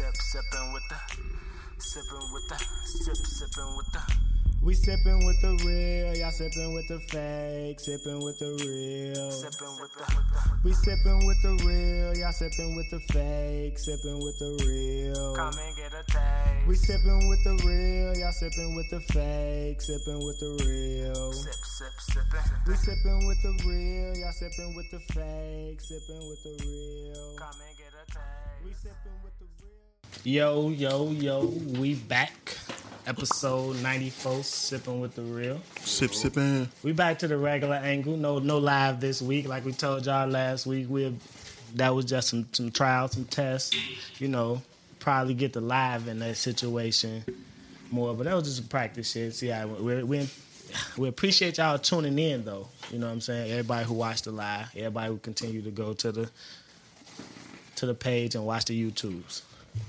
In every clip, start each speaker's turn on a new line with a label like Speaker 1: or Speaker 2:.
Speaker 1: Sip, sipping with the, sipping with the, sip, sipping with the.
Speaker 2: We sipping with the real, y'all sipping with the fake, sipping with the real.
Speaker 1: Sipping with the,
Speaker 2: We sipping with the real, y'all sipping with the fake, sipping with the real.
Speaker 1: come and get a taste.
Speaker 2: We sipping with the real, y'all sipping with the fake, sipping with the real.
Speaker 1: Sip, sip, sipping.
Speaker 2: We sipping with the real, y'all sipping with the fake, sipping with the real.
Speaker 1: Come and get a taste.
Speaker 2: We sipping with. Yo, yo, yo, we back. Episode 94, sipping with the real.
Speaker 3: Sip, sipping.
Speaker 2: We back to the regular angle. No, no live this week. Like we told y'all last week, we that was just some some trials, some tests. You know, probably get the live in that situation more, but that was just some practice shit. See, I we we we appreciate y'all tuning in though. You know what I'm saying? Everybody who watched the live, everybody who continue to go to the to the page and watch the YouTubes.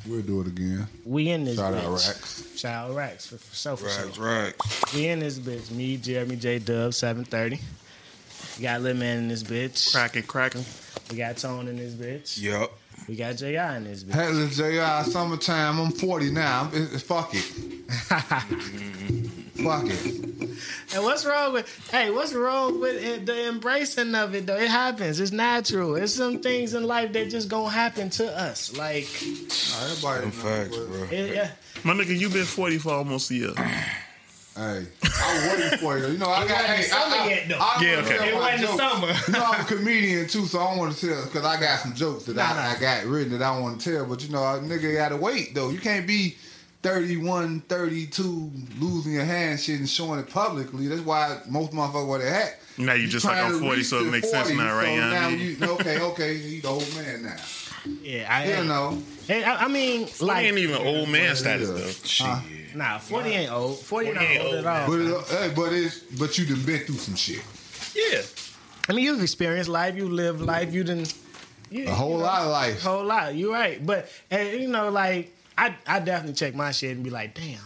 Speaker 4: We'll do it again.
Speaker 2: We in this
Speaker 4: Shout
Speaker 2: bitch.
Speaker 4: out Rex.
Speaker 2: Shout out Rex for, for sure, for
Speaker 3: Right,
Speaker 2: sure.
Speaker 3: right.
Speaker 2: We in this bitch. Me, Jeremy J Dub, 730. We got Lil Man in this bitch.
Speaker 3: Cracking, cracking.
Speaker 2: We got Tone in this bitch.
Speaker 3: Yup.
Speaker 2: We got JI in this bitch.
Speaker 4: Hey, listen, JR, summertime. I'm 40 now. I'm- it- it- fuck it. fuck it.
Speaker 2: And what's wrong with, hey, what's wrong with it, the embracing of it though? It happens. It's natural. It's some things in life that just gonna happen to us. Like,
Speaker 4: Nah, everybody
Speaker 3: facts, bro.
Speaker 2: it, yeah.
Speaker 3: My nigga, you been 40 for almost a year.
Speaker 4: Hey, I was waiting for you. You know, I got. Hey,
Speaker 2: summer
Speaker 4: I, I,
Speaker 2: yet though.
Speaker 4: I
Speaker 3: yeah, okay.
Speaker 2: It wasn't
Speaker 4: jokes.
Speaker 2: the summer.
Speaker 4: you know, I'm a comedian too, so I want to tell because I got some jokes that
Speaker 2: Nah,
Speaker 4: I,
Speaker 2: nah.
Speaker 4: I got written that I want to tell. But you know, a nigga got to wait though. You can't be 31, 32, losing your hand shit and showing it publicly. That's why most motherfuckers where they at.
Speaker 3: Now you just like I'm 40, so it
Speaker 4: to
Speaker 3: makes sense now, right?
Speaker 4: So
Speaker 3: You
Speaker 4: now you okay, okay, you the old man now.
Speaker 2: Yeah, I,
Speaker 4: You know,
Speaker 2: Hey, I, I mean,
Speaker 3: 40
Speaker 2: like,
Speaker 3: ain't even old man status, though.
Speaker 4: Huh?
Speaker 2: Nah, 40 ain't old. 40,
Speaker 3: 40 ain't
Speaker 2: old,
Speaker 3: old,
Speaker 2: at all.
Speaker 4: but it, hey, but it's but you done been through some shit.
Speaker 3: Yeah.
Speaker 2: I mean, you've experienced life, you lived life, you didn't. You,
Speaker 4: A whole
Speaker 2: you know,
Speaker 4: lot of life.
Speaker 2: A whole lot. You're right, but and, you know, like I, I definitely check my shit and be like, damn.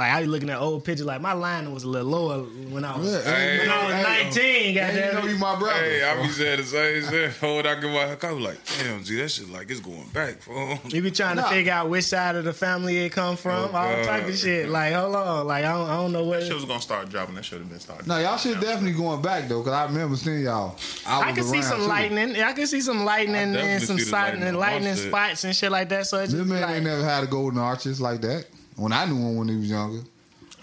Speaker 2: Like I be looking at old pictures, like my line was a little lower when I was
Speaker 5: Hey,
Speaker 2: when I was
Speaker 4: hey,
Speaker 2: 19.
Speaker 4: Hey, you know you my brother.
Speaker 5: Hey, I be saying the same shit. Hold I give my I was like, damn, G, that shit like it's going back, fool.
Speaker 2: You be trying to figure out which side of the family it come from,
Speaker 5: Oh,
Speaker 2: all
Speaker 5: God.
Speaker 2: type of shit. Like, hold on, like I don't, I don't know what.
Speaker 3: That shit was gonna start dropping. That should have been started.
Speaker 4: No, y'all should definitely going back though, cause I remember seeing y'all. I,
Speaker 2: I
Speaker 4: was
Speaker 2: can see some
Speaker 4: too.
Speaker 2: lightning. I can see some lightning and some
Speaker 5: see the
Speaker 2: lightning,
Speaker 5: lightning.
Speaker 2: lightning
Speaker 5: Watch that.
Speaker 2: spots and shit like that. So it's
Speaker 4: This man
Speaker 2: like,
Speaker 4: ain't never had a golden arches like that. When I knew him when he was younger.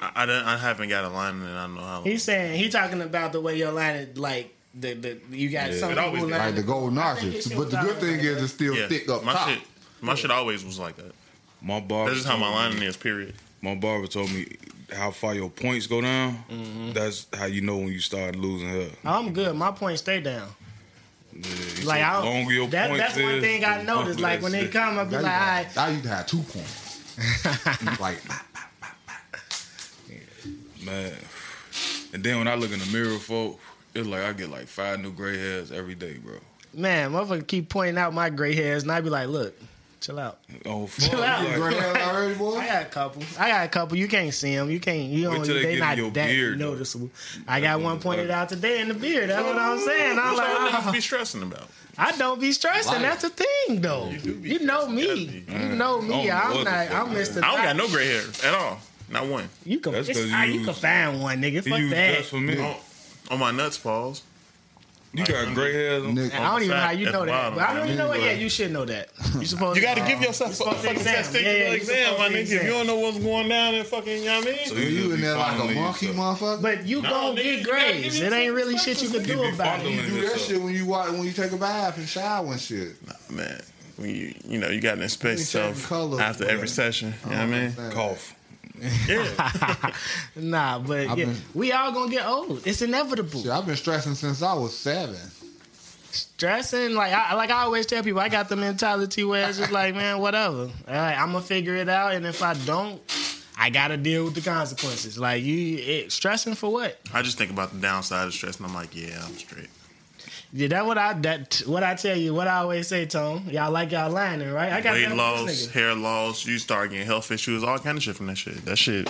Speaker 3: I, I, I haven't got a line and I don't know how long.
Speaker 2: He's saying he talking about the way your line is like the the you got
Speaker 5: Yeah,
Speaker 2: some people
Speaker 4: Like the golden
Speaker 2: I
Speaker 4: arches. But the good thing is
Speaker 2: that.
Speaker 4: it's still
Speaker 3: yeah.
Speaker 4: thick up
Speaker 3: my
Speaker 4: top.
Speaker 3: shit, my shit always was like that.
Speaker 5: My barber.
Speaker 3: That's just how my
Speaker 5: told
Speaker 3: lining
Speaker 5: me-
Speaker 3: is. Period.
Speaker 5: My barber told me how far your points go down.
Speaker 2: Mm-hmm.
Speaker 5: That's how you know when you start losing hair.
Speaker 2: I'm good. My points stay down.
Speaker 5: Yeah,
Speaker 2: Like I
Speaker 5: the longer your
Speaker 2: that,
Speaker 5: points
Speaker 2: that's one thing I noticed. Like when they come, I be
Speaker 4: I
Speaker 2: like,
Speaker 4: used,
Speaker 2: all
Speaker 4: to
Speaker 2: right.
Speaker 4: I used to have two points. like
Speaker 5: Man. And then when I look in the mirror, folk, it's like I get like five new gray hairs every day, bro.
Speaker 2: Man, motherfucker keep pointing out my gray hairs, and I be like, look, chill out.
Speaker 5: Oh, fuck.
Speaker 2: Chill out.
Speaker 5: Like,
Speaker 4: gray already, boy.
Speaker 2: I got a couple. I got a couple. You can't see them. You can't. You don't.
Speaker 5: till they
Speaker 2: They,
Speaker 5: get in
Speaker 2: not
Speaker 5: your
Speaker 2: that
Speaker 5: beard, though.
Speaker 2: noticeable. I got one pointed out today in the beard. That's what I'm saying. I'm
Speaker 3: What's all
Speaker 2: like,
Speaker 3: niggas
Speaker 2: oh,
Speaker 3: be stressing about?
Speaker 2: I don't be stressing.
Speaker 4: Life.
Speaker 2: That's the thing, though.
Speaker 3: You do be
Speaker 2: You know me. You know me.
Speaker 5: I don't know
Speaker 2: I'm
Speaker 5: what
Speaker 2: not. I'm. Mr.
Speaker 3: I don't got no gray hair at all. Not one.
Speaker 2: You can.
Speaker 5: That's
Speaker 2: it's-
Speaker 5: 'cause you
Speaker 2: ah, you can find one, nigga.
Speaker 5: He
Speaker 2: Fuck that.
Speaker 5: just for me.
Speaker 3: On, on my nuts, paws.
Speaker 5: You got gray hairs. on-
Speaker 4: Nick,
Speaker 2: And I don't even know how you know that.
Speaker 3: bottom,
Speaker 2: But I don't even know what. Yeah, you should know that. You supposed.
Speaker 3: You got to
Speaker 2: to
Speaker 3: give yourself a fucking
Speaker 2: exam.
Speaker 3: testicular
Speaker 2: Yeah, yeah,
Speaker 3: exam, my nigga. If you don't know what's going down in fucking, you know what I mean?
Speaker 5: So
Speaker 4: you, you in there like a monkey, motherfucker.
Speaker 2: But you
Speaker 3: No,
Speaker 2: gonna get
Speaker 3: you gotta give
Speaker 2: grays. It ain't really shit you can do about it.
Speaker 4: you do that shit when you walk, when you take a bath and shower and shit.
Speaker 3: Nah, man, when you, you know, you got to inspect
Speaker 4: You check
Speaker 3: yourself
Speaker 4: color,
Speaker 3: after every session. You know oh, what I mean?
Speaker 5: Cough.
Speaker 3: Yeah.
Speaker 2: Nah, but yeah,
Speaker 4: been-
Speaker 2: we all gonna get old. It's inevitable.
Speaker 4: Shit, I've been stressing since I was seven.
Speaker 2: Stressing, like I like I always tell people, I got the mentality where it's just like, man, whatever. All right, I'm gonna figure it out, and if I don't, I gotta deal with the consequences. Like you, it, stressing for what?
Speaker 3: I just think about the downside of stress, and I'm like, yeah, I'm straight.
Speaker 2: Yeah, that what I that what I tell you. What I always say, Tone. Y'all like y'all lining, right? I got
Speaker 3: Weight loss, hair loss, you start getting health issues, all kind of shit from that shit. That shit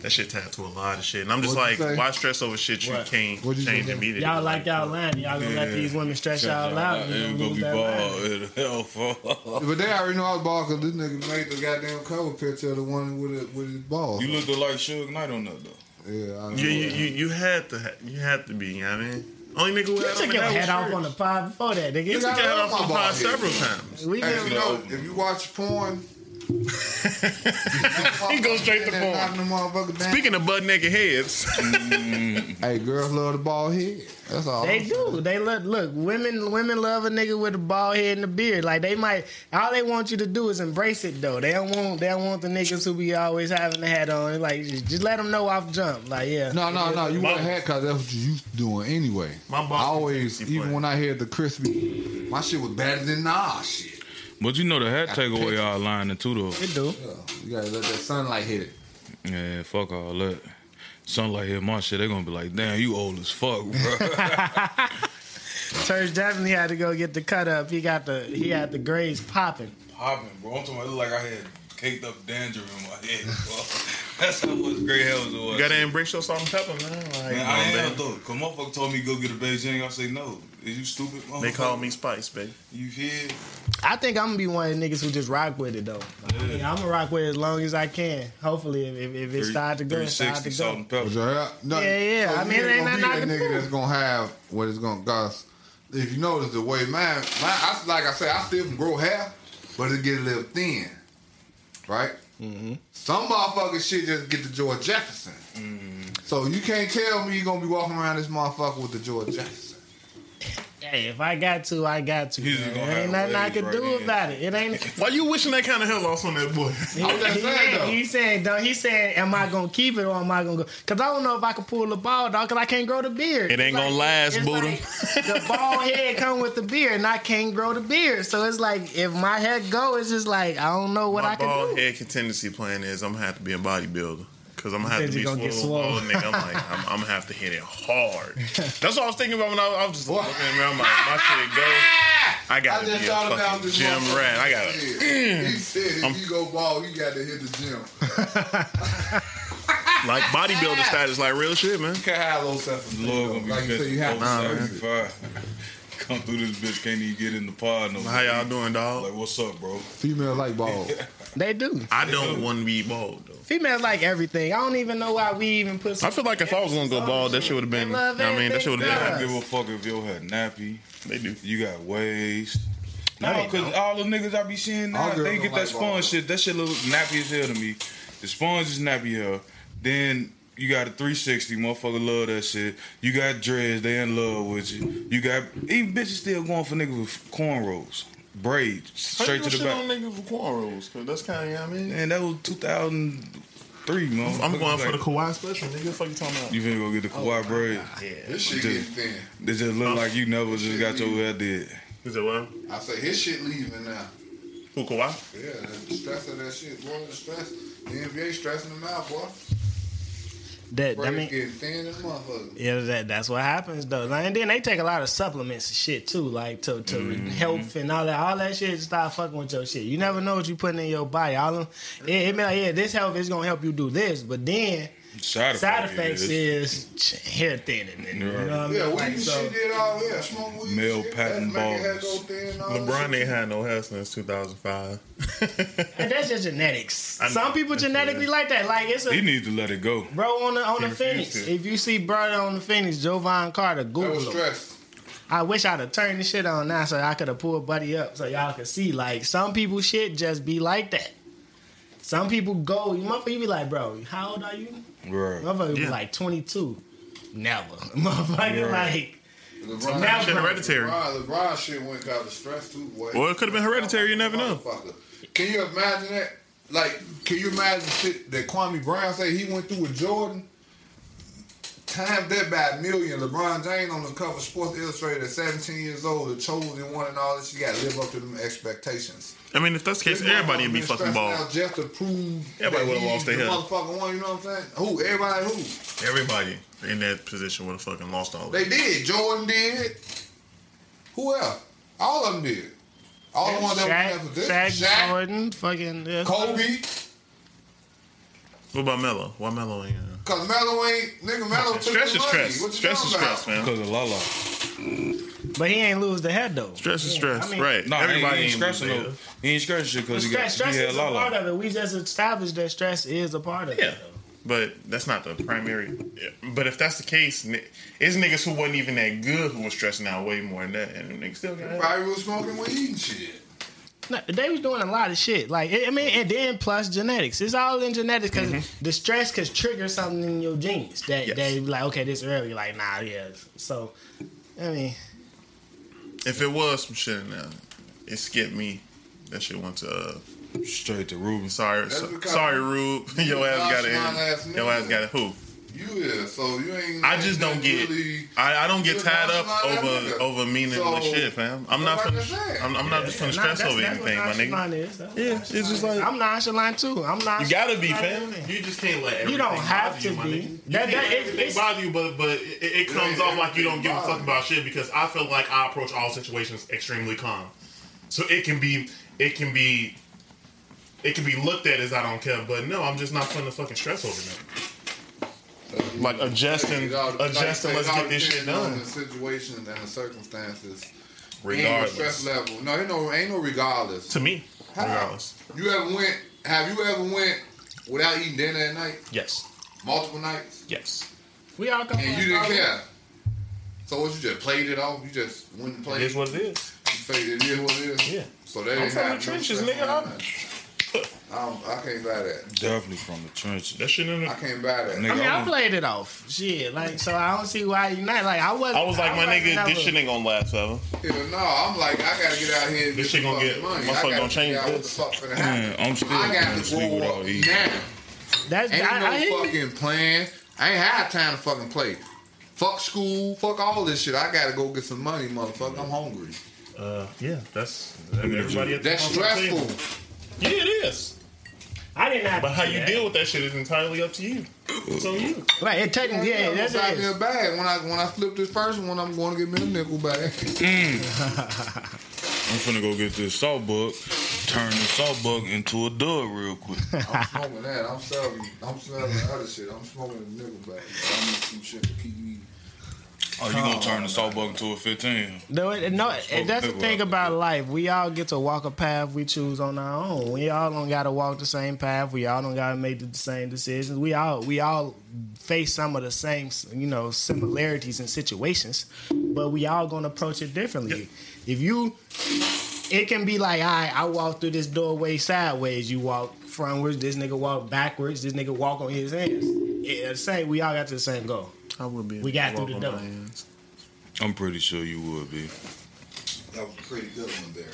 Speaker 6: That shit tied to a lot of shit. And I'm just
Speaker 4: What'd
Speaker 6: like,
Speaker 4: say?
Speaker 6: why stress over shit you
Speaker 2: What?
Speaker 6: can't
Speaker 4: What'd you
Speaker 6: change
Speaker 4: say?
Speaker 6: immediately?
Speaker 2: Y'all like y'all lying. Y'all gonna let
Speaker 5: Yeah.
Speaker 2: these women stress y'all out. You
Speaker 5: It
Speaker 2: gonna
Speaker 5: gonna be
Speaker 2: that
Speaker 5: bald.
Speaker 2: line.
Speaker 5: It'll hell fall.
Speaker 4: But they already know I was bald because this nigga made the goddamn cover picture of the one with it, with his balls.
Speaker 5: You looked like Suge Knight on that though.
Speaker 4: yeah, I
Speaker 6: You, you, you, you had to, ha- you had to be. You know what I mean? Only nigga who
Speaker 2: You
Speaker 6: had
Speaker 2: took your head off
Speaker 6: Church.
Speaker 2: on the pod before that, nigga.
Speaker 6: You took your head off
Speaker 4: on
Speaker 6: on the pod several times.
Speaker 2: We
Speaker 4: Hey, you know, if you watch porn,
Speaker 6: He goes straight to porn.
Speaker 4: the motherfucker.
Speaker 6: Speaking of butt naked heads, mm.
Speaker 4: Hey, girls love the bald head. That's all.
Speaker 2: They do. They look. Look, women. Women love a nigga with a bald head and a beard. Like they might. All they want you to do is embrace it though. They don't want. They don't want the niggas who be always having the hat on. Like just, just let them know off jump. Like yeah.
Speaker 4: No, no, no. You
Speaker 6: My-
Speaker 4: wear a hat because that's what you used to doing anyway.
Speaker 6: My
Speaker 4: I always, even
Speaker 6: plan.
Speaker 4: when I had the crispy, my shit was better than nah shit.
Speaker 5: But you know the hat take away
Speaker 4: pictures.
Speaker 5: all lining too though.
Speaker 2: It do.
Speaker 4: Yeah, you gotta let that sunlight hit it.
Speaker 5: Yeah, fuck all that. Sunlight hit my shit, they gonna be like, damn, you old as fuck, bro.
Speaker 2: Church definitely had to go get the cut up. He got the. He had the grades popping.
Speaker 5: Popping, bro. I'm talking about it look like I had caked up dandruff in my head, bro. That's how much gray hair was.
Speaker 6: you gotta embrace your salt and pepper, man. Like,
Speaker 5: Man,
Speaker 6: you
Speaker 5: I am
Speaker 6: man.
Speaker 5: though. Cause motherfucker told me go get a Beijing. I say no. Is you stupid?
Speaker 6: They call me Spice, baby.
Speaker 5: You hear?
Speaker 2: I think I'm gonna be one of the niggas who just rock with it though. I mean, I'm gonna rock with it as long as I can. Hopefully, if, if, if it started to go, it started
Speaker 5: 360
Speaker 2: to
Speaker 5: salt
Speaker 2: go.
Speaker 5: and pepper.
Speaker 4: Was your hair- No,
Speaker 2: Yeah, yeah.
Speaker 4: so
Speaker 2: I
Speaker 4: you
Speaker 2: mean, it ain't
Speaker 4: gonna be
Speaker 2: nothing
Speaker 4: that nigga that's gonna have what it's gonna cost. If you notice the way mine, mine I, like I said, I still can grow hair, but it get a little thin, right?
Speaker 2: Mm-hmm.
Speaker 4: Some motherfuckers shit just get the George Jefferson.
Speaker 2: Mm-hmm.
Speaker 4: So you can't tell me you're gonna be walking around this motherfucker with the George Jefferson.
Speaker 2: Hey, if I got to, I got to.
Speaker 5: He's
Speaker 2: man.
Speaker 5: gonna
Speaker 2: There ain't nothing I
Speaker 5: waves
Speaker 2: can
Speaker 5: right
Speaker 2: do
Speaker 5: in.
Speaker 2: about it. It ain't.
Speaker 6: Why you wishing that kind of hair loss on that boy?
Speaker 2: He,
Speaker 4: I'm
Speaker 2: he
Speaker 4: saying, though.
Speaker 2: he's saying, don't, he's saying, am I gonna keep it or am I gonna go? Cause I don't know if I can pull the ball, dog. Cause I can't grow the beard.
Speaker 6: It ain't
Speaker 2: It's
Speaker 6: gonna last,
Speaker 2: it's
Speaker 6: Buddha.
Speaker 2: like the bald head come with the beard, and I can't grow the beard. So it's like if my head go, it's just like I don't know what
Speaker 6: My
Speaker 2: I can do.
Speaker 6: bald
Speaker 2: do.
Speaker 6: head contingency plan is I'm gonna have to be a bodybuilder. Cause I'm gonna have to be
Speaker 2: gonna get
Speaker 6: swole, oh,
Speaker 2: swole.
Speaker 6: nigga. I'm like, I'm, I'm gonna have to hit it hard. That's what I was thinking about when I, I was just looking around. me. My shit go. I gotta be a fucking gym
Speaker 4: motherfucker.
Speaker 6: rat. I gotta.
Speaker 4: Yeah. He said if
Speaker 6: I'm-
Speaker 4: you go ball, you got to hit the gym.
Speaker 6: Like bodybuilder status, like real shit, man.
Speaker 4: You can't have low self
Speaker 5: Lord gonna be
Speaker 4: Like you said, you have
Speaker 5: over
Speaker 4: to.
Speaker 6: Nah, man.
Speaker 5: 75. Come through this bitch, can't even get in the pod no more.
Speaker 6: How y'all doing, dog?
Speaker 5: Like, what's up, bro?
Speaker 4: Female like bald.
Speaker 2: They do.
Speaker 6: I don't want to be bald though.
Speaker 2: Females like everything. I don't even know why we even put. Some
Speaker 6: I feel like if I was gonna go oh, bald, that shit would have been.
Speaker 2: They love
Speaker 6: I mean, that shit would
Speaker 5: I
Speaker 6: have
Speaker 5: don't
Speaker 6: been.
Speaker 5: give a fuck if your hair nappy.
Speaker 6: They do.
Speaker 5: You got waves.
Speaker 2: No,
Speaker 5: No, because all the niggas I be seeing
Speaker 4: All
Speaker 5: now,
Speaker 4: girls
Speaker 5: they
Speaker 4: don't
Speaker 5: get
Speaker 4: like
Speaker 5: that
Speaker 4: bald.
Speaker 5: sponge shit. That shit look nappy as hell to me. The sponge is nappy hair. Then you got a 360, motherfucker love that shit. You got dreads, they in love with you. You got even bitches still going for niggas with cornrows, braids, straight to the back.
Speaker 6: on niggas with cornrows, cause that's kind of, you know what I mean.
Speaker 5: Man, that was 2003, man.
Speaker 6: I'm
Speaker 5: Look
Speaker 6: going for the Kawhi special, nigga. What the fuck you talking about?
Speaker 5: You finna go get the oh Kawhi braid?
Speaker 4: Yeah, this shit
Speaker 5: Dude.
Speaker 4: getting thin.
Speaker 5: They just look like you never just got your hair did.
Speaker 6: Is it what?
Speaker 4: I say his shit leaving now.
Speaker 6: Who Kawhi?
Speaker 4: Yeah, the stress of that shit, boy. The stress. The NBA stressing them out, boy.
Speaker 2: That I
Speaker 4: Braids
Speaker 2: mean,
Speaker 4: thin as.
Speaker 2: Yeah, that that's what happens though. Like, and then they take a lot of supplements and shit too, like to to
Speaker 6: Mm-hmm.
Speaker 2: health and all that. All that shit start fucking with your shit. You never know what you putting in your body. All them, it, it be like, yeah, this health is gonna help you do this, but then
Speaker 5: Side,
Speaker 2: side effects
Speaker 5: is-
Speaker 2: is hair thinning. And, you know what I mean?
Speaker 4: Yeah, weed
Speaker 2: Like, so-
Speaker 4: shit did all yeah, smoke weed.
Speaker 5: Male
Speaker 4: and shit.
Speaker 5: patent
Speaker 4: That make your hair
Speaker 5: baldness.
Speaker 4: go thin and all
Speaker 6: LeBron ain't had no hair since 2005.
Speaker 2: and that's just genetics.
Speaker 6: I know.
Speaker 2: Some people genetically like that. Like it's
Speaker 5: He
Speaker 2: a
Speaker 5: needs to let it go.
Speaker 2: bro on the on
Speaker 6: He
Speaker 2: the
Speaker 6: refused
Speaker 2: Phoenix.
Speaker 6: to.
Speaker 2: If you see brother on the Phoenix, Jovan Carter,
Speaker 4: That
Speaker 2: Google
Speaker 4: was
Speaker 2: him.
Speaker 4: stress.
Speaker 2: I wish I'd have turned the shit on now so I could have pulled Buddy up so y'all could see. Like some people shit just be like that. Some people go, you motherfucker, you be like, bro, how old are you?
Speaker 5: Right.
Speaker 2: Motherfucker be like 22. Never. Motherfucker,
Speaker 5: Right.
Speaker 2: like,
Speaker 4: LeBron,
Speaker 2: Now-
Speaker 6: Shit hereditary.
Speaker 4: LeBron, LeBron shit went out of stress too, boy.
Speaker 6: Well, it could've been hereditary, you never know.
Speaker 4: Can you imagine that? Like, can you imagine shit that Kwame Brown said he went through with Jordan? Times that by a million. LeBron James on the cover of Sports Illustrated at 17 years old, the chosen one and all this. You got to live up to them expectations.
Speaker 6: I mean, if that's the case,
Speaker 4: This
Speaker 6: everybody
Speaker 4: motherfucker
Speaker 6: would be fucking
Speaker 4: stressing
Speaker 6: bald.
Speaker 4: out Just to prove
Speaker 6: Everybody would've lost their
Speaker 4: the
Speaker 6: head.
Speaker 4: Motherfucker one, you know what I'm saying? Who? Everybody who?
Speaker 6: Everybody in that position would have fucking lost all of them.
Speaker 4: They
Speaker 6: it.
Speaker 4: did. Jordan did. Who else? All of them did. All the ones that were in that
Speaker 2: Shaq,
Speaker 4: position.
Speaker 2: Shaq,
Speaker 4: Shaq,
Speaker 2: Jordan, fucking, yeah.
Speaker 4: Kobe.
Speaker 6: What about Melo? Why Melo ain't?
Speaker 4: Cause Melo ain't nigga Melo took
Speaker 6: stress
Speaker 4: the
Speaker 6: is
Speaker 4: money.
Speaker 6: stress.
Speaker 4: What you
Speaker 6: Stress is
Speaker 4: about?
Speaker 6: stress, man.
Speaker 5: Because of Lala.
Speaker 2: But he ain't lose the head though.
Speaker 6: Stress is stress,
Speaker 2: I mean,
Speaker 6: right?
Speaker 5: No,
Speaker 6: Everybody
Speaker 5: ain't
Speaker 6: ain't
Speaker 5: scratching no.
Speaker 6: it.
Speaker 5: He ain't stressing shit because he got
Speaker 2: Stress, stress
Speaker 5: he had
Speaker 2: is a part of it. We just established that stress is a part of
Speaker 6: Yeah,
Speaker 2: it.
Speaker 6: but that's not the primary. But if that's the case, it's niggas who wasn't even that good who was stressing out way more than that, and them niggas still got it.
Speaker 4: Probably was smoking weed and shit.
Speaker 2: No, they was doing a lot of shit. Like I mean, and then plus genetics. It's all in genetics because the stress could trigger something in your genes that
Speaker 6: Yes.
Speaker 2: they like, okay, this early. Like nah, yeah. So I mean,
Speaker 6: If it was some shit in there, it skipped me. That shit went to. Uh,
Speaker 5: Straight to Ruben.
Speaker 6: sorry, so, sorry, Rube.
Speaker 4: you
Speaker 6: Your ass got
Speaker 4: nonchalant ass
Speaker 6: it. Your ass
Speaker 4: nigga.
Speaker 6: got it. Who?
Speaker 4: You is so you ain't.
Speaker 6: I just don't get.
Speaker 4: Really,
Speaker 6: I, I don't get tied up over
Speaker 4: nigga.
Speaker 6: over meaningless
Speaker 4: So,
Speaker 6: shit, fam. I'm not
Speaker 4: like
Speaker 6: finna.
Speaker 4: I said?
Speaker 6: I'm, I'm not just finna
Speaker 2: nah,
Speaker 6: stress over anything, my nigga.
Speaker 2: nonchalant is. That's
Speaker 6: Yeah, it's just like
Speaker 2: I'm nonchalant too. I'm not.
Speaker 6: you gotta be, fam. You just can't let
Speaker 2: You don't have to
Speaker 6: my
Speaker 2: be.
Speaker 6: nigga. You
Speaker 2: That- that-
Speaker 6: let
Speaker 2: it's-
Speaker 6: bother you, but but it, it comes off like you don't give a fuck about shit because I feel like I approach all situations extremely calm. So it can be it can be it can be looked at as I don't care, but no, I'm just not putting the fucking stress over that. Like adjusting,
Speaker 4: It all- like
Speaker 6: adjusting. Let's get this shit done.
Speaker 4: The situation and the circumstances. Ain't no
Speaker 6: Regardless,
Speaker 4: stress level. No, ain't no, ain't no regardless.
Speaker 6: to me,
Speaker 4: How?
Speaker 6: regardless.
Speaker 4: You ever went? Have you ever went without eating dinner at night,
Speaker 6: Yes,
Speaker 4: multiple nights,
Speaker 6: yes.
Speaker 2: We all come
Speaker 4: and you didn't
Speaker 2: Chicago.
Speaker 4: care? So what? You just played it off? You just went and
Speaker 6: It
Speaker 4: played?
Speaker 6: is what it is.
Speaker 4: You say it is what it is.
Speaker 6: Yeah.
Speaker 4: So they
Speaker 6: I'm
Speaker 4: didn't
Speaker 6: from the trenches,
Speaker 4: stress
Speaker 6: nigga.
Speaker 4: On
Speaker 6: I'm-
Speaker 4: that. I, don't, I can't buy that.
Speaker 5: Definitely from the trenches.
Speaker 6: That shit in
Speaker 4: I can't buy that.
Speaker 5: Nigga,
Speaker 2: I mean, I
Speaker 5: I'm-
Speaker 2: played it off. Shit, like so. I don't see why you not like. I was.
Speaker 6: I was like, my
Speaker 2: wasn't
Speaker 6: nigga,
Speaker 2: never-
Speaker 6: this shit ain't gonna last forever.
Speaker 4: Hell no, I'm like, I gotta get out here and
Speaker 6: This shit
Speaker 4: some
Speaker 6: gonna get-
Speaker 4: money.
Speaker 6: motherfucker
Speaker 4: I gotta
Speaker 6: gonna change this.
Speaker 4: What the fuck finna
Speaker 5: Man,
Speaker 4: happen.
Speaker 5: I'm still
Speaker 4: I got
Speaker 5: gonna
Speaker 4: to
Speaker 5: sleep
Speaker 4: grow
Speaker 5: without
Speaker 4: up now.
Speaker 2: That's
Speaker 4: Ain't
Speaker 2: I,
Speaker 4: no
Speaker 2: I hear you.
Speaker 4: fucking plan. I ain't had time to fucking play. Fuck school. Fuck all this shit. I gotta go get some money, motherfucker. I'm hungry.
Speaker 6: Uh, yeah, that's everybody. At the
Speaker 4: That's
Speaker 6: table.
Speaker 4: stressful.
Speaker 6: Yeah, it is.
Speaker 2: I didn't have.
Speaker 6: But
Speaker 2: to
Speaker 6: how you
Speaker 2: that.
Speaker 6: deal with that shit is entirely up to you. It's on you.
Speaker 2: Right, it technically, yeah,
Speaker 4: I'm
Speaker 2: that's
Speaker 4: gonna buy
Speaker 2: it.
Speaker 4: me a bag when I when I flip this first one. I'm going to get me a nickel bag. Mm.
Speaker 5: I'm finna go get this salt bug, turn the salt bug into a dub real quick.
Speaker 4: I'm smoking that. I'm selling. I'm selling other shit. I'm smoking a nickel bag. I need some shit to keep me.
Speaker 5: Oh, you gonna turn the salt bug into a 15?
Speaker 2: No, it- no, it- that's the thing about life. We all get to walk a path we choose on our own. We all don't got to walk the same path. We all don't got to make the same decisions. We all we all face some of the same, you know, similarities and situations, but we all gonna approach it differently. If you, it can be like, all right, I walk through this doorway sideways. You walk frontwards. This nigga walk backwards. This nigga walk on his hands. Yeah, the same. We all got to the same goal.
Speaker 6: I would be.
Speaker 2: We got through the
Speaker 6: walk
Speaker 2: door.
Speaker 5: I'm pretty sure you would be.
Speaker 4: That was a pretty good one there.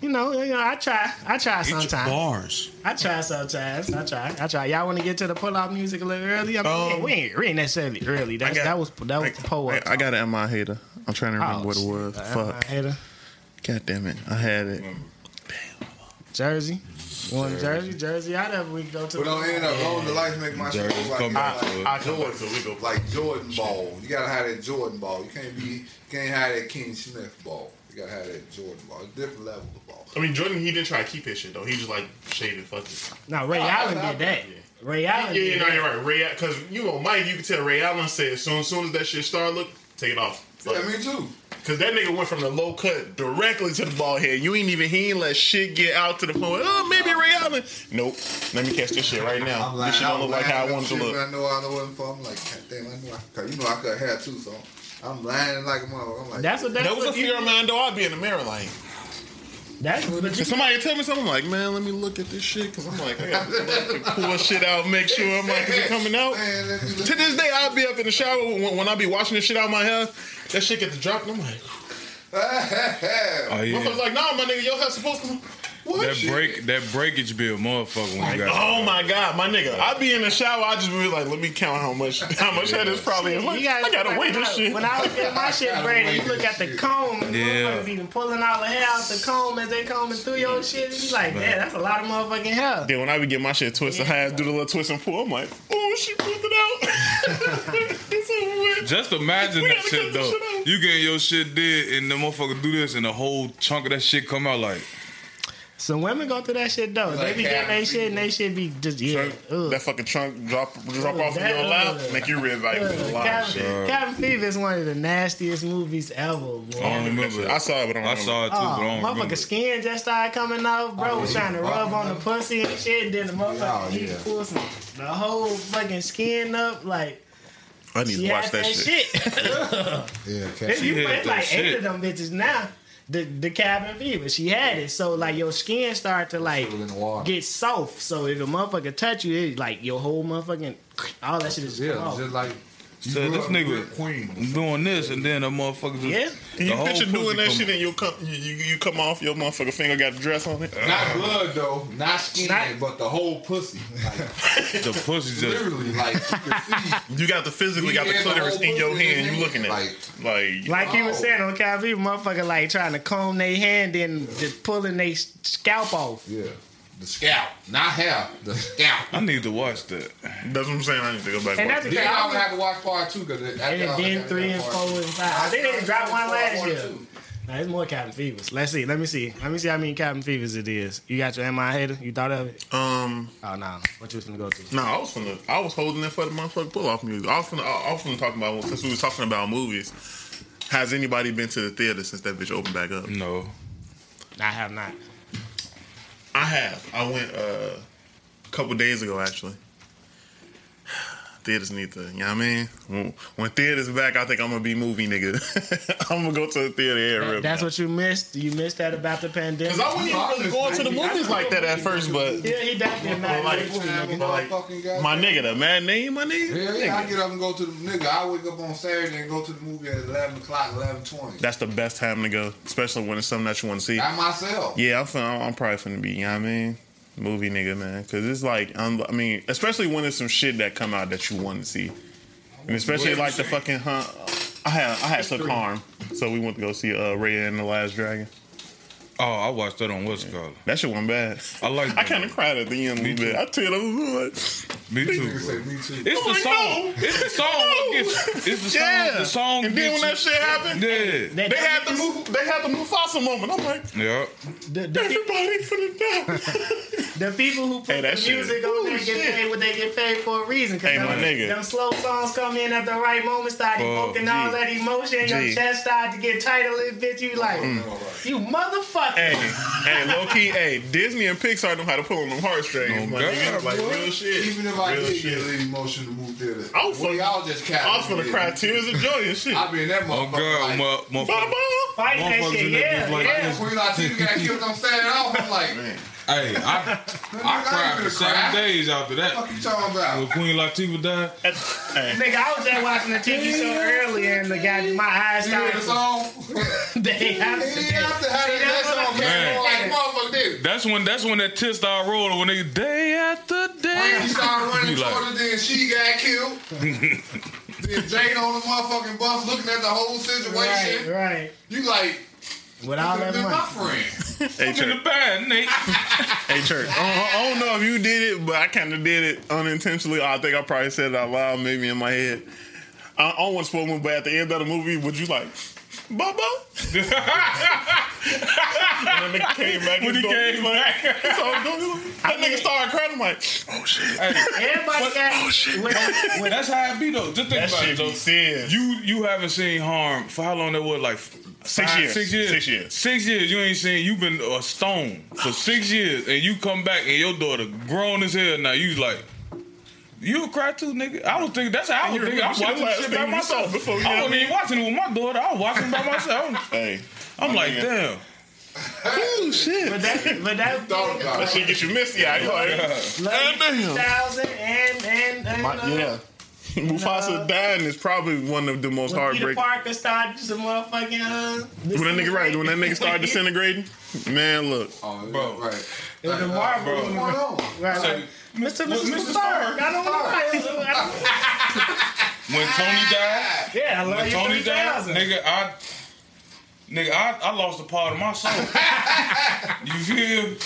Speaker 2: You know, you know, I try. I try
Speaker 5: Get your
Speaker 2: sometimes.
Speaker 5: bars.
Speaker 2: I try sometimes. I try. I try. Y'all want to get to the pull out music a little early? I mean,
Speaker 6: Um,
Speaker 2: we, ain't, we ain't necessarily early. That's,
Speaker 6: got-
Speaker 2: that was that was the poll.
Speaker 6: I, I got an MI hater. I'm trying to remember
Speaker 2: Oh,
Speaker 6: what it was.
Speaker 2: shit.
Speaker 6: Fuck.
Speaker 2: Hater.
Speaker 6: God damn it. I had it.
Speaker 2: Jersey. You want Jersey? Jersey. I never we go to.
Speaker 4: But don't end up long the lights make my shit
Speaker 5: Jerry's
Speaker 4: look like,
Speaker 5: coming
Speaker 4: like,
Speaker 5: to.
Speaker 6: I
Speaker 4: Jordan,
Speaker 6: to. We go.
Speaker 4: like Jordan ball. You gotta have that Jordan ball. You can't be you can't have that Kenny Smith ball. You gotta have that Jordan ball. It's a different level of ball.
Speaker 6: I mean, Jordan, he didn't try to keep his shit though. He just like shaded. Fuck it.
Speaker 2: No, Ray Allen did that. Ray Allen.
Speaker 6: Yeah, yeah,
Speaker 2: did
Speaker 6: no, you're right. Ray, because you know, Mike, you can tell Ray Allen said, as soon, as soon as that shit started, look, take it off.
Speaker 4: Yeah, me too.
Speaker 6: Because that nigga went from the low cut directly to the ball head. You ain't even, he ain't let shit get out to the point. Oh, maybe Ray Allen. Nope. Let me catch this shit right now.
Speaker 4: I'm
Speaker 6: this shit don't look like how I
Speaker 4: lining
Speaker 6: wanted to look.
Speaker 4: I know I know what I'm for. I'm like, God damn, I know I cause you know I cut hair too, so I'm lying like a motherfucker. I'm like,
Speaker 2: That's what. That's
Speaker 6: That was a
Speaker 2: what
Speaker 6: fear of mine, though. I'd be in the mirror like,
Speaker 2: That's what.
Speaker 6: if somebody tell me something, I'm like, man, let me look at this shit. Because I'm like, I got to pull shit out, make sure I'm like, is it coming out?
Speaker 4: Man, let me look.
Speaker 6: To this day, I'll be up in the shower when, when I be washing this shit out my hair. That shit get to drop, and I'm like,
Speaker 5: Oh
Speaker 6: motherfuckers
Speaker 5: yeah.
Speaker 6: like, nah, my nigga, your hair supposed to. What?
Speaker 5: That break, that breakage bill, motherfucker when you got.
Speaker 6: Oh my god, my nigga! I be in the shower. I just be like, let me count how much how much hair this probably is. Like,
Speaker 2: You gotta,
Speaker 6: I gotta
Speaker 2: like,
Speaker 6: wait
Speaker 2: when
Speaker 6: this shit.
Speaker 2: When I was getting my shit braided, you look at the comb and
Speaker 5: Yeah.
Speaker 2: yeah. be pulling all the hair out the comb as they combing through your shit. And you like, man, that's a lot of motherfucking hair.
Speaker 6: Then when I be getting my shit twisted, I have to do the little twist and pull. I'm like, oh, she pulled it out. it's over with.
Speaker 5: Just imagine that shit though.
Speaker 6: shit.
Speaker 5: You getting your shit did, and the motherfucker do this, and the whole chunk of that shit come out like.
Speaker 2: Some women go through that shit though. they be getting
Speaker 4: Cabin
Speaker 2: they shit and they shit be just yeah. ugh.
Speaker 6: That fucking trunk drop drop off in
Speaker 2: That-
Speaker 6: your lap,
Speaker 2: ugh.
Speaker 6: make you rib like
Speaker 2: Ugh,
Speaker 6: a lot.
Speaker 2: Cabin, Cabin Fever is one of the nastiest movies ever, boy.
Speaker 5: I don't remember.
Speaker 6: I saw it, but I don't
Speaker 5: I saw it too, but I
Speaker 2: Oh,
Speaker 5: don't remember.
Speaker 2: motherfucker skin just started coming off, bro. Oh, was
Speaker 4: yeah,
Speaker 2: trying to
Speaker 4: he
Speaker 2: rub on the pussy and shit, and then the motherfucker
Speaker 4: Oh,
Speaker 2: he
Speaker 4: yeah.
Speaker 2: pulled some, the whole fucking skin up, like
Speaker 6: I need
Speaker 2: she
Speaker 6: to watch that,
Speaker 2: that
Speaker 6: shit.
Speaker 2: shit.
Speaker 4: Yeah,
Speaker 2: If
Speaker 4: cat.
Speaker 2: you
Speaker 5: had
Speaker 2: put
Speaker 5: that
Speaker 2: like eight of them bitches now. The the cabin fever, she had it, so like your skin start to like
Speaker 4: in the water.
Speaker 2: get soft. So if a motherfucker touch you, it like your whole motherfucking all that shit is
Speaker 4: Yeah, just like you
Speaker 5: So this nigga-
Speaker 4: Queen.
Speaker 5: doing this, and then a motherfucker just
Speaker 2: Yeah.
Speaker 6: Can you
Speaker 5: the
Speaker 6: picture doing that shit and you come you, you, you come off your motherfucking finger got the dress on it?
Speaker 4: Not blood though, not skin,
Speaker 2: Not-
Speaker 4: but the whole pussy. Like,
Speaker 5: The pussy just
Speaker 4: literally, like you can see.
Speaker 6: You got the physically got the
Speaker 4: Yeah, the
Speaker 6: clitoris in your
Speaker 4: pussy in
Speaker 2: Oh,
Speaker 6: hand. You looking at
Speaker 4: hand,
Speaker 6: it. like
Speaker 2: Like he was
Speaker 4: Oh.
Speaker 2: saying on Cabin Fever, motherfucker like trying to comb their hand and just pulling their scalp off.
Speaker 4: Yeah, the Scout, not hair, the Scout.
Speaker 5: I need to watch that.
Speaker 6: that's what I'm saying. I need to go back.
Speaker 2: And
Speaker 6: And
Speaker 2: that's the
Speaker 4: Then
Speaker 2: thing.
Speaker 4: I
Speaker 2: I
Speaker 4: would have to watch part two because
Speaker 2: And then three and four and five. I think they didn't drop one last year. Now there's more Cabin Fevers. Let's see. Let me see. Let me see how many Cabin Fevers it is. You got your Am I a Hater? You thought of it?
Speaker 6: um,
Speaker 2: Oh, no. What you was gonna go to?
Speaker 6: no, I was finna, I was holding it for the motherfucking pull off music. I was finna, I was finna talk about since we was talking about movies. Has anybody been to the theater since that bitch opened back up?
Speaker 5: No.
Speaker 2: I have not.
Speaker 6: I have. I went uh, a couple days ago actually. Theaters need to, you know what I mean? When, when theaters back, I think I'm gonna be movie nigga. I'm gonna go to the theater here.
Speaker 2: That's what you missed. You missed that about the pandemic.
Speaker 6: Cause I wasn't even really going to the movies like that at first, but
Speaker 2: Yeah, he definitely
Speaker 6: But
Speaker 2: not
Speaker 6: like,
Speaker 2: like,
Speaker 6: but like, my nigga, the name, my nigga.
Speaker 4: Yeah, yeah, I
Speaker 6: Nigga.
Speaker 4: get up and go to the nigga. I wake up on Saturday and go to the movie at eleven o'clock, eleven twenty.
Speaker 6: That's the best time to go, especially when it's something that you want to see.
Speaker 4: By myself.
Speaker 6: Yeah, I'm, finna, I'm probably finna be, you know what I mean? Movie nigga, man. Cause it's like, um, I mean, especially when there's some shit that come out that you want to see. And especially like the fucking hunt. I had I had took harm, so we went to go see uh, Raya and the Last Dragon.
Speaker 5: Oh, I watched that on what's it called.
Speaker 6: That shit wasn't bad.
Speaker 5: I like
Speaker 6: I kind of cried at the end a
Speaker 5: Me
Speaker 6: little bit.
Speaker 5: too.
Speaker 6: I tell you, I was like,
Speaker 5: Me too. Bro.
Speaker 4: me too.
Speaker 5: It's the song. It's the song. It's the song.
Speaker 6: yeah.
Speaker 5: The song.
Speaker 6: And then when that shit happened,
Speaker 5: you- Yeah.
Speaker 2: They-
Speaker 6: they had the move. They had the Mufasa moment. I'm like,
Speaker 5: Yeah.
Speaker 2: the, the,
Speaker 6: everybody finna die.
Speaker 2: the people who put
Speaker 6: Hey, that
Speaker 2: the
Speaker 6: shit-
Speaker 2: music on there
Speaker 6: Ooh,
Speaker 2: get
Speaker 6: shit.
Speaker 2: paid what they get paid for a reason. 'Cause
Speaker 6: Hey, my
Speaker 2: them,
Speaker 6: nigga.
Speaker 2: them slow songs come in at the right moment, start
Speaker 5: Oh,
Speaker 2: evoking all that emotion. Your chest start to get tight a little bit. You like, mm. you motherfucker.
Speaker 6: Hey, hey, low key, hey, Disney and Pixar know how to pull on them heartstrings.
Speaker 5: Oh,
Speaker 6: my
Speaker 5: God,
Speaker 6: like
Speaker 4: boy.
Speaker 6: real shit.
Speaker 4: Even if I
Speaker 6: real
Speaker 4: did
Speaker 6: shit.
Speaker 4: get a little emotion to move theater,
Speaker 6: I was
Speaker 4: we
Speaker 6: finna-
Speaker 4: all just cat.
Speaker 6: I was finna cry tears of joy and shit.
Speaker 4: I be in that
Speaker 5: Oh
Speaker 4: motherfucker.
Speaker 5: God,
Speaker 4: like,
Speaker 5: mo-
Speaker 6: Baba.
Speaker 5: motherfucker.
Speaker 2: Fight that
Speaker 5: Motherfuckers
Speaker 2: shit,
Speaker 5: in that
Speaker 2: yeah,
Speaker 5: bitch like
Speaker 2: yeah.
Speaker 5: this.
Speaker 4: Queen Latifah got killed on Saturday off. I'm like, man,
Speaker 5: Hey, I I cried for seven days after
Speaker 4: what
Speaker 5: that.
Speaker 4: the fuck you talking about? When?
Speaker 5: Queen Latifah died.
Speaker 6: Hey,
Speaker 2: Nigga, I was just watching the TV show earlier and the guy, my eyes
Speaker 4: You hear the song?
Speaker 2: They
Speaker 4: He
Speaker 2: have
Speaker 4: didn't
Speaker 2: to.
Speaker 4: have to have that, that
Speaker 2: that's
Speaker 4: song
Speaker 2: I'm
Speaker 4: came on like motherfucker did.
Speaker 5: That's when that's when that tear started rolling. When they day after day.
Speaker 4: he started running
Speaker 5: You like-
Speaker 4: towards her, then she got killed. then Jane on the motherfucking bus looking at the whole situation.
Speaker 2: Right,
Speaker 4: situation.
Speaker 2: right.
Speaker 4: You like,
Speaker 2: With all that
Speaker 4: this my
Speaker 2: money.
Speaker 4: friend.
Speaker 6: hey,
Speaker 5: In the
Speaker 6: church.
Speaker 5: bad, Nate.
Speaker 6: Hey, church. I don't, I don't know if you did it, but I kind of did it unintentionally. I think I probably said it out loud, maybe in my head. I, I don't want to spoil movie, but at the end of the movie, would you like, Bubba? and then nigga came back.
Speaker 5: when he came back.
Speaker 6: So I'm doing- that nigga started crying. I'm like, oh shit.
Speaker 2: Everybody got. Oh, with, with,
Speaker 5: That's how it be though. Just think
Speaker 6: That
Speaker 5: about it though.
Speaker 6: serious.
Speaker 5: You you haven't seen harm for how long that was? Like
Speaker 6: Six
Speaker 5: five-
Speaker 6: years.
Speaker 5: Six years.
Speaker 6: Six years.
Speaker 5: Six years. You ain't seen. You've been a stone for six years, and you come back and your daughter grown as hell now. You like. You cry too, nigga. I was thinking that's how I was
Speaker 6: You
Speaker 5: thinking. I was
Speaker 6: remember
Speaker 5: watching
Speaker 6: shit
Speaker 5: shit by
Speaker 6: last thing you saw
Speaker 5: myself.
Speaker 6: before you
Speaker 5: I
Speaker 6: had
Speaker 5: wasn't even watching it with my daughter. I was watching by myself.
Speaker 6: Hey.
Speaker 5: I'm like,
Speaker 6: Yeah.
Speaker 5: damn.
Speaker 6: Oh shit.
Speaker 2: but that, but that,
Speaker 4: Thought about
Speaker 6: That shit get you misty out. You like,
Speaker 2: Love
Speaker 6: damn.
Speaker 2: 2000 and and, and
Speaker 6: My-
Speaker 2: uh,
Speaker 6: yeah. Mufasa dying is probably one of the most
Speaker 2: When Peter
Speaker 6: heartbreaking.
Speaker 2: Parker started some motherfucking uh,
Speaker 6: When that nigga right, when that nigga started disintegrating, man, look.
Speaker 4: Oh,
Speaker 5: Bro.
Speaker 4: right.
Speaker 2: It was the
Speaker 4: Like,
Speaker 2: Marvel.
Speaker 4: What's going on?
Speaker 2: Right,
Speaker 5: So,
Speaker 2: right. Mr. Mr.
Speaker 5: Mr.
Speaker 2: Mr. Stark. I don't know.
Speaker 5: when Tony died,
Speaker 2: Yeah, I love
Speaker 5: when
Speaker 2: you.
Speaker 5: Tony died, nigga, I, nigga, I, I lost a part of my soul. you feel?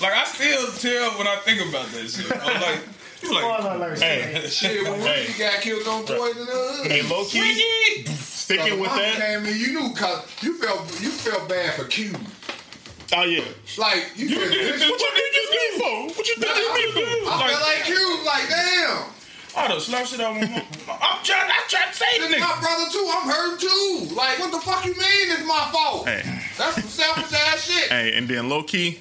Speaker 5: Like I still tell when I think about that shit. I'm like, you like.
Speaker 6: Hey,
Speaker 4: Shit, when
Speaker 6: Hey.
Speaker 4: Ricky got killed on Boys in the Hood.
Speaker 6: hey, low key, sticking with that.
Speaker 4: Came in, you knew cause you felt you felt bad for Q.
Speaker 6: Oh yeah.
Speaker 4: Like you,
Speaker 5: You
Speaker 4: can.
Speaker 5: did
Speaker 4: This,
Speaker 5: this-
Speaker 6: What you think this me for? What you think this me for?
Speaker 4: I feel like you. Like damn.
Speaker 5: I done slap shit out my mom. I'm trying. I'm trying to say the
Speaker 4: It's my brother too. I'm hurt too. Like what the fuck you mean? It's my fault.
Speaker 6: Hey.
Speaker 4: That's some selfish ass shit.
Speaker 6: Hey, and then low key,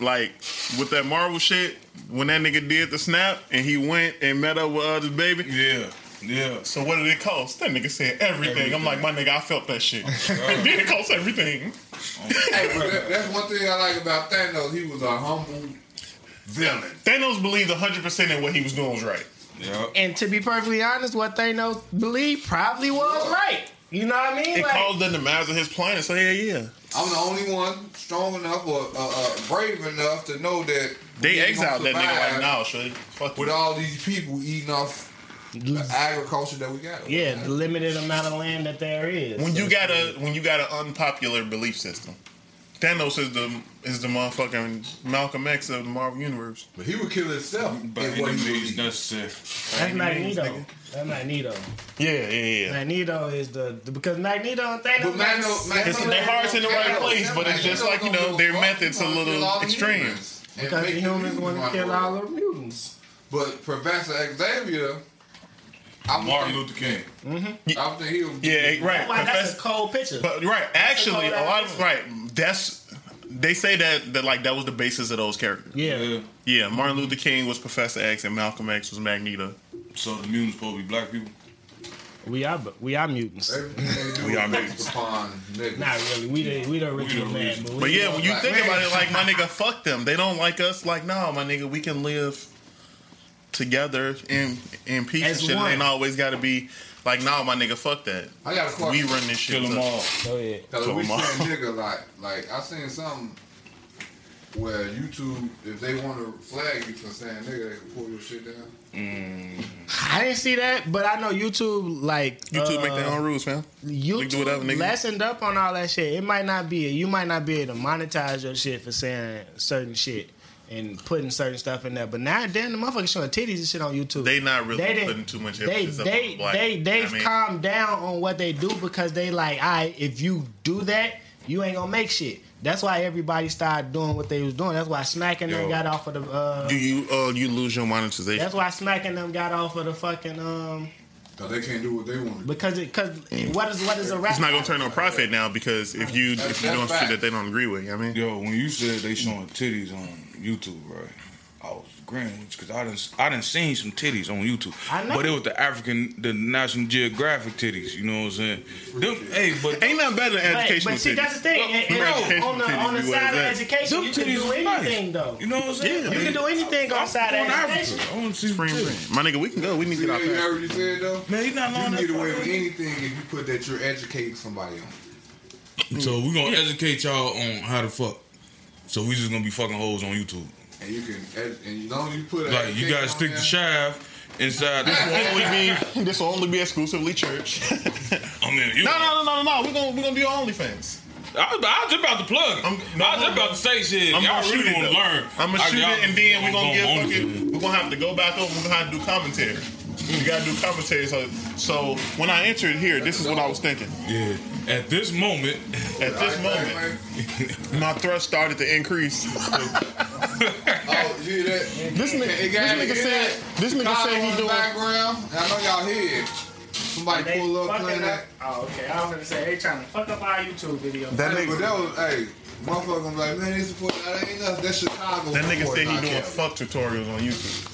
Speaker 6: like with that Marvel shit, when that nigga did the snap and he went and met up with uh, his baby.
Speaker 5: Yeah, yeah.
Speaker 6: So what did it cost? That nigga said everything. I'm like, my nigga, I felt that shit. it did cost everything.
Speaker 4: Hey, that, that's one thing I like about Thanos. He was a humble villain.
Speaker 6: Thanos believed 100% in what he was doing was right.
Speaker 5: Yeah.
Speaker 2: And to be perfectly honest, what Thanos believed probably was right. You know what I mean?
Speaker 6: It
Speaker 2: Like,
Speaker 6: caused them to master his planet. So yeah, yeah.
Speaker 4: I'm the only one strong enough or uh, uh, brave enough to know that
Speaker 6: They
Speaker 4: we
Speaker 6: exiled that nigga like,
Speaker 4: now.
Speaker 6: nah, shorty. Fuck
Speaker 4: With
Speaker 6: you.
Speaker 4: all these people eating off the agriculture that we got.
Speaker 2: yeah, the limited amount of land that there is.
Speaker 6: When
Speaker 2: So
Speaker 6: you got a when you got an unpopular belief system, Thanos is the is the motherfucking Malcolm X of the Marvel universe.
Speaker 4: But he would kill himself
Speaker 5: But
Speaker 4: in
Speaker 5: any
Speaker 4: what he
Speaker 5: means
Speaker 4: believed.
Speaker 5: necessary.
Speaker 2: That's
Speaker 6: Any means,
Speaker 2: Magneto.
Speaker 6: nigga.
Speaker 2: That's Magneto.
Speaker 6: Yeah, yeah, yeah.
Speaker 2: Magneto is the, the because Magneto and Thanos.
Speaker 4: But Magneto,
Speaker 2: that's-
Speaker 4: Magneto,
Speaker 6: It's- their heart's in the right place, but it's just like, you know, their method's are a little extreme.
Speaker 2: because the humans want to kill all the mutants.
Speaker 4: But Professor Xavier, I would
Speaker 5: Martin
Speaker 4: think,
Speaker 5: Luther King.
Speaker 4: I would think he would.
Speaker 6: Yeah, right.
Speaker 2: Wow, that's a cold picture.
Speaker 6: But right, actually, a
Speaker 2: cold
Speaker 6: lot of right. That's they say that that like that was the basis of those characters.
Speaker 2: yeah.
Speaker 5: Yeah.
Speaker 6: Yeah, Martin Luther King was Professor X and Malcolm X was Magneto.
Speaker 5: So the mutants supposed to be black people.
Speaker 2: we are we are mutants.
Speaker 4: Everything they do
Speaker 6: We are mutants.
Speaker 4: upon niggas.
Speaker 2: Not really. We the we the original man, but,
Speaker 6: But yeah, when you think
Speaker 4: man.
Speaker 6: about it, like my nigga, fuck them. They don't like us. Like no, my nigga, we can live together in in peace
Speaker 2: As
Speaker 6: and shit.
Speaker 2: one.
Speaker 6: It ain't always got to be like nah, my nigga, fuck that.
Speaker 4: I got a question.
Speaker 6: We run this shit.
Speaker 5: Kill them
Speaker 6: up.
Speaker 5: all.
Speaker 2: Go ahead.
Speaker 4: Cause
Speaker 6: Kill
Speaker 4: we
Speaker 6: 'em all.
Speaker 4: saying nigga like like I seen something where YouTube if they want to flag you for saying nigga they can pull your shit down.
Speaker 2: I didn't see that, but I know YouTube like
Speaker 6: YouTube
Speaker 2: uh,
Speaker 6: make their own rules, man.
Speaker 2: YouTube
Speaker 6: do whatever,
Speaker 2: lessened up on all that shit. It might not be you might not be able to monetize your shit for saying certain shit and putting certain stuff in there. But now and then the motherfuckers showing titties and shit on YouTube.
Speaker 6: They not really
Speaker 2: They didn't-
Speaker 6: putting too much
Speaker 2: they
Speaker 6: emphasis up
Speaker 2: they
Speaker 6: on black.
Speaker 2: they they've
Speaker 6: I mean,
Speaker 2: calmed down on what they do because they like, I if you do that, you ain't gonna make shit. That's why everybody started doing what they was doing. That's why smacking them got off of the. Uh,
Speaker 6: Do you uh you lose your monetization?
Speaker 2: that's why smacking them got off of the fucking um
Speaker 4: Cause they can't do what they want to do.
Speaker 2: because it because what is what is a rap?
Speaker 6: It's not gonna turn on profit now because if you
Speaker 4: That's-
Speaker 6: if you're doing
Speaker 4: that's
Speaker 6: shit that they don't agree with, you know what I mean.
Speaker 5: Yo, when you said they showing titties on YouTube, right? I was agreeing because I done I done seen some titties on YouTube,
Speaker 2: I know.
Speaker 5: but it was the African, the National Geographic titties. You know what I'm saying? Them, hey, but
Speaker 6: Ain't nothing better than
Speaker 2: But,
Speaker 6: educational
Speaker 2: but see,
Speaker 6: titties.
Speaker 2: that's the thing. And, and
Speaker 6: Educational
Speaker 2: on the on the
Speaker 6: be
Speaker 2: side of education, you can do anything
Speaker 5: nice.
Speaker 2: though.
Speaker 5: You know what I'm saying?
Speaker 6: Yeah.
Speaker 2: You can do anything on
Speaker 5: I'm
Speaker 2: side of education.
Speaker 5: Africa. I want to see some
Speaker 6: Spring My nigga, we can go. We need to get out
Speaker 4: heard
Speaker 6: there.
Speaker 4: what you said though?
Speaker 5: Man, he not
Speaker 4: You
Speaker 5: long
Speaker 4: can get away with anything if you put that you're educating somebody on.
Speaker 5: So we're gonna educate y'all on how to fuck. So we just gonna be fucking hoes on YouTube.
Speaker 4: And you can, ed- and you know you put a
Speaker 5: Like you gotta stick the shaft inside.
Speaker 6: This will only be this will only be exclusively church.
Speaker 5: I mean, you,
Speaker 6: no, no, no, no, no. We're gonna we're gonna do OnlyFans.
Speaker 5: I was, I was just about to plug.
Speaker 6: I'm-
Speaker 5: I'm,
Speaker 6: no,
Speaker 5: I was just about to say shit.
Speaker 6: I'm
Speaker 5: y'all
Speaker 6: gonna shoot
Speaker 5: really
Speaker 6: it.
Speaker 5: want to learn.
Speaker 6: I'm gonna shoot it, and then we're gonna
Speaker 5: on
Speaker 6: get
Speaker 5: OnlyFans.
Speaker 6: fucking. We're gonna have to go back over. We're gonna have to do commentary. We gotta do commentary. So, so when I entered here, this is what I was thinking.
Speaker 5: Yeah. At this moment,
Speaker 6: At this moment, my thrust started to increase.
Speaker 4: Oh, you hear that?
Speaker 6: This nigga, this nigga said,
Speaker 4: got
Speaker 6: this nigga
Speaker 4: Chicago
Speaker 6: said
Speaker 4: in
Speaker 6: he doing.
Speaker 4: background. and I know y'all hear it. Somebody pull up
Speaker 2: fucking
Speaker 4: playing
Speaker 2: up.
Speaker 4: that.
Speaker 2: Oh, okay. I was gonna say they trying to fuck up our YouTube video.
Speaker 6: That
Speaker 4: Hey, but
Speaker 6: nigga,
Speaker 4: that was, hey, motherfucker, I'm like, man, they support that ain't nothing. That's Chicago.
Speaker 6: that nigga said he doing fuck tutorials on YouTube.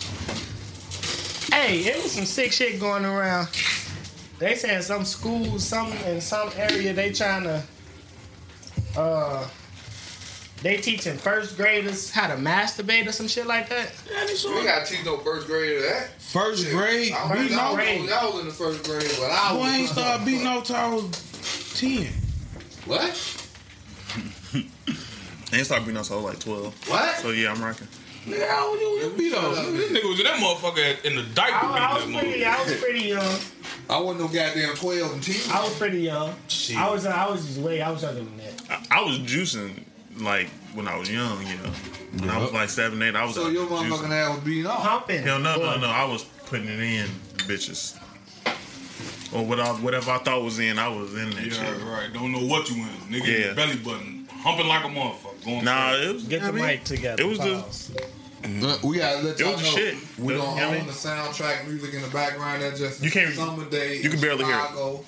Speaker 2: Hey, it was some sick shit going around. They saying some school, some in some area, they trying to, uh, they teaching first graders how to masturbate or some shit like that.
Speaker 4: We gotta teach no first grade of that.
Speaker 5: first grade,
Speaker 4: I
Speaker 5: beating
Speaker 4: was,
Speaker 5: off.
Speaker 2: grade.
Speaker 4: I was in the first grade, but I was.
Speaker 5: I ain't started beating off till I was ten.
Speaker 4: What?
Speaker 6: And he started being us all like 12.
Speaker 4: What?
Speaker 6: So yeah, I'm rocking.
Speaker 5: Nigga, how old you was beat off? This nigga was in that motherfucker in the diaper
Speaker 2: I, I was
Speaker 5: beating
Speaker 2: pretty,
Speaker 5: that
Speaker 2: I was pretty young.
Speaker 4: I wasn't no goddamn 12 and 10.
Speaker 2: I was pretty young.
Speaker 5: Shit.
Speaker 2: I was, I was just way, I was younger than that.
Speaker 6: I, I was juicing like when I was young, you know. When I was like seven, eight, I was
Speaker 4: So
Speaker 6: out
Speaker 4: your
Speaker 6: juicing.
Speaker 4: motherfucking ass was beating off.
Speaker 2: Pumping.
Speaker 6: Hell no, no, no. I was putting it in, bitches. Or what I, whatever I thought was in, I was in that
Speaker 5: Yeah,
Speaker 6: shit.
Speaker 5: right. Don't know what you in. Nigga,
Speaker 6: Yeah.
Speaker 5: belly button humping like a motherfucker. Going
Speaker 6: Nah, it was.
Speaker 2: Get the
Speaker 6: mean,
Speaker 2: mic together.
Speaker 6: It was the.
Speaker 2: Pause.
Speaker 4: Look, we gotta let y'all know.
Speaker 6: shit.
Speaker 4: We
Speaker 6: You
Speaker 4: don't
Speaker 6: know I
Speaker 4: own
Speaker 6: mean?
Speaker 4: the soundtrack music in the background. That just
Speaker 6: You can't-
Speaker 4: summer day.
Speaker 6: you can
Speaker 4: in
Speaker 6: barely hear it.
Speaker 4: Chicago.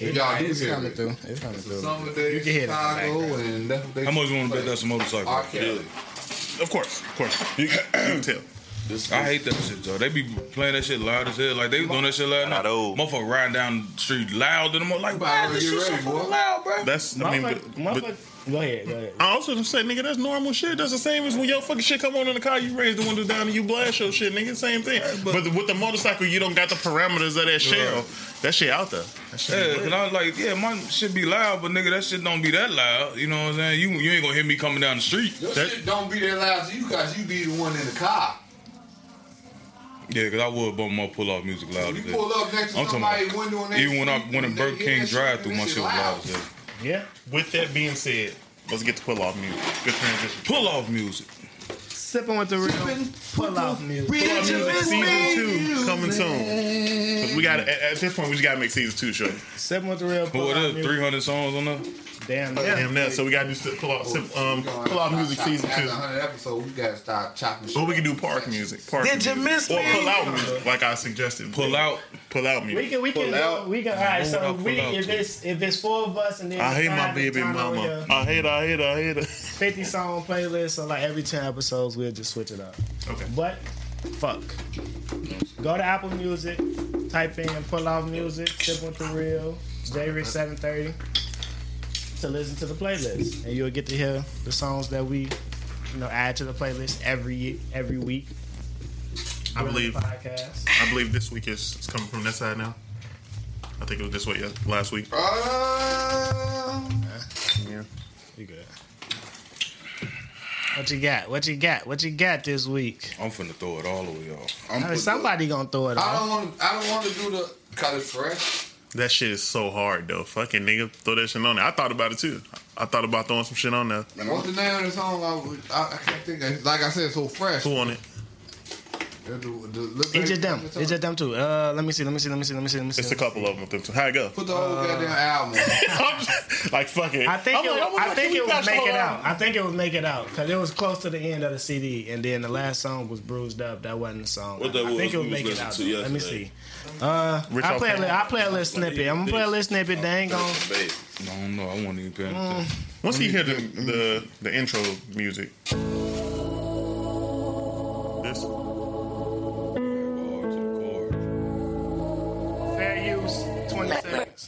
Speaker 4: If y'all do
Speaker 2: it's
Speaker 4: hear
Speaker 2: coming
Speaker 4: it.
Speaker 2: through. It's coming
Speaker 4: It's a
Speaker 2: through.
Speaker 4: summer day
Speaker 2: You can hear it in the
Speaker 4: Chicago,
Speaker 2: background.
Speaker 4: and that's what they.
Speaker 5: How much you want to bet that's a motorcycle?
Speaker 4: R. Kelly.
Speaker 6: Of course, of course. You can, you can tell.
Speaker 7: This,
Speaker 5: I hate that shit, Joe. They be playing that shit loud as hell. Like they was doing that shit loud.
Speaker 7: Not
Speaker 5: Now.
Speaker 7: old.
Speaker 5: Motherfucker riding down the street loud and I'm like, why is this shit so fucking loud, bro?
Speaker 6: That's. I mean, but, but
Speaker 2: go ahead, go ahead.
Speaker 6: I also just say, nigga, that's normal shit. That's the same as when your fucking shit come on in the car. You raise the window down and you blast your shit, nigga. Same thing. But, with the motorcycle, you don't got the parameters of that shell. That shit out there. That shit
Speaker 5: Yeah,
Speaker 6: be
Speaker 5: cause. I was like, yeah, my shit be loud, but nigga, that shit don't be that loud. You know what I'm saying? You you ain't gonna hear me coming down the street.
Speaker 4: Your
Speaker 6: That-
Speaker 4: shit don't be that loud to you guys. you be the one in the car.
Speaker 5: Yeah, cause I would bump my pull off music loud
Speaker 4: You pull up next to
Speaker 5: I'm talking
Speaker 4: somebody's
Speaker 5: about-
Speaker 4: window and they
Speaker 5: Even when I when a
Speaker 4: and
Speaker 5: Burger King drive through, my shit was loud as hell.
Speaker 2: Yeah.
Speaker 6: With that being said, let's get to pull off music. Good transition.
Speaker 5: Pull off music.
Speaker 2: Sipping with the real pull off music.
Speaker 6: Pull off music season two coming soon. 'Cause we got at, at this point we just gotta make season two show.
Speaker 2: Sipping with the real pull
Speaker 5: What
Speaker 2: off
Speaker 5: is
Speaker 2: music.
Speaker 5: 300 songs on there?
Speaker 2: Damn,
Speaker 6: Damn
Speaker 2: yeah.
Speaker 6: that. So we gotta do sip- pull out, sip, um pull off music season
Speaker 4: After
Speaker 6: two.
Speaker 4: 100 episodes, we gotta start chopping.
Speaker 6: Or we can do
Speaker 4: up.
Speaker 6: park music. Park
Speaker 7: Did you
Speaker 6: music.
Speaker 7: miss
Speaker 6: or
Speaker 7: me?
Speaker 6: pull out music, like I suggested.
Speaker 5: Pull out.
Speaker 6: Pull out music.
Speaker 2: We
Speaker 6: music.
Speaker 2: can, we can,
Speaker 7: out.
Speaker 2: we can. All right,
Speaker 5: Pull
Speaker 2: so we, if
Speaker 5: too.
Speaker 2: it's if it's four of us and then
Speaker 6: I hate my baby mama. I hate her, I hate her, I hate her.
Speaker 2: Fifty song playlist. So like every ten episodes, we'll just switch it up.
Speaker 6: Okay.
Speaker 2: But fuck. Go to Apple Music, type in pull off music, sip with the real, J Rich seven thirty to listen to the playlist. And you'll get to hear the songs that we you know add to the playlist every every week.
Speaker 6: I believe
Speaker 2: podcast.
Speaker 6: I believe this week is, is coming from that side now. I think it was this way yeah, last week.
Speaker 4: Uh,
Speaker 6: Yeah.
Speaker 2: You good. What you got? What you got? What you got this week?
Speaker 5: I'm finna throw it all the way off.
Speaker 4: I'm
Speaker 2: I mean,
Speaker 4: put
Speaker 2: somebody gonna throw it
Speaker 4: the- I
Speaker 2: off.
Speaker 4: don't want. I don't want to do the cause it's fresh.
Speaker 6: That shit is so hard though. Fucking nigga, throw that shit on there. I thought about it too. I thought about throwing some shit on there.
Speaker 4: What's the name of the song? I, would- I, think. Of, like I said, it's so fresh.
Speaker 6: Who on it?
Speaker 4: The- the- the- look
Speaker 2: It's
Speaker 4: back-
Speaker 2: just them. It's just them too. Uh, let me see. Let me see. Let me see. Let me see. Let me see.
Speaker 6: It's a couple of them with them too. How it go?
Speaker 4: Put the whole goddamn album.
Speaker 6: I'm just, like fuck it.
Speaker 2: I think
Speaker 6: I'm
Speaker 2: it,
Speaker 6: like, I'm
Speaker 2: I
Speaker 6: like,
Speaker 2: think it
Speaker 6: we
Speaker 2: was make it out. I think it was make it out because it was close to the end of the CD, and then the last song was bruised up. That wasn't the song.
Speaker 7: What that
Speaker 2: I think it was make it out.
Speaker 7: listening to
Speaker 2: though. Let me see. Uh,
Speaker 6: Rich
Speaker 2: I play a I play a little snippet. I'm gonna play a little snippet. They ain't gonna.
Speaker 7: Babe.
Speaker 5: I don't know. I won't even pay
Speaker 2: Mm.
Speaker 5: attention.
Speaker 6: Once you hear the, the the intro music, this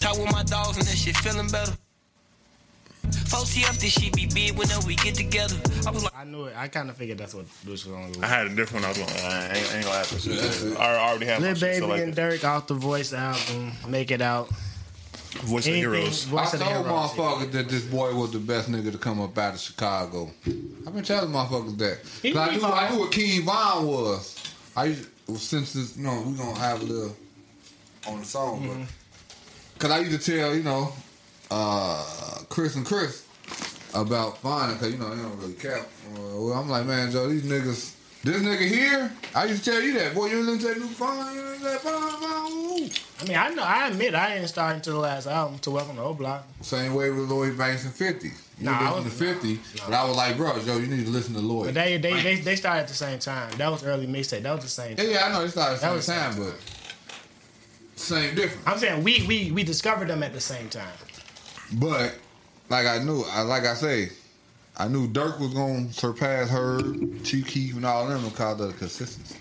Speaker 8: Talk with my dogs and that shit feeling better. 4TF, this shit be big whenever we get together. I was like,
Speaker 2: I knew it. I kind of figured that's what this was gonna
Speaker 6: I had a different one. I was going. I ain't, I ain't gonna have to. I already have my
Speaker 2: Lil
Speaker 6: shit,
Speaker 2: Baby
Speaker 6: so like
Speaker 2: and Dirk off the Voice album. Make it out.
Speaker 6: Voice of the
Speaker 2: Anything-
Speaker 6: Heroes.
Speaker 4: I
Speaker 2: of
Speaker 4: told
Speaker 2: Heroes.
Speaker 4: motherfuckers that this boy was the best nigga to come up out of Chicago. I've been telling motherfuckers that.
Speaker 2: He
Speaker 4: 'Cause I knew, I knew what King Von was. I used, since this, you know, we gonna have a little on the song,
Speaker 2: Mm-hmm.
Speaker 4: but cause I used to tell you know, uh, Chris and Chris about Von, cause you know they don't really care. Uh, well, I'm like, man, Joe, these niggas. This nigga here, I used to tell you that. Boy, you listen to that new Von, you listen to that Von, Von.
Speaker 2: I mean, I know. I admit I didn't start until the last album to Welcome to O Block.
Speaker 4: Same way with Lloyd Banks and 50. You
Speaker 2: Nah,
Speaker 4: listen to 50, but I was like, bro, Joe, you need to listen to Lloyd.
Speaker 2: But they they, they they started at the same time. That was early mixtape. That was the same.
Speaker 4: yeah,
Speaker 2: Time.
Speaker 4: yeah, I know it's not the
Speaker 2: That
Speaker 4: same time,
Speaker 2: same
Speaker 4: but same difference.
Speaker 2: I'm saying we we we discovered them at the same time.
Speaker 4: But like I knew, I like I say, I knew Dirk was gonna surpass her, Chief Keef, and all them because of the consistency.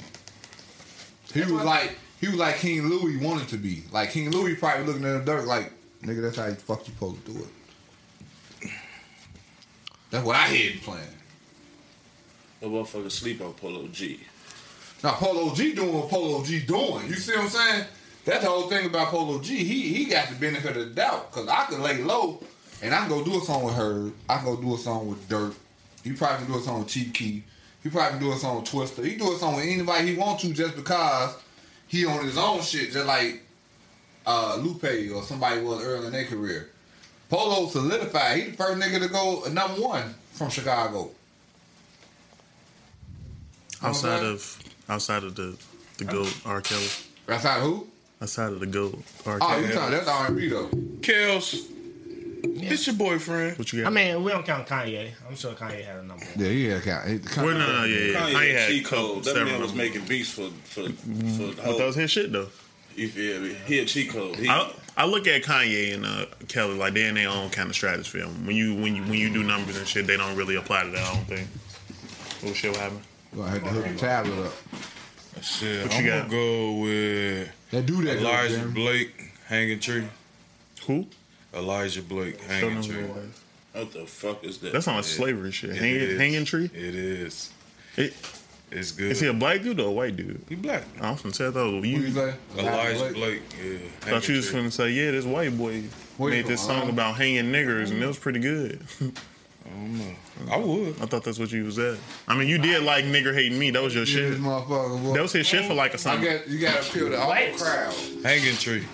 Speaker 4: He was like he was like King Louie wanted to be. Like King Louie probably looking at Dirk like, nigga, that's how you fuck you supposed to do it. That's what I hear him playing.
Speaker 7: The motherfucker sleep on Polo G.
Speaker 4: Now Polo G doing what Polo G doing. You see what I'm saying? That's the whole thing about Polo G. He he got the benefit of the doubt because I could lay low and I can go do a song with her. I can go do a song with Dirk. He probably can do a song with Chief Keef. He probably can do a song with Twista. He do a song with anybody he want to just because he on his own shit, just like uh, Lupe or somebody was early in their career. Polo solidified. He the first nigga to go number one from Chicago.
Speaker 6: Outside of outside of the the gold R Kelly.
Speaker 4: How who?
Speaker 6: Outside of the gold R
Speaker 4: Oh, you talking? That's R and B though.
Speaker 5: Kels,
Speaker 2: Yeah,
Speaker 5: It's your boyfriend.
Speaker 6: What you got?
Speaker 2: I mean, we don't count Kanye. I'm sure Kanye had a number. one.
Speaker 4: Yeah, he had count. He,
Speaker 6: Well, no, no, yeah, yeah.
Speaker 7: Kanye
Speaker 6: I
Speaker 7: had
Speaker 6: had
Speaker 7: cheat
Speaker 6: couple-
Speaker 7: code. That man was
Speaker 6: of
Speaker 7: making beats for for for the
Speaker 6: But that was his shit though.
Speaker 7: You feel me? He a cheat code. He,
Speaker 6: I, I look at Kanye and uh, Kelly like they're in their own kind of stratosphere. When you when you when you do numbers and shit, they don't really apply to that. I don't think. What shit will happen?
Speaker 4: Gonna have to hook the tablet up.
Speaker 5: Shit,
Speaker 6: What
Speaker 5: I'm
Speaker 6: you
Speaker 5: gonna go with
Speaker 4: They do that. though,
Speaker 5: Elijah
Speaker 4: Jeremy.
Speaker 5: Blake, Hanging Tree.
Speaker 6: Who?
Speaker 5: Elijah Blake, Hanging Tree.
Speaker 6: that is.
Speaker 7: what the fuck is that?
Speaker 6: That's on slavery shit. Hanging, hanging tree.
Speaker 5: It is.
Speaker 6: It,
Speaker 5: It's good.
Speaker 6: is he a black dude or a white dude?
Speaker 5: He black.
Speaker 6: I was gonna say I thought it was
Speaker 4: you
Speaker 6: you.
Speaker 4: say?
Speaker 5: Elijah Blake. Yeah.
Speaker 6: I thought you was
Speaker 5: Hanging
Speaker 6: gonna say yeah, this white boy
Speaker 4: Where you
Speaker 6: made this song
Speaker 4: Uh-huh.
Speaker 6: about hanging niggers and it was pretty good.
Speaker 5: Tree. I don't know. I would.
Speaker 6: I thought that's what you was at. I mean, you did like nigger hating me. That was your
Speaker 4: Yeah,
Speaker 6: shit.
Speaker 4: this motherfucker. boy.
Speaker 6: That was his shit for like a
Speaker 4: I
Speaker 6: summer.
Speaker 4: got you got to appeal to all the crowd.
Speaker 5: Hanging Tree.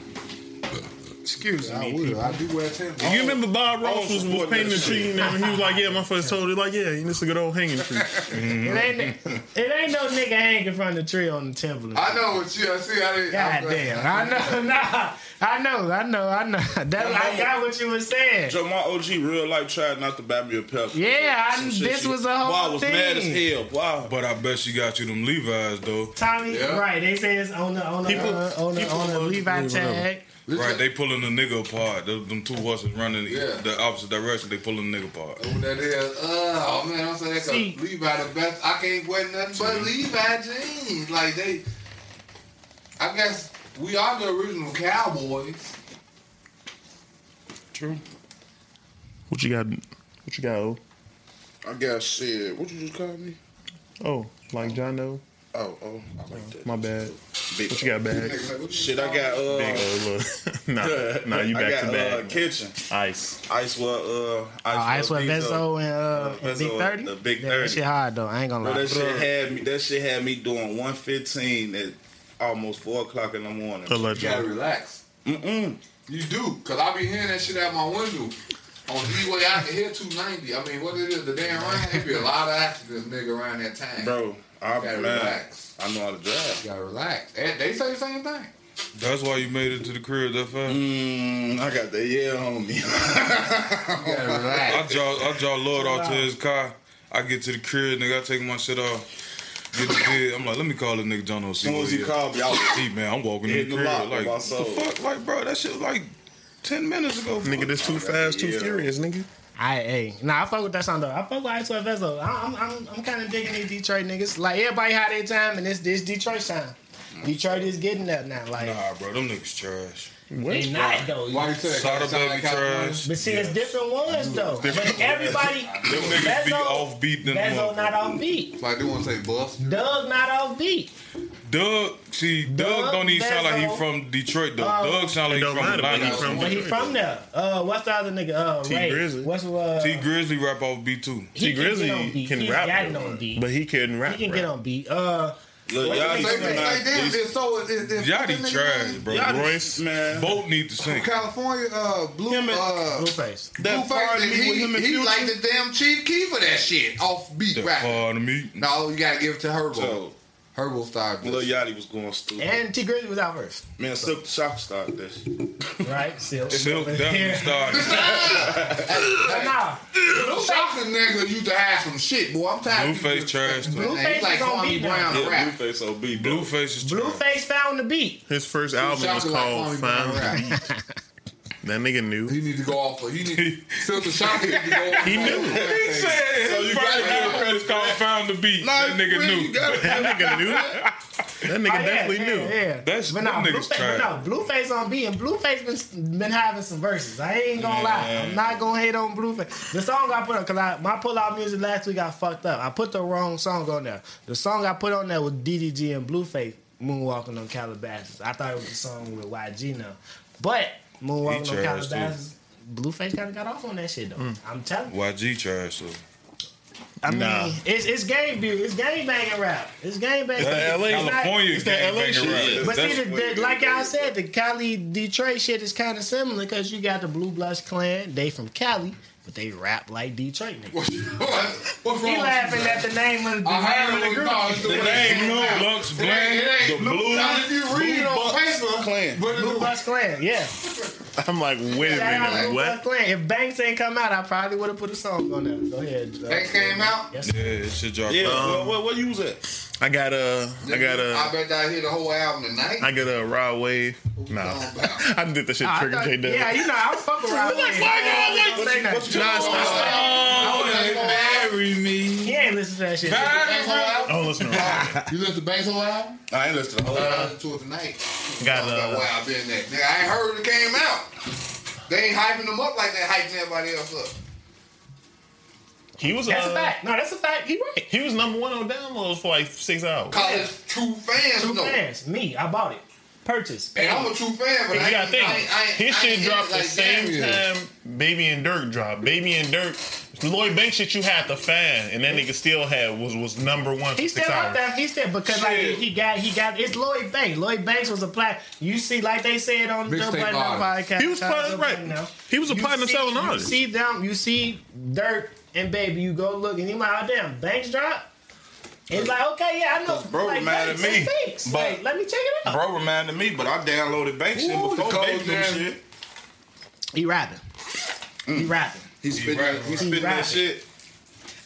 Speaker 2: Excuse
Speaker 4: I
Speaker 2: me.
Speaker 4: will.
Speaker 2: people.
Speaker 4: I do wear Timberlands.
Speaker 6: You remember Bob Ross was, was
Speaker 7: support
Speaker 6: painting the
Speaker 7: that
Speaker 6: tree and then he was like, yeah, my first told it like, yeah, this is a good old hanging tree. Mm-hmm.
Speaker 2: It ain't, it ain't no nigga hanging from the tree on the temple.
Speaker 4: I know what you. I see. I didn't.
Speaker 2: God
Speaker 4: I,
Speaker 2: damn. I know, nah. I know, I know, I know. That, I got what you were saying.
Speaker 7: Joe, my OG real life tried not to buy me a pepper.
Speaker 2: Yeah, I, this
Speaker 7: she-
Speaker 2: was a whole
Speaker 7: Boy, I was
Speaker 2: thing.
Speaker 7: mad as hell. Wow.
Speaker 5: But I bet she got you them Levi's though.
Speaker 2: Tommy,
Speaker 4: Yeah.
Speaker 2: right? They say it's on the on the
Speaker 6: People-
Speaker 2: uh, on the
Speaker 6: people
Speaker 2: on the Levi
Speaker 6: believe
Speaker 2: tag.
Speaker 5: Right, they pulling the nigga apart. Them, them two horses running
Speaker 4: Yeah.
Speaker 5: the opposite direction. They pulling the nigga apart.
Speaker 4: What that is? Uh, oh man, I'm saying that's
Speaker 2: See.
Speaker 4: Levi the best. I can't wear nothing but Levi jeans. Like they, I guess we are the original cowboys.
Speaker 5: True.
Speaker 6: What you got? What you got? Oh,
Speaker 7: I got shit. What you just called me?
Speaker 6: oh like John Doe.
Speaker 7: Oh, oh, I like that.
Speaker 6: My bad.
Speaker 7: Big
Speaker 6: What you got, bag?
Speaker 7: Shit, I got uh.
Speaker 6: Big old look. nah, nah, you
Speaker 7: I
Speaker 6: back
Speaker 7: got,
Speaker 6: to
Speaker 7: Uh,
Speaker 6: back.
Speaker 7: kitchen.
Speaker 6: Ice.
Speaker 7: Ice what? Uh,
Speaker 2: Oh, Ice with Vezo and, uh, and Big Thirty.
Speaker 7: the Big
Speaker 2: Yeah, that
Speaker 7: 30.
Speaker 2: shit hard though. I ain't gonna
Speaker 7: Bro,
Speaker 2: lie.
Speaker 7: that shit had me. That shit had me doing one fifteen at almost four o'clock in the morning.
Speaker 4: You gotta relax.
Speaker 7: Mm-mm.
Speaker 4: You do, cause I be hearing that shit out my window. On the way I can hear 290. I mean, what it is, the damn rain, it be a lot of accidents, nigga, around that time.
Speaker 7: Bro, I
Speaker 4: You gotta
Speaker 7: man,
Speaker 4: relax.
Speaker 7: I know how to drive.
Speaker 4: You gotta relax. And they say the same thing.
Speaker 5: That's why you made it to the crib that fast.
Speaker 7: Mm, I got that yeah on me.
Speaker 4: You gotta
Speaker 5: I
Speaker 4: relax.
Speaker 5: draw, I draw Lord off to his car. I get to the crib, nigga. I take my shit off. Get the bed. I'm like, let me call this nigga John O.
Speaker 7: as soon as he called me, I was
Speaker 5: See, man, I'm walking in the
Speaker 7: the
Speaker 5: crib.
Speaker 7: lock
Speaker 5: Like, what the fuck? Like, bro, that shit was like 10 minutes ago. bro.
Speaker 6: Nigga, this too fast, too
Speaker 7: Yeah.
Speaker 6: furious, nigga.
Speaker 2: I hey, nah, I fuck with that song though. I fuck with Icewear Vezzo. I'm I'm I'm kind of digging these Detroit niggas. Like everybody had their time, and this this Detroit time. Detroit is getting that now. Like
Speaker 5: Nah, bro, them niggas trash.
Speaker 2: They not though.
Speaker 4: Why you say that? 'Cause Sada
Speaker 5: Baby
Speaker 4: like
Speaker 5: trash.
Speaker 2: But see, it's different ones though. But everybody,
Speaker 5: Them niggas be off beat than
Speaker 2: Vezzo not
Speaker 5: motherfucker.
Speaker 2: off beat.
Speaker 4: Like they want to say bust.
Speaker 2: Doug not off beat.
Speaker 5: Doug, see, Doug,
Speaker 2: Doug
Speaker 5: don't even sound like he from Detroit though.
Speaker 2: Uh,
Speaker 5: Doug sound like
Speaker 6: it
Speaker 5: he
Speaker 6: don't
Speaker 5: from
Speaker 6: matter, but
Speaker 5: Atlanta.
Speaker 6: he from.
Speaker 2: But he from there. Uh, what's the other nigga? Uh,
Speaker 6: T
Speaker 2: Ray.
Speaker 6: Grizzly.
Speaker 2: What's uh?
Speaker 5: Tee Grizzley rap off beat too.
Speaker 2: Tee
Speaker 6: Grizzley
Speaker 2: get on beat.
Speaker 6: can
Speaker 2: he
Speaker 6: rap,
Speaker 2: got
Speaker 6: though.
Speaker 2: on beat.
Speaker 6: But he couldn't rap.
Speaker 2: he can
Speaker 6: rap.
Speaker 2: get on beat. Uh,
Speaker 7: Look,
Speaker 2: What
Speaker 7: y'all
Speaker 2: you
Speaker 7: need
Speaker 4: Say,
Speaker 7: to
Speaker 2: say?
Speaker 7: not-
Speaker 4: say, damn,
Speaker 7: these-
Speaker 4: it's so. It, it, it,
Speaker 5: Yachty trash, bro.
Speaker 7: y'all
Speaker 6: Royce.
Speaker 7: man.
Speaker 5: Both need to
Speaker 4: From
Speaker 5: sing.
Speaker 4: California, uh, Blue,
Speaker 7: Him and-
Speaker 4: uh,
Speaker 2: Blueface.
Speaker 7: That
Speaker 4: Blueface,
Speaker 7: part of me
Speaker 4: he,
Speaker 7: with him and
Speaker 4: he
Speaker 7: Future.
Speaker 4: like the damn Chief Keef for that shit, off beat
Speaker 5: That
Speaker 4: rap.
Speaker 5: part of me.
Speaker 4: No, you gotta give it to Herbo.
Speaker 7: So,
Speaker 4: Herbo started
Speaker 7: Lil
Speaker 4: this.
Speaker 7: Yachty was going stupid.
Speaker 2: And Tee Grizzley was out first,
Speaker 7: Man, Silkk the Shock started this.
Speaker 2: right? Silk.
Speaker 5: Silk
Speaker 2: But
Speaker 5: definitely
Speaker 2: here-
Speaker 5: started.
Speaker 2: But nah,
Speaker 4: Shocking nigga used to have some shit, boy. I'm tired of
Speaker 5: Blueface trash though.
Speaker 2: Blue-
Speaker 4: Man, he's like
Speaker 2: Blueface is on
Speaker 4: Kwame
Speaker 2: beat now.
Speaker 4: Brown to
Speaker 7: Yeah,
Speaker 4: rap.
Speaker 7: Blueface OB.
Speaker 5: Blueface is trash.
Speaker 2: Blueface found the beat.
Speaker 6: His first album was
Speaker 4: Shocking like
Speaker 6: called
Speaker 4: Kwame Brown
Speaker 6: Fine.
Speaker 4: Rap.
Speaker 6: That nigga knew.
Speaker 4: He need to go off. He need Silk the Shocker need to go off.
Speaker 6: He knew.
Speaker 5: He said
Speaker 7: So
Speaker 5: his
Speaker 7: you
Speaker 5: first
Speaker 7: gotta give
Speaker 5: album
Speaker 7: credit
Speaker 5: was called Found the Beat.
Speaker 7: Nah,
Speaker 5: that nigga knew.
Speaker 6: That nigga knew. That That nigga
Speaker 2: Oh, yeah,
Speaker 6: definitely
Speaker 2: yeah,
Speaker 6: knew.
Speaker 2: Yeah,
Speaker 5: That's-
Speaker 2: but
Speaker 5: them
Speaker 2: no,
Speaker 5: niggas
Speaker 2: Blueface, but no, Blueface on beat, and Blueface been been having some verses. I ain't gonna lie, I'm not gonna hate on Blueface. The song I put on, cause I, my pull out music last week got fucked up. I put the wrong song on there. The song I put on there was DDG and Blueface moonwalking on Calabasas. I thought it was a song with YG now, but moonwalking
Speaker 5: He
Speaker 2: on
Speaker 5: trash, too.
Speaker 2: Calabasas. Blueface kind of got off on that shit though. Mm. I'm telling you.
Speaker 5: YG trash though.
Speaker 2: I mean,
Speaker 6: Nah.
Speaker 2: it's it's game view, it's game banging rap, it's game banging.
Speaker 6: That LA
Speaker 5: California
Speaker 6: It's that LA
Speaker 5: banging
Speaker 6: shit.
Speaker 5: rap.
Speaker 2: But see, the, the, like y'all said, the Cali Detroit shit is kind of similar because you got the Blue Bucks Clan. They from Cali, but they rap like Detroit niggas.
Speaker 4: What's wrong?
Speaker 2: He laughing at the name of the, the
Speaker 4: I heard
Speaker 2: name of the
Speaker 4: was
Speaker 2: group.
Speaker 4: no, it's the
Speaker 5: The name
Speaker 4: they rap.
Speaker 5: Lux
Speaker 4: It
Speaker 5: Bland,
Speaker 4: ain't- it
Speaker 5: the
Speaker 4: ain't blue.
Speaker 5: blue.
Speaker 4: Now, if you read on
Speaker 7: Bucks
Speaker 4: paper,
Speaker 7: Clan.
Speaker 2: Blue
Speaker 4: it's
Speaker 2: Clan. Yeah.
Speaker 6: I'm like, wait a minute, what?
Speaker 2: If Banks ain't come out, I probably would have put a song on there. Go ahead. uh,
Speaker 4: They came out.
Speaker 2: Yes.
Speaker 5: Yeah, it should drop.
Speaker 7: Yeah,
Speaker 6: Um,
Speaker 7: what, what, what you was at?
Speaker 6: I got a, I got
Speaker 4: I
Speaker 6: a,
Speaker 4: bet I hear the whole album tonight.
Speaker 6: I got a raw wave. Nah, I did the shit
Speaker 2: I
Speaker 6: trigger J Dub.
Speaker 2: Yeah, you know, I fuck around. with him.
Speaker 5: Marry me.
Speaker 2: He ain't listen to that shit.
Speaker 6: I don't listen to rap.
Speaker 4: You listen to Banks whole album?
Speaker 7: I ain't listening to the whole
Speaker 4: I
Speaker 7: album.
Speaker 4: listened to it tonight.
Speaker 6: Got
Speaker 4: That's
Speaker 6: uh,
Speaker 4: I've been at. Nigga, I ain't heard it came out. They ain't hyping them up like they hyping everybody else up.
Speaker 6: he was
Speaker 2: That's a
Speaker 6: uh,
Speaker 2: fact. No, that's a fact. He right.
Speaker 6: he was number one on downloads for like six hours.
Speaker 4: Cause it's true fans
Speaker 2: True
Speaker 4: though.
Speaker 2: fans. Me, I bought it. Purchase.
Speaker 4: And I'm a true fan, but
Speaker 6: And
Speaker 4: I
Speaker 6: you gotta think,
Speaker 4: I I
Speaker 6: his
Speaker 4: I
Speaker 6: shit
Speaker 4: ain't
Speaker 6: dropped the
Speaker 4: like
Speaker 6: same
Speaker 4: Daniel.
Speaker 6: time Baby and Dirk dropped. Baby and Dirk, Lloyd Banks shit you had to fan, and that nigga still had was was number one He
Speaker 2: He's still
Speaker 6: hours.
Speaker 2: up there. He's still because like he got he got it's Lloyd Banks. Lloyd Banks was a plat. You see, like they said on the Joe
Speaker 4: Mixtape
Speaker 2: Budden
Speaker 4: artist.
Speaker 2: podcast.
Speaker 6: He was
Speaker 2: shout out
Speaker 6: part- right.
Speaker 2: Budden now.
Speaker 6: He was a
Speaker 2: You
Speaker 6: platinum
Speaker 2: see-
Speaker 6: selling
Speaker 2: you see them. You see Dirk and Baby. You go look and you like, oh damn, Banks drop. It's like okay, yeah, I know.
Speaker 7: 'Cause bro
Speaker 2: like,
Speaker 7: mad at me,
Speaker 2: is Banks.
Speaker 7: but-
Speaker 2: Like, let me check it out.
Speaker 7: Bro reminded me, but I downloaded Bank shit
Speaker 4: Ooh,
Speaker 7: before
Speaker 4: the
Speaker 7: Baby
Speaker 4: cold
Speaker 7: them
Speaker 4: jam.
Speaker 7: shit.
Speaker 2: He rapping. He mm. rapping.
Speaker 7: He spit,
Speaker 4: right.
Speaker 7: he spit that shit.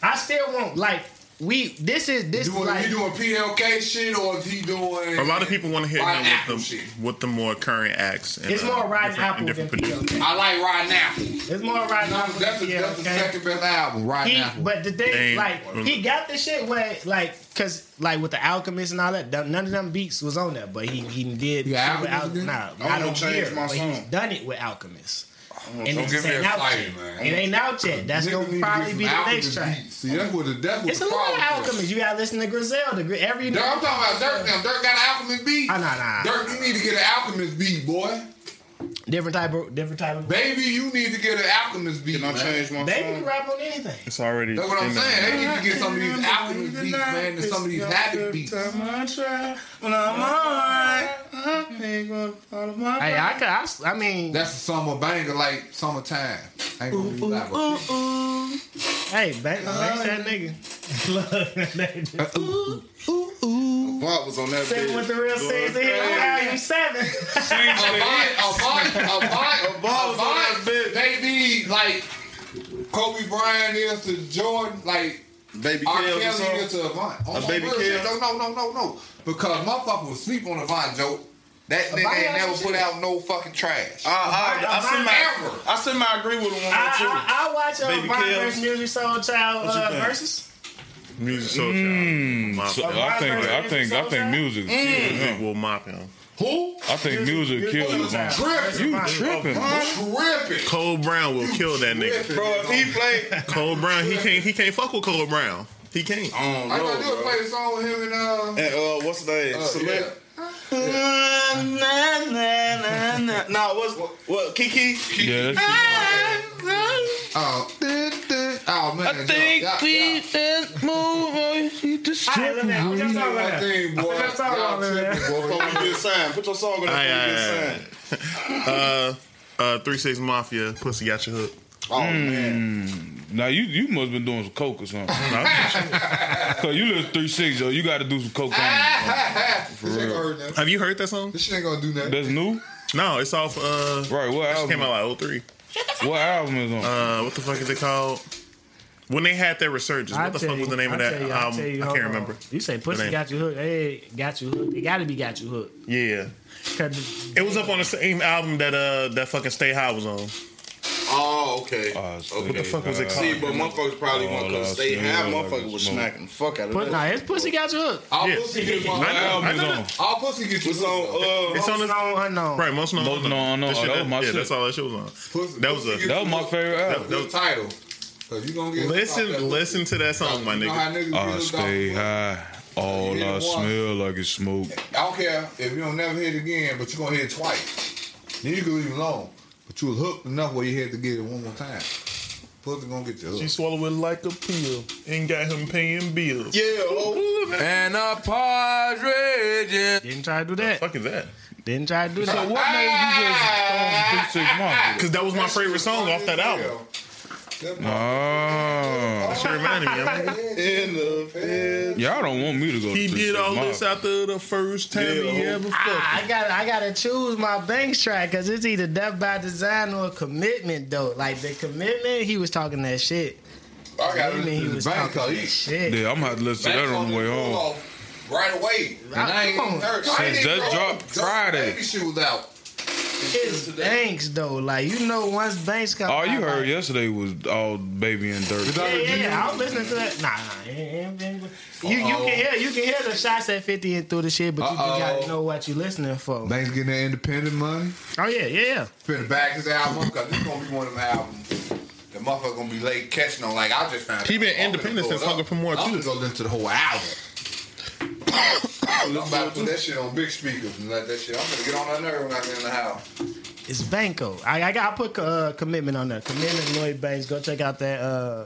Speaker 2: I still want like we. This is this is
Speaker 4: Doing,
Speaker 2: like
Speaker 4: he doing PLK shit or is he doing?
Speaker 6: A lot of people want to hear him
Speaker 4: Apple
Speaker 6: with
Speaker 4: shit.
Speaker 6: the with the more current acts. And,
Speaker 2: it's
Speaker 6: uh,
Speaker 2: more riding
Speaker 6: different-
Speaker 2: apple than. PLK.
Speaker 4: I like Rotten Apple.
Speaker 2: It's more Rotten Apple than
Speaker 4: That's the, that's the second best album, Riding
Speaker 2: He,
Speaker 4: Apple.
Speaker 2: but the thing,
Speaker 6: Ain't-
Speaker 2: like, he got the shit where, like, cause like with the Alchemist and all that, none of them beats was on there, but he he did.
Speaker 4: You got
Speaker 2: with
Speaker 4: Alchemist again?
Speaker 2: Nah,
Speaker 7: I
Speaker 2: I don't
Speaker 7: change
Speaker 2: hear,
Speaker 7: my
Speaker 2: but he's done it with Alchemist. And
Speaker 4: Don't
Speaker 2: it
Speaker 4: give me
Speaker 2: ain't
Speaker 4: a
Speaker 2: out
Speaker 4: fight,
Speaker 2: yet.
Speaker 4: man.
Speaker 2: It ain't out yet. That's gonna probably be the next track.
Speaker 4: See, that's what the that's what
Speaker 2: It's a
Speaker 4: the
Speaker 2: lot of
Speaker 4: problem is.
Speaker 2: Alchemist. You gotta listen to Griselda. Gri- Every
Speaker 4: Dirk, I'm talking about Dirk now. Dirk got an Alchemist beat.
Speaker 2: Ah, nah, nah.
Speaker 4: Dirk, you need to get an Alchemist beat, boy.
Speaker 2: Different type of different type of.
Speaker 4: Baby, you need to get an Alchemist beat,
Speaker 7: Can I
Speaker 4: man.
Speaker 7: change my
Speaker 2: Baby can rap on anything.
Speaker 6: It's already.
Speaker 4: That's what I'm
Speaker 6: in there.
Speaker 4: saying. They need to get some of these Alchemist beats, man, and some of these Havoc beats.
Speaker 2: Hey, I could. I mean,
Speaker 4: That's a summer banger, like summertime. Ain't gonna be like a-
Speaker 2: hey, Banks, Banks that nigga. Look, that nigga.
Speaker 7: Uh, Bob was on that
Speaker 2: Sitting with the real scenes in here. Volume seven.
Speaker 4: Oh, Avant, Avant, Avant, Avant, they be like Kobe Bryant is to Jordan, like
Speaker 7: Baby
Speaker 4: R.
Speaker 7: Kelly
Speaker 4: Kelly is to Avant. On
Speaker 7: A Baby
Speaker 4: real
Speaker 7: Kelly?
Speaker 4: No, no, no, no, no. Because motherfucker was sleep on Avant, Joe. That nigga ain't never put out no fucking trash.
Speaker 7: I, I, I,
Speaker 2: Avant
Speaker 7: semi,
Speaker 4: ever.
Speaker 7: I semi agree with him on
Speaker 2: I,
Speaker 7: that too.
Speaker 2: I, I watch uh,
Speaker 7: Baby
Speaker 2: Von versus Musiq Soulchild
Speaker 7: What
Speaker 2: uh, versus.
Speaker 6: Music Soul
Speaker 5: Mm,
Speaker 6: Child.
Speaker 5: so
Speaker 6: Mop
Speaker 5: I think I think I think music. killed him.
Speaker 6: Music will mop him.
Speaker 4: Who?
Speaker 5: I think music killed him.
Speaker 4: Tripping.
Speaker 5: You tripping?
Speaker 4: Tripping.
Speaker 6: Cole Brown will kill that nigga.
Speaker 7: Bro, if he played,
Speaker 6: Cole Brown, he can't he can't fuck with Cole Brown. He can't.
Speaker 7: I don't
Speaker 4: I
Speaker 7: know,
Speaker 4: gotta do is play a song with him and uh,
Speaker 7: And uh, what's the name?
Speaker 4: uh
Speaker 7: Select.
Speaker 4: yeah.
Speaker 7: Nah, nah, nah, nah. Nah, what's what? Kiki.
Speaker 5: Yeah, that's
Speaker 4: Oh, oh man.
Speaker 5: I think
Speaker 4: y'all,
Speaker 5: we
Speaker 4: y'all,
Speaker 5: should move on to the
Speaker 2: All right, let me-
Speaker 5: strip.
Speaker 2: put your song on
Speaker 4: my
Speaker 2: there.
Speaker 4: thing, boy.
Speaker 2: Put your song
Speaker 4: Y'all
Speaker 2: on there.
Speaker 4: tripping.
Speaker 7: Before we get signed, put your song on
Speaker 6: Aye,
Speaker 7: there.
Speaker 6: aye,
Speaker 7: Before we get signed.
Speaker 6: Uh, uh, three six mafia, pussy got your hook.
Speaker 7: Oh man,
Speaker 5: Now you you must been doing some coke or something. Cause you live three six yo, you got to do some cocaine.
Speaker 4: This ain't gonna.
Speaker 6: Have you heard that song?
Speaker 4: This shit ain't gonna do nothing.
Speaker 5: That's new,
Speaker 6: No, it's off. Uh,
Speaker 5: right? What
Speaker 6: it came out like 03.
Speaker 5: What album is on?
Speaker 6: Uh, what the fuck is it called? When they had their resurgence, what
Speaker 2: I'll
Speaker 6: the
Speaker 2: tell
Speaker 6: fuck was the name of
Speaker 2: I'll
Speaker 6: that
Speaker 2: you, I'll tell you,
Speaker 6: I can't
Speaker 2: on.
Speaker 6: remember.
Speaker 2: You say pussy
Speaker 6: name.
Speaker 2: got you hooked. Hey, got you hooked. It gotta be got you hooked.
Speaker 6: Yeah. it was up on the same album that uh that fucking Stay High was on.
Speaker 7: Oh, okay.
Speaker 5: Uh,
Speaker 6: What the fuck was it
Speaker 7: See,
Speaker 6: called?
Speaker 7: but motherfuckers probably
Speaker 5: Oh,
Speaker 7: want to
Speaker 5: Lord,
Speaker 7: stay
Speaker 5: smell
Speaker 7: high.
Speaker 5: like
Speaker 7: Motherfucker was
Speaker 5: smoke.
Speaker 7: smacking the fuck out of
Speaker 2: Put,
Speaker 7: that.
Speaker 2: nah, his pussy got you hooked.
Speaker 4: All
Speaker 6: Yeah.
Speaker 4: pussy get you
Speaker 5: What
Speaker 6: I know,
Speaker 5: album
Speaker 6: I
Speaker 5: is
Speaker 6: know
Speaker 5: on?
Speaker 4: All pussy get you
Speaker 7: on. Uh,
Speaker 6: It's on the
Speaker 2: Unknown, unknown.
Speaker 6: right. Most known.
Speaker 5: Most Known Unknown.
Speaker 6: That
Speaker 5: Oh, that was my
Speaker 6: yeah,
Speaker 5: shit.
Speaker 6: that's all that shit was on.
Speaker 4: Pussy,
Speaker 6: That was a-
Speaker 5: That was my favorite album.
Speaker 4: That was the title. Cause you gonna get hooked off that
Speaker 6: Listen, listen to that song, my
Speaker 4: oh, You
Speaker 6: nigga.
Speaker 5: I stay high. All I
Speaker 4: it
Speaker 5: smell like is smoke.
Speaker 4: I don't care if you don't never hit it again, but you're gonna hit it twice. Then you can leave it alone. But you was hooked enough where you had to get it one more time. Pussy gonna get you
Speaker 6: She
Speaker 4: hooked.
Speaker 6: swallowed it like a pill and got him paying bills.
Speaker 7: yeah, oh,
Speaker 9: And a partridge in
Speaker 2: Didn't try to do that.
Speaker 6: fuck is that?
Speaker 2: Didn't try to do
Speaker 5: So
Speaker 2: that.
Speaker 5: So what made you just throw three six months?
Speaker 6: Because that was my favorite song off that album.
Speaker 5: Oh,
Speaker 3: Shit reminded me. I'm like,
Speaker 7: In the fed.
Speaker 5: y'all don't want me to go.
Speaker 6: He
Speaker 5: to
Speaker 6: did all this after the first time
Speaker 7: Yeah,
Speaker 6: he ever fucked.
Speaker 2: Ah, I, I got I gotta choose my Banks track because it's either Death by Design or Commitment though. Like the Commitment, he was talking that shit.
Speaker 4: I got to
Speaker 2: Commitment, he
Speaker 4: listen
Speaker 2: was
Speaker 4: bank
Speaker 2: talking
Speaker 4: cause
Speaker 2: that
Speaker 4: he
Speaker 2: shit.
Speaker 5: Yeah, I'm gonna have to listen to that on the way home.
Speaker 4: Right away. And I ain't
Speaker 2: Come
Speaker 4: even
Speaker 2: on.
Speaker 4: heard.
Speaker 5: Since
Speaker 4: I ain't even
Speaker 5: that dropped Friday.
Speaker 4: Baby shoes out.
Speaker 2: It's Banks though. Like you know, once Banks come,
Speaker 5: All you heard
Speaker 2: like,
Speaker 5: yesterday was all baby and Dirk.
Speaker 2: Yeah, yeah, yeah. I was listening to that. Nah, nah. it ain't- it ain't- You, you can hear you can hear the shots at fifty and through the shit, but you
Speaker 4: Uh-oh.
Speaker 2: gotta know what you listening for.
Speaker 4: Banks getting that independent money.
Speaker 2: Oh yeah, yeah, yeah.
Speaker 4: Finna back his album because this gonna be one of them albums. The motherfucker gonna be late catching on. Like I just found.
Speaker 6: He been independent since
Speaker 4: it up.
Speaker 6: fucking for more, too.
Speaker 4: I'm
Speaker 6: too.
Speaker 4: gonna go listen to the whole album. I'm about to put that shit on big speakers and let that shit. I'm gonna get on that nerve when I get in the house.
Speaker 2: It's Banco. I, I got I put uh, commitment on there. Commitment Lloyd Banks. Go check out that uh,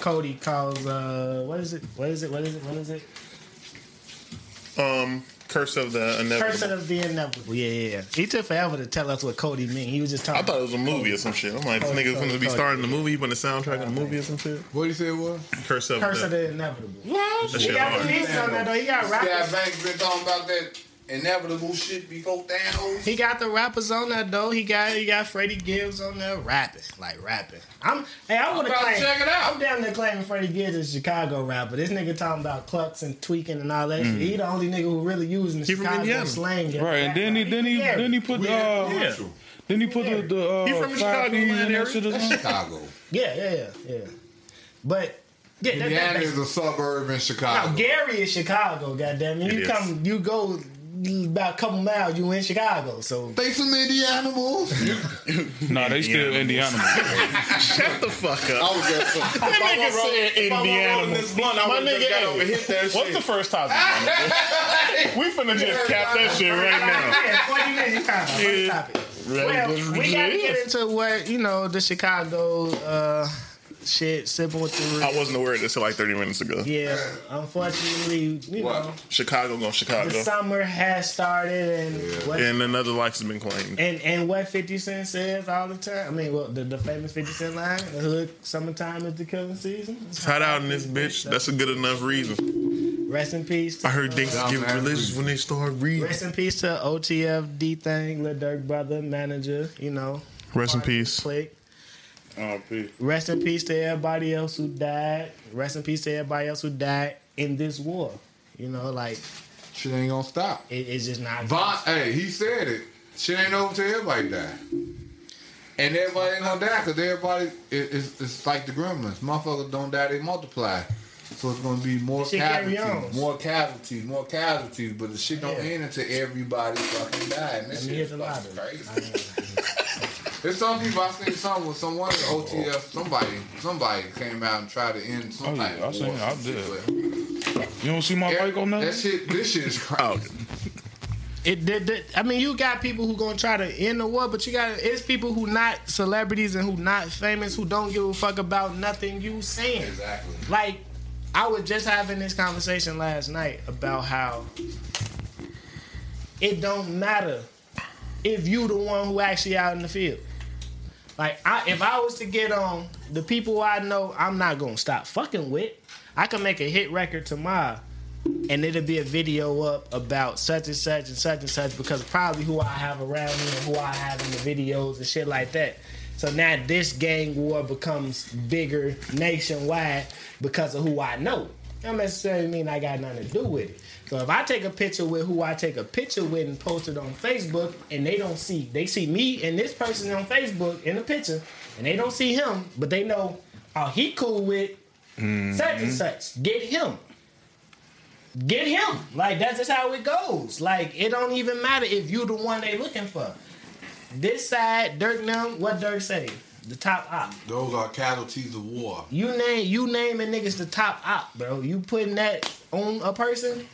Speaker 2: Cody calls uh, what is it? What is it? What is it? What is it?
Speaker 3: Um, Course of the Inevitable.
Speaker 2: Person of the inevitable. Yeah, yeah, yeah. He took forever to tell us what Cody mean. He was just talking.
Speaker 3: I thought it was a movie or some shit. I'm like, this
Speaker 2: Cody,
Speaker 3: nigga's gonna be
Speaker 2: Cody.
Speaker 3: starting the movie, he put the soundtrack of the movie or some shit.
Speaker 4: What do you say it was?
Speaker 3: Curse of
Speaker 2: Curse of
Speaker 3: the.
Speaker 2: the inevitable.
Speaker 3: That
Speaker 2: He
Speaker 3: shit
Speaker 2: got
Speaker 3: hard.
Speaker 2: releases on that though. He got
Speaker 4: Yeah,
Speaker 2: rappers.
Speaker 4: Banks been talking about that inevitable shit before Thanos.
Speaker 2: He got the rappers on that though. He got he got Freddie Gibbs on there rapping, like rapping. I'm hey, I would have
Speaker 4: about to
Speaker 2: claimed.
Speaker 4: check it out.
Speaker 2: I'm down there claiming Freddie Gibbs is a Chicago rapper. This nigga talking about clucks and tweaking and all that. shit. He the only nigga who really using the
Speaker 3: He
Speaker 2: Chicago slang.
Speaker 5: Right, and then he then he
Speaker 2: Yeah.
Speaker 5: then he put the uh,
Speaker 3: Yeah.
Speaker 5: then he put the the uh,
Speaker 3: He from Chicago
Speaker 5: Ps in
Speaker 3: land
Speaker 5: that shit
Speaker 4: That's. Chicago.
Speaker 2: Yeah, yeah, yeah, yeah. But yeah, that, that, that's,
Speaker 4: is a suburb in Chicago.
Speaker 2: now, Gary is Chicago. Goddamn it!
Speaker 3: It
Speaker 2: You
Speaker 3: is.
Speaker 2: come, you go about a couple miles, you in Chicago. So
Speaker 4: They some Indianimals.
Speaker 5: Nah, they still Indiana.
Speaker 3: Shut the fuck up.
Speaker 7: I was just.
Speaker 3: That nigga said Indiana.
Speaker 7: This blunt, I
Speaker 3: My nigga,
Speaker 7: got over hit that
Speaker 3: What's the first topic? we finna just cap that shit right now.
Speaker 2: yeah, forty minutes. Time. First topic.
Speaker 3: Right,
Speaker 2: Well,
Speaker 3: that's
Speaker 2: we got to get into what you know the Chicago uh, shit, sipping with the.
Speaker 3: I wasn't aware of this till like 30 minutes ago.
Speaker 2: yeah, unfortunately, you
Speaker 4: What?
Speaker 2: know,
Speaker 3: Chicago going Chicago.
Speaker 2: the summer has started, and what
Speaker 3: And another life has been claimed.
Speaker 2: and and what Fifty Cent says all the time. I mean, well, the, the famous Fifty Cent line: "The hood, summertime is the killing season."
Speaker 3: It's hot out in this bitch. That's a good enough reason.
Speaker 2: Rest in peace. To,
Speaker 3: I heard things
Speaker 4: Down
Speaker 3: get religious when they start reading.
Speaker 2: Rest in peace to OTF DThang, Lil Durk brother, manager. You know,
Speaker 3: Rest in peace.
Speaker 2: click.
Speaker 7: Oh, peace.
Speaker 2: Rest in peace to everybody else who died. Rest in peace to everybody else who died in this war. You know, like
Speaker 4: Shit ain't gonna stop.
Speaker 2: it, it's just not.
Speaker 4: Von, hey, he said it. Shit ain't over till everybody die. And everybody ain't gonna die because everybody, it, it's, it's like the gremlins. Motherfuckers don't die, they multiply. So it's gonna be more
Speaker 2: This shit carry
Speaker 4: casualties, more casualties, more casualties. But the shit don't
Speaker 2: Yeah.
Speaker 4: end until everybody fucking die. And this shit
Speaker 2: hit
Speaker 4: is fucking crazy. There's some people I seen some with someone at OTF. Somebody, somebody came out and tried to end some
Speaker 5: Oh, yeah, I
Speaker 4: of
Speaker 5: seen it. I did.
Speaker 4: but-
Speaker 5: You don't see my bike on
Speaker 4: That
Speaker 5: there?
Speaker 4: shit, this shit is crazy. Oh.
Speaker 2: It did. did- I mean, you got people who gonna try to end the war, but you got it's people who not celebrities and who not famous who don't give a fuck about nothing you saying.
Speaker 4: Exactly.
Speaker 2: Like, I was just having this conversation last night about how it don't matter if you the one who actually out in the field. Like, I, if I was to get on the people I know, I'm not gonna stop fucking with. I can make a hit record tomorrow, and it'll be a video up about such and such and such and such because probably who I have around me and who I have in the videos and shit like that. So now this gang war becomes bigger nationwide because of who I know. I don't necessarily mean I got nothing to do with it. So if I take a picture with who I take a picture with and post it on Facebook, and they don't see, they see me and this person on Facebook in the picture, and they don't see him, but they know, oh, he cool with mm-hmm. such and such. Get him. Get him. Like that's just how it goes. Like it don't even matter if you the one they looking for. This side, Dirk now, what Dirk say? The top op.
Speaker 4: Those are casualties of war.
Speaker 2: You name you naming niggas the top op, bro. You putting that on a person,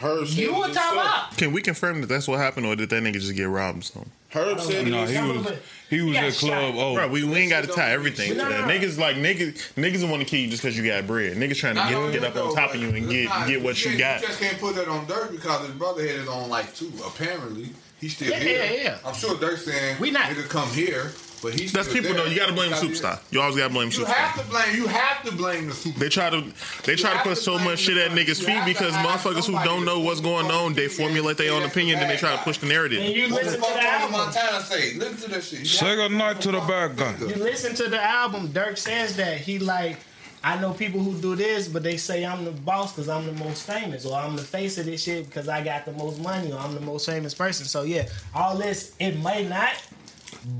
Speaker 7: Herb said
Speaker 2: you
Speaker 7: it
Speaker 2: a top
Speaker 7: himself.
Speaker 2: op.
Speaker 3: Can we confirm that that's what happened, or did that nigga just get robbed? So,
Speaker 7: Herb said it
Speaker 5: No, he was he was at Club
Speaker 2: shot.
Speaker 5: O.
Speaker 3: bro, we, we ain't got to tie everything. to that.
Speaker 2: no, no.
Speaker 3: Niggas like niggas, niggas want to kill you just because you got bread. Niggas trying to
Speaker 4: Not
Speaker 3: get, get up
Speaker 4: that,
Speaker 3: on top of you and get
Speaker 4: not-
Speaker 3: get what you
Speaker 4: can't-
Speaker 3: got.
Speaker 4: You just can't put that on Dirk because his brother had his own life too. Apparently, he's still
Speaker 2: Yeah,
Speaker 4: here.
Speaker 2: yeah, yeah.
Speaker 4: I'm sure Dirk saying
Speaker 2: We not-
Speaker 4: nigga come here. But he
Speaker 3: That's people
Speaker 4: there.
Speaker 3: though. You gotta blame the
Speaker 4: Because
Speaker 3: superstar. You always gotta blame the
Speaker 4: You
Speaker 3: superstar.
Speaker 4: have to blame. You have to blame the superstar.
Speaker 3: They try to they try to
Speaker 4: have
Speaker 3: put
Speaker 4: to
Speaker 3: so much shit at niggas' feet because motherfuckers who don't know what's going on, they formulate their own opinion, then they try to push the
Speaker 2: And
Speaker 3: narrative.
Speaker 2: you
Speaker 4: What
Speaker 2: listen to
Speaker 4: fuck
Speaker 2: the album.
Speaker 4: Montana say? Listen to that shit. You
Speaker 5: Say
Speaker 4: have to
Speaker 5: goodnight to the bad guy.
Speaker 2: You listen to the album. Dirk says that he like. I know people who do this, but they say I'm the boss because I'm the most famous, or I'm the face of this shit because I got the most money, or I'm the most famous person. So yeah, all this it may not,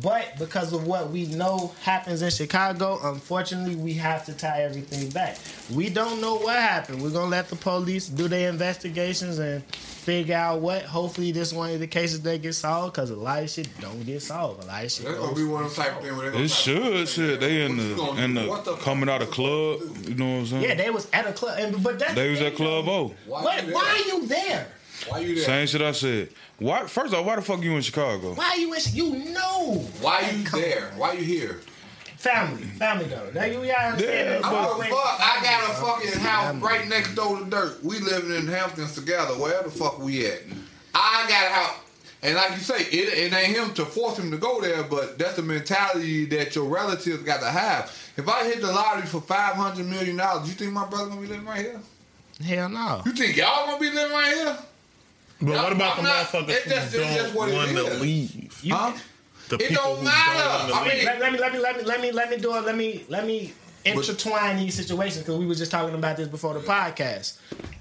Speaker 2: but because of what we know happens in Chicago, unfortunately, we have to tie everything back. We don't know what happened. We're gonna let the police do their investigations and figure out what. Hopefully, this one of the cases that get solved because a lot of shit don't get solved. A lot of shit.
Speaker 4: That's gonna
Speaker 2: goes
Speaker 4: be one of them type of things where they
Speaker 5: It should, shit. They in
Speaker 4: What you
Speaker 5: the in
Speaker 4: do? What
Speaker 5: the coming out of
Speaker 4: you
Speaker 5: club.
Speaker 4: do?
Speaker 5: You know what I'm saying?
Speaker 2: Yeah, they was at a club, and, but that's
Speaker 5: They was at Club
Speaker 2: though.
Speaker 5: O.
Speaker 4: Why
Speaker 2: What?
Speaker 4: you there?
Speaker 2: Why are you there?
Speaker 4: Why you there?
Speaker 5: Same shit I said. Why? First off, why the fuck you in Chicago?
Speaker 2: Why are you in? You know.
Speaker 4: Why you
Speaker 2: Come
Speaker 4: there? Why you here?
Speaker 2: Family, family though. Now you gotta understand.
Speaker 5: Yeah,
Speaker 2: that
Speaker 4: I
Speaker 2: you
Speaker 4: don't fuck. I got a fucking house right next door to Dirk. We living in Hamptons together. Where the fuck we at? I got a house. And like you say, it, it ain't him to force him to go there, but that's the mentality that your relatives got to have. If I hit the lottery for five hundred million dollars, you think my brother gonna be living right here?
Speaker 2: Hell no.
Speaker 4: You think y'all gonna be living right here?
Speaker 3: But
Speaker 4: Yeah,
Speaker 3: what about
Speaker 4: I'm
Speaker 3: the
Speaker 4: not-
Speaker 3: motherfuckers
Speaker 4: it's just-
Speaker 3: who
Speaker 4: it's just what
Speaker 3: don't
Speaker 4: it
Speaker 3: want to
Speaker 4: is.
Speaker 3: leave?
Speaker 2: You,
Speaker 4: Huh?
Speaker 3: The
Speaker 4: It
Speaker 3: people
Speaker 4: don't
Speaker 3: who
Speaker 4: matter.
Speaker 3: don't
Speaker 4: I
Speaker 3: want to
Speaker 4: mean,
Speaker 3: leave.
Speaker 2: let, let me let me let me let me let me do it. Let me let me intertwine these situations because we were just talking about this before the podcast.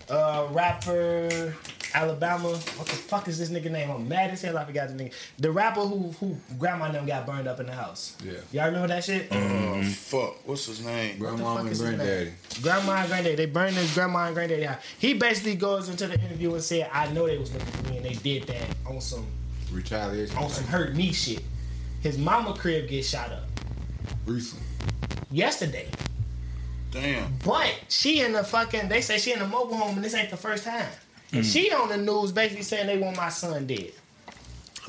Speaker 2: Uh, rapper Alabama. What the fuck is this nigga name? I'm mad as hell. I forgot the nigga. The rapper who who grandma and them got burned up in the house.
Speaker 4: Yeah.
Speaker 2: Y'all remember that shit? Mm-hmm.
Speaker 7: Oh, fuck. What's his name?
Speaker 4: Grandma
Speaker 2: fuck
Speaker 4: and
Speaker 2: is his name?
Speaker 4: granddaddy.
Speaker 2: Grandma and granddaddy. They burned his grandma and granddaddy house. He basically goes into the interview and said, "I know they was looking for me, and they did that on some
Speaker 4: Retaliation.
Speaker 2: on some hurt me shit." His mama crib gets shot up
Speaker 4: Recent.
Speaker 2: yesterday,
Speaker 7: Damn.
Speaker 2: but she in the fucking. They say she in the mobile home, and this ain't the first time. And
Speaker 3: Mm.
Speaker 2: she on the news basically saying they want my son dead.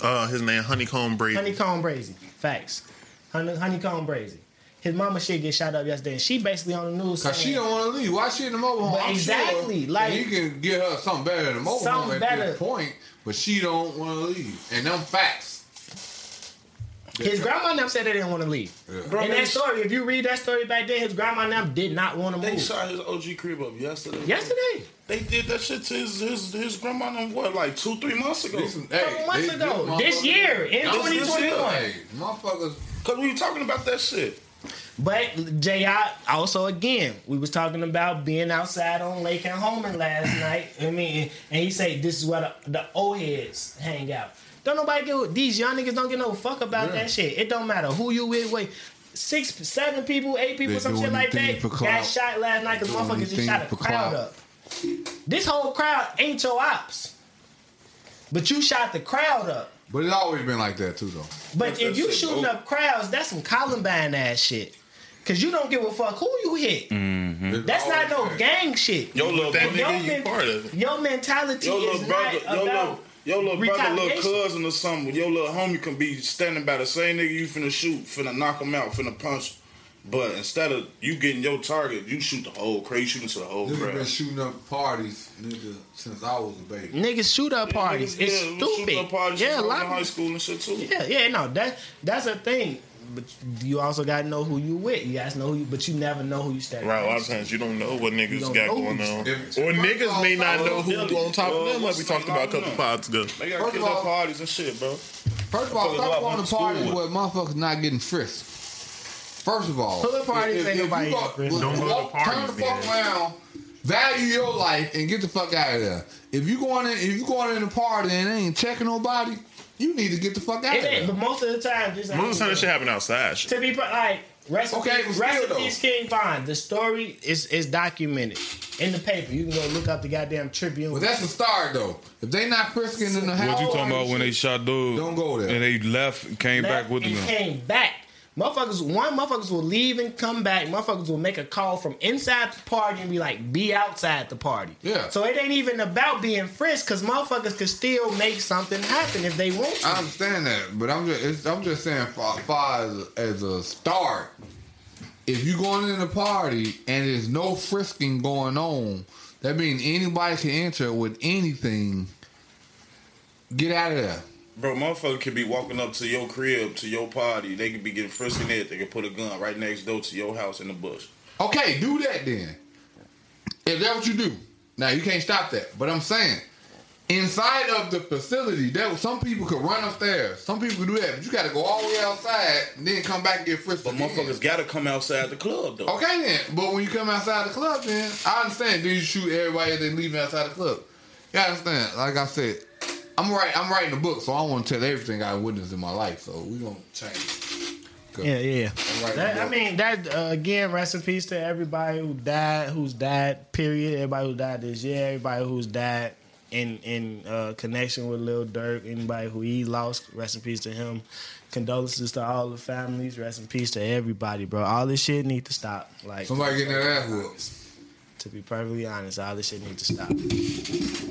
Speaker 3: Uh, his name Honeykomb Brady.
Speaker 2: Honeykomb Brazy. Facts. Honey, Honeykomb Brazy. His mama shit get shot up yesterday, and she basically on the news
Speaker 4: Cause she don't want to leave. Why she in the mobile home? I'm
Speaker 2: exactly,
Speaker 4: sure
Speaker 2: like-
Speaker 4: that he can get her something better than the mobile home at
Speaker 2: better.
Speaker 4: this point, but she don't want to leave. And them facts.
Speaker 2: His grandma and them said they didn't want to leave.
Speaker 4: Yeah.
Speaker 2: In that story, if you read that story back then, his grandma and them did not want to move.
Speaker 7: They
Speaker 2: move.
Speaker 7: shot his OG crib up yesterday.
Speaker 2: Yesterday.
Speaker 7: They did that shit to his his, his grandma them, what like two three months ago.
Speaker 4: Listen,
Speaker 2: Couple months
Speaker 4: they-
Speaker 2: ago. This year, in
Speaker 4: This- this
Speaker 2: 2021.
Speaker 4: year, Hey, motherfuckers.
Speaker 7: Cause we were talking about that shit.
Speaker 2: But J.I. also again, we was talking about being outside on Lake and Homer last night. I mean, and he said this is where the, the old heads hang out. Don't nobody give these young niggas don't give no fuck about
Speaker 4: Yeah.
Speaker 2: that shit. It don't matter who you with. Wait, six, seven people, eight people,
Speaker 4: They
Speaker 2: some shit like
Speaker 4: things
Speaker 2: that got shot last night because motherfuckers just shot a crowd
Speaker 4: clout.
Speaker 2: up. This whole crowd ain't your ops, but you shot the crowd up.
Speaker 4: But it's always been like that too, though.
Speaker 2: But
Speaker 7: That's
Speaker 2: if
Speaker 7: that
Speaker 2: you
Speaker 7: shit,
Speaker 2: shooting
Speaker 7: bro.
Speaker 2: up crowds, that's some Columbine ass shit. Cause you don't give a fuck who you hit. Mm-hmm.
Speaker 4: It's
Speaker 2: That's not no gang shit.
Speaker 7: Yo little
Speaker 3: That
Speaker 7: brother,
Speaker 2: Your
Speaker 3: nigga, you
Speaker 2: men-
Speaker 3: part of it.
Speaker 2: Your mentality
Speaker 7: your
Speaker 2: is
Speaker 7: little brother,
Speaker 2: not
Speaker 7: your
Speaker 2: about
Speaker 7: little your little brother, little cousin or something. Your little homie can be standing by the same nigga you finna shoot, finna knock him out, finna punch. But instead of you getting your target, you shoot the whole crowd. You shooting to the whole
Speaker 4: Niggas been shooting up parties, nigga, since I was a baby.
Speaker 2: Niggas shoot up parties.
Speaker 7: Yeah,
Speaker 2: it's
Speaker 7: we shooting
Speaker 2: stupid.
Speaker 7: up parties
Speaker 2: yeah, a
Speaker 7: since I was
Speaker 2: lot
Speaker 7: in high school and shit too.
Speaker 2: Yeah, yeah, no, that that's a thing. But you also gotta know who you with. You guys know who you, but you never know who you stand.
Speaker 3: Right, a lot of times you don't know what niggas got going on.
Speaker 4: If-
Speaker 3: Or niggas may not know who
Speaker 7: Billy.
Speaker 3: on top of them, like we
Speaker 7: his
Speaker 3: talked about a couple
Speaker 7: No.
Speaker 3: pods ago.
Speaker 7: They got
Speaker 4: First
Speaker 7: killed
Speaker 4: of
Speaker 7: up
Speaker 4: all-
Speaker 7: parties and shit, bro.
Speaker 4: First of all,
Speaker 7: Motherfuckers
Speaker 4: stop going
Speaker 7: to
Speaker 4: to parties where motherfuckers not getting frisked. First of all,
Speaker 2: Pull-up parties ain't nobody
Speaker 4: you go-
Speaker 2: getting.
Speaker 3: Don't go to
Speaker 4: walk- Turn
Speaker 3: parties,
Speaker 4: the fuck
Speaker 3: then.
Speaker 4: around, value your life, and get the fuck out of there. If you going in, if you going in a party and ain't checking nobody, you need to get the fuck out
Speaker 2: It
Speaker 4: of there.
Speaker 2: but most of the time, this
Speaker 3: Most of the time, that shit happen outside. Shit.
Speaker 2: to be like rest in
Speaker 4: Okay,
Speaker 2: peace-
Speaker 4: but
Speaker 2: rest
Speaker 4: still,
Speaker 2: in peace, King Von. The story is is documented in the paper. You can go look up the goddamn Tribune.
Speaker 4: But that's the start though. If they not frisking in the house,
Speaker 5: What you talking about when they shot dude?
Speaker 4: Don't go there.
Speaker 5: And they left and came
Speaker 2: left
Speaker 5: back with
Speaker 2: and
Speaker 5: them.
Speaker 2: came back. Motherfuckers, one motherfuckers will leave and come back. Motherfuckers will make a call from inside the party and be like, "Be outside the party."
Speaker 4: Yeah.
Speaker 2: So it ain't even about being frisked, because motherfuckers could still make something happen if they want to.
Speaker 4: I understand that, but I'm just it's, I'm just saying, far, far as, as a start, if you're going in a party and there's no frisking going on, that means anybody can enter with anything. Get out of there.
Speaker 7: Bro, motherfucker could be walking up to your crib, to your party. They could be getting frisked and everything. They could put a gun right next door to your house in the bush.
Speaker 4: Okay, do that then. If that's what you do. Now you can't stop that. But I'm saying, inside of the facility, that some people could run upstairs. Some people could do that, but you gotta go all the way outside and then come back and get frisked.
Speaker 7: But
Speaker 4: again.
Speaker 7: motherfuckers gotta come outside the club though.
Speaker 4: Okay then, but when you come outside the club, then I understand. Then you shoot everybody that leaving outside the club. You understand? Like I said, I'm right. I'm writing a book, so I want to tell everything I witnessed in my life. So we gonna change.
Speaker 2: Yeah, yeah.
Speaker 4: I'm
Speaker 2: That,
Speaker 4: a
Speaker 2: I
Speaker 4: book.
Speaker 2: mean, that uh, again, rest in peace to everybody who died, who's died. Period. Everybody who died this year. Everybody who's died in in uh, connection with Lil Durk. Anybody who he lost, rest in peace to him. Condolences to all the families. Rest in peace to everybody, bro. All this shit need to stop. Like
Speaker 4: somebody getting their ass whooped.
Speaker 2: To be perfectly honest, all this shit need to stop.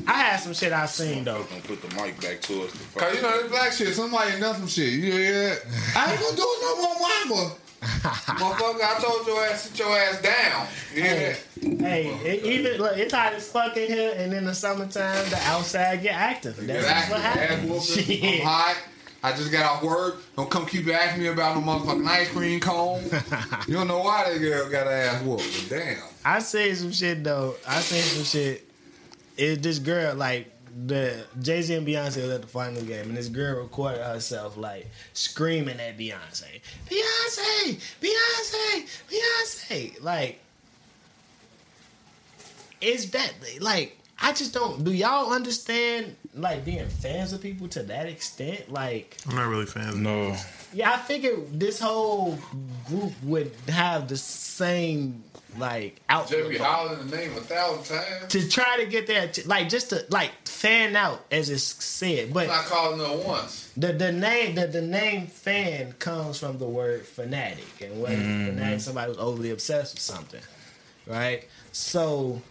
Speaker 2: I had some shit I seen though.
Speaker 7: Gonna put the mic back to us.
Speaker 4: Cause you know this black shit. Somebody done some shit. You hear that? I ain't gonna do it no more, mama. Motherfucker, I told your ass sit your ass down. You hear that?
Speaker 2: Hey, it, even look, it's hot as fuck in here, and in the summertime, the outside get active. That's
Speaker 4: Get
Speaker 2: just
Speaker 4: active,
Speaker 2: what
Speaker 4: ass
Speaker 2: happens.
Speaker 4: whooping. I'm hot. I just got off work. Don't come keep asking me about no motherfucking ice cream cone. you don't know why that girl got her ass whooped. But damn.
Speaker 2: I seen some shit though. I seen some shit. It this girl like the Jay Z and Beyonce was at the final game, and this girl recorded herself like screaming at Beyonce, Beyonce, Beyonce, Beyonce. Like, is that like? I just don't. Do y'all understand like being fans of people to that extent? Like,
Speaker 6: I'm not really fans.
Speaker 5: No.
Speaker 2: yeah, I figured this whole group would have the same like outlook.
Speaker 4: Jeffrey
Speaker 2: on-
Speaker 4: the name a thousand times.
Speaker 2: to try to get that, like just to like fan out as it's said. But
Speaker 4: I'm not calling her once.
Speaker 2: the the name the, the name fan comes from the word fanatic, and what mm-hmm. fanatic somebody who's overly obsessed with something, right? So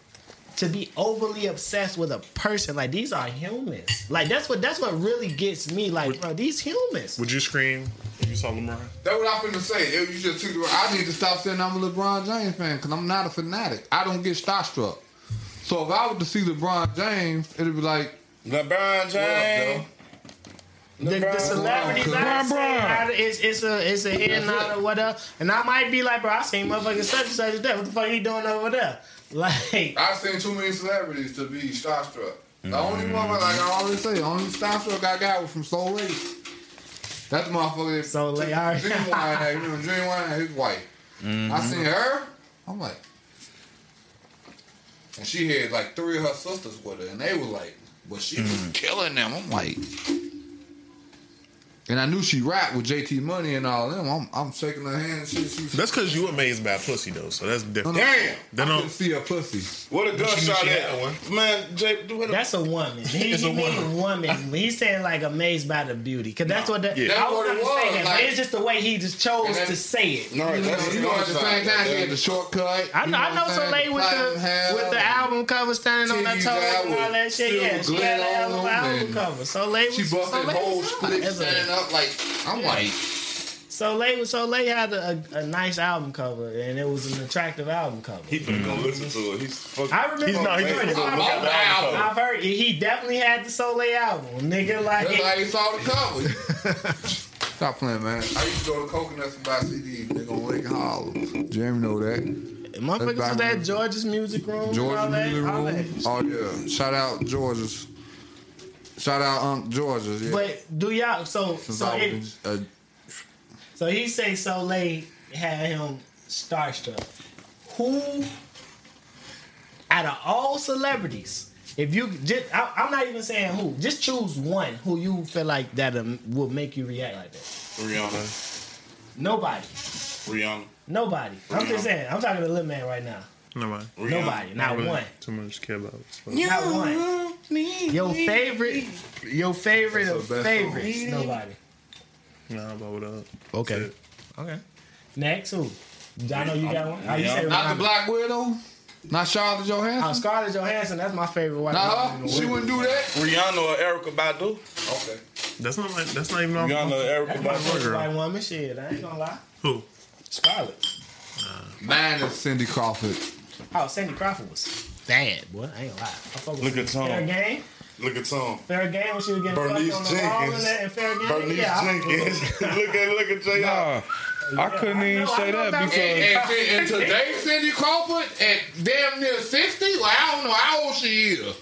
Speaker 2: to be overly obsessed with a person like these are humans. Like that's what that's what really gets me. Like, bro, these humans.
Speaker 6: Would you scream if you saw LeBron?
Speaker 4: That's what I'm finna say. If you just took the I need to stop saying I'm a LeBron James fan because I'm not a fanatic. I don't get starstruck. So if I were to see LeBron James, it'd be like
Speaker 7: LeBron James.
Speaker 2: The, the celebrities
Speaker 4: Bron,
Speaker 2: I
Speaker 4: Bron.
Speaker 2: say, I- it's it's a it's a head nod or whatever, and I might be like, bro, I seen motherfucking such and such as that. What the fuck he doing over there? Like,
Speaker 4: I've seen too many celebrities to be starstruck. The only mm. one, like I always say, the only starstruck I got was from Solé. That's the motherfucker that
Speaker 2: Solé, all right.
Speaker 4: Ginuwine, you know, Ginuwine, his wife. I mm-hmm. seen her. I'm like, and she had like three of her sisters with her, and they were like, but she was mm. killing them. I'm like, and I knew she rapped with JT Money and all them. I'm, I'm shaking her hand. and She, she,
Speaker 6: That's because you amazed by pussy though, so that's different.
Speaker 7: Damn.
Speaker 6: They
Speaker 4: I
Speaker 6: don't.
Speaker 4: see her pussy.
Speaker 7: What a gunshot
Speaker 6: she had
Speaker 7: at.
Speaker 6: one.
Speaker 7: Man, Jay, what a,
Speaker 2: that's a woman. He,
Speaker 6: It's
Speaker 2: he
Speaker 6: a
Speaker 2: mean
Speaker 6: woman.
Speaker 2: woman. He's saying like amazed by the beauty, cause that's what the,
Speaker 6: Yeah.
Speaker 2: I
Speaker 4: That's
Speaker 2: was
Speaker 4: what
Speaker 2: gonna
Speaker 4: it
Speaker 2: say
Speaker 4: was,
Speaker 2: that,
Speaker 4: like-
Speaker 2: but it's just the way he just chose
Speaker 4: And
Speaker 2: to say it.
Speaker 7: no, that's
Speaker 4: You
Speaker 7: a
Speaker 4: know, at the same time, she had the shortcut.
Speaker 2: I
Speaker 4: you
Speaker 2: know, I know
Speaker 4: what I'm saying?
Speaker 2: Solé with the
Speaker 4: hair,
Speaker 2: with the album cover standing on that
Speaker 4: titties
Speaker 2: toe and all that shit. Yeah, she
Speaker 4: glint
Speaker 2: had
Speaker 4: on
Speaker 2: an album, album
Speaker 4: and
Speaker 2: cover. Solé was
Speaker 4: She busted
Speaker 2: Solé
Speaker 4: whole
Speaker 2: was
Speaker 4: split standing up like I'm like.
Speaker 2: Solé, Solé had a, a, a nice album cover, and it was an attractive album cover.
Speaker 7: He finna go mm-hmm. listen to it. He's fucking.
Speaker 2: I remember.
Speaker 6: He's not. He's
Speaker 7: Man,
Speaker 6: gonna go
Speaker 7: I'm
Speaker 6: look at the album cover.
Speaker 2: I've heard he definitely had the Solé album, nigga. Like,
Speaker 4: That's how you saw the cover. Stop playing, man. I used to go to Coconuts and buy CDs. They gonna Lake Hollow. Jeremy know that.
Speaker 2: motherfuckers was
Speaker 4: back
Speaker 2: at
Speaker 4: when-
Speaker 2: George's Music Room.
Speaker 4: Georgia
Speaker 2: all that,
Speaker 4: Music
Speaker 2: all that.
Speaker 4: Room. Oh yeah. Shout out George's. Shout out Unc George's. Yeah.
Speaker 2: But do y'all? So
Speaker 4: Since
Speaker 2: so it,
Speaker 4: was a,
Speaker 2: so he say Solé had him starstruck. Who out of all celebrities? If you just, I, I'm not even saying who. Just choose one who you feel like that um, will make you react like that.
Speaker 7: Rihanna.
Speaker 2: Nobody.
Speaker 7: Rihanna.
Speaker 2: Nobody. I'm just saying. I'm talking to Lil Man right now.
Speaker 6: Nobody.
Speaker 7: Rihanna.
Speaker 2: Nobody. Not
Speaker 6: Really
Speaker 2: one.
Speaker 6: Too much care about. So.
Speaker 2: Not one. Me, Your favorite. Your favorite
Speaker 4: That's
Speaker 2: of
Speaker 4: the best
Speaker 2: favorites. Nobody.
Speaker 6: Nah, but what up?
Speaker 2: Okay. Okay. Next who? I know you got one. Oh, you
Speaker 7: Yeah.
Speaker 2: say
Speaker 4: not the Black Widow. Not Charlotte
Speaker 2: Oh,
Speaker 4: Johansson.
Speaker 2: Uh, Scarlett Johansson. That's my favorite white
Speaker 4: Nah,
Speaker 2: woman in
Speaker 4: she
Speaker 2: world.
Speaker 4: wouldn't do that.
Speaker 7: Rihanna or Erykah Badu.
Speaker 4: Okay.
Speaker 6: That's not like. That's not even off.
Speaker 7: Rihanna or Erykah
Speaker 2: That's my
Speaker 7: Badu.
Speaker 2: favorite
Speaker 6: girl.
Speaker 2: white woman. Shit, I ain't gonna lie.
Speaker 6: Who?
Speaker 2: Scarlett.
Speaker 4: Mine is Cindy Crawford.
Speaker 2: Oh, Sandy Crawford was bad, boy. I ain't gonna lie. I fuck
Speaker 7: Look at
Speaker 2: some-
Speaker 7: Tom.
Speaker 2: Fair game.
Speaker 7: Look at Tom.
Speaker 2: Fair game when she was getting
Speaker 7: Bernice
Speaker 2: fucked on the wall and
Speaker 7: Jenkins.
Speaker 2: that and fair game.
Speaker 7: Bernice
Speaker 2: yeah,
Speaker 7: Jenkins. look at look at Jr.
Speaker 5: Nah, I couldn't
Speaker 2: I
Speaker 5: even
Speaker 2: know-
Speaker 5: say
Speaker 2: know
Speaker 5: that
Speaker 2: about
Speaker 5: because
Speaker 4: And, and, and today, Cindy Crawford at damn near 60, like, I don't know how old she is.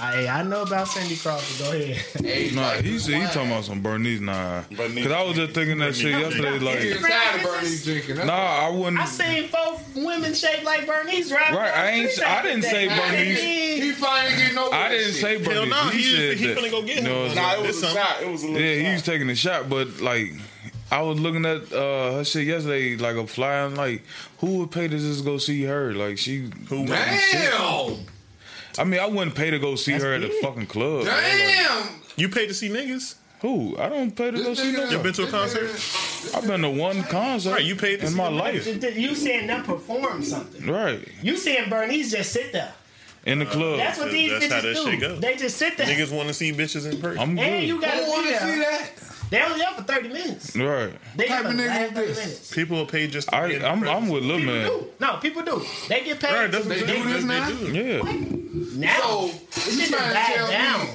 Speaker 2: I, I know about Cindy Crawford. Go ahead.
Speaker 4: Hey,
Speaker 5: nah,
Speaker 4: like,
Speaker 5: he's he talking about some Bernice. Nah,
Speaker 7: Bernice
Speaker 5: because I was just thinking that shit yesterday.
Speaker 4: He
Speaker 5: Like,
Speaker 4: inside of Bernice Jenkins. That's
Speaker 5: nah, I wouldn't.
Speaker 2: I seen four women shaped like Bernice driving.
Speaker 5: Right, I ain't- I didn't
Speaker 2: that
Speaker 5: say
Speaker 2: day.
Speaker 5: Bernice.
Speaker 4: He finally getting over
Speaker 5: I didn't
Speaker 4: shit.
Speaker 5: say Bernice.
Speaker 6: Hell no,
Speaker 5: he,
Speaker 6: he,
Speaker 5: said
Speaker 6: he
Speaker 5: that.
Speaker 6: finna go get
Speaker 5: You know
Speaker 6: him.
Speaker 7: Nah, it was a
Speaker 6: something.
Speaker 7: shot. It was a little
Speaker 5: Yeah,
Speaker 7: shot.
Speaker 5: he was taking a shot, but like I was looking at uh, her shit yesterday, like a flyer. I'm like, who would pay to just go see her? Like she, who?
Speaker 4: Damn!
Speaker 5: I mean, I wouldn't pay to go see her at the fucking club. bro. Like,
Speaker 4: Damn!
Speaker 6: You paid to see niggas?
Speaker 5: who? I don't pay to go
Speaker 4: This
Speaker 5: see
Speaker 4: nigga-
Speaker 6: You
Speaker 5: them.
Speaker 6: been to a concert?
Speaker 5: I've been to one concert.
Speaker 6: Right, you paid to
Speaker 5: in
Speaker 6: see
Speaker 5: my
Speaker 6: them
Speaker 5: life.
Speaker 2: You seeing them perform something.
Speaker 5: Right
Speaker 2: You seeing Bernice just sit there.
Speaker 5: in the club.
Speaker 2: That's what these
Speaker 6: That's how
Speaker 2: bitches
Speaker 6: that
Speaker 2: do.
Speaker 6: shit go.
Speaker 2: They just sit there.
Speaker 6: Niggas want to see bitches in person.
Speaker 5: I'm
Speaker 2: and you
Speaker 5: good.
Speaker 2: gotta
Speaker 4: Who want
Speaker 2: be
Speaker 4: to see
Speaker 2: there.
Speaker 4: that?
Speaker 2: They only there for thirty minutes.
Speaker 5: Right.
Speaker 2: They
Speaker 4: Type
Speaker 2: got
Speaker 4: of
Speaker 2: the
Speaker 4: nigga
Speaker 2: last
Speaker 4: is
Speaker 2: thirty
Speaker 4: this?
Speaker 2: minutes.
Speaker 6: People will pay just to
Speaker 5: I,
Speaker 6: be in
Speaker 5: I'm. I'm with Lil
Speaker 2: People
Speaker 5: Man.
Speaker 2: do. No, people do. They get paid.
Speaker 6: Right, that's what
Speaker 4: They
Speaker 6: they,
Speaker 4: do
Speaker 6: do.
Speaker 4: this
Speaker 6: They
Speaker 4: now?
Speaker 6: do.
Speaker 5: Yeah.
Speaker 2: now.
Speaker 4: So,
Speaker 2: this
Speaker 4: you
Speaker 2: shit
Speaker 4: trying to
Speaker 2: died
Speaker 4: tell
Speaker 2: down.
Speaker 4: me?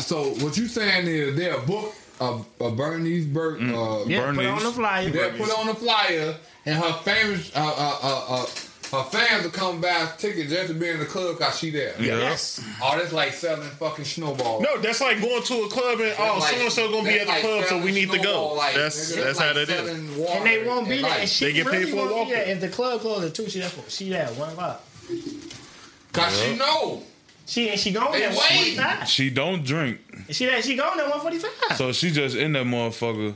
Speaker 4: So, what you saying is there a book of, of Bernice Burke, uh,
Speaker 2: Yeah, put on the flyer.
Speaker 4: that put on the flyer, and her famous, uh, uh, uh, uh, her fans will come buy tickets just to be in the club because she there.
Speaker 5: Yeah.
Speaker 2: Yes.
Speaker 4: Oh, that's like selling fucking snowballs.
Speaker 6: No, that's like going to a club and oh,
Speaker 4: That's
Speaker 6: so and so gonna be at the
Speaker 4: like
Speaker 6: club, so we need to go.
Speaker 4: like,
Speaker 6: That's
Speaker 4: nigga,
Speaker 6: that's how
Speaker 4: like
Speaker 6: that is.
Speaker 4: selling
Speaker 2: And they won't be there.
Speaker 4: like-
Speaker 2: And she
Speaker 6: They get paid for a
Speaker 2: won't be
Speaker 6: walk-in.
Speaker 2: there. If the club closes at two, she there. She there at one o'clock.
Speaker 4: Cause she know.
Speaker 2: She and she going
Speaker 4: They
Speaker 2: at one
Speaker 4: wait.
Speaker 2: forty five.
Speaker 5: She don't drink,
Speaker 2: She there. She going at one forty five.
Speaker 5: so she just in that motherfucker.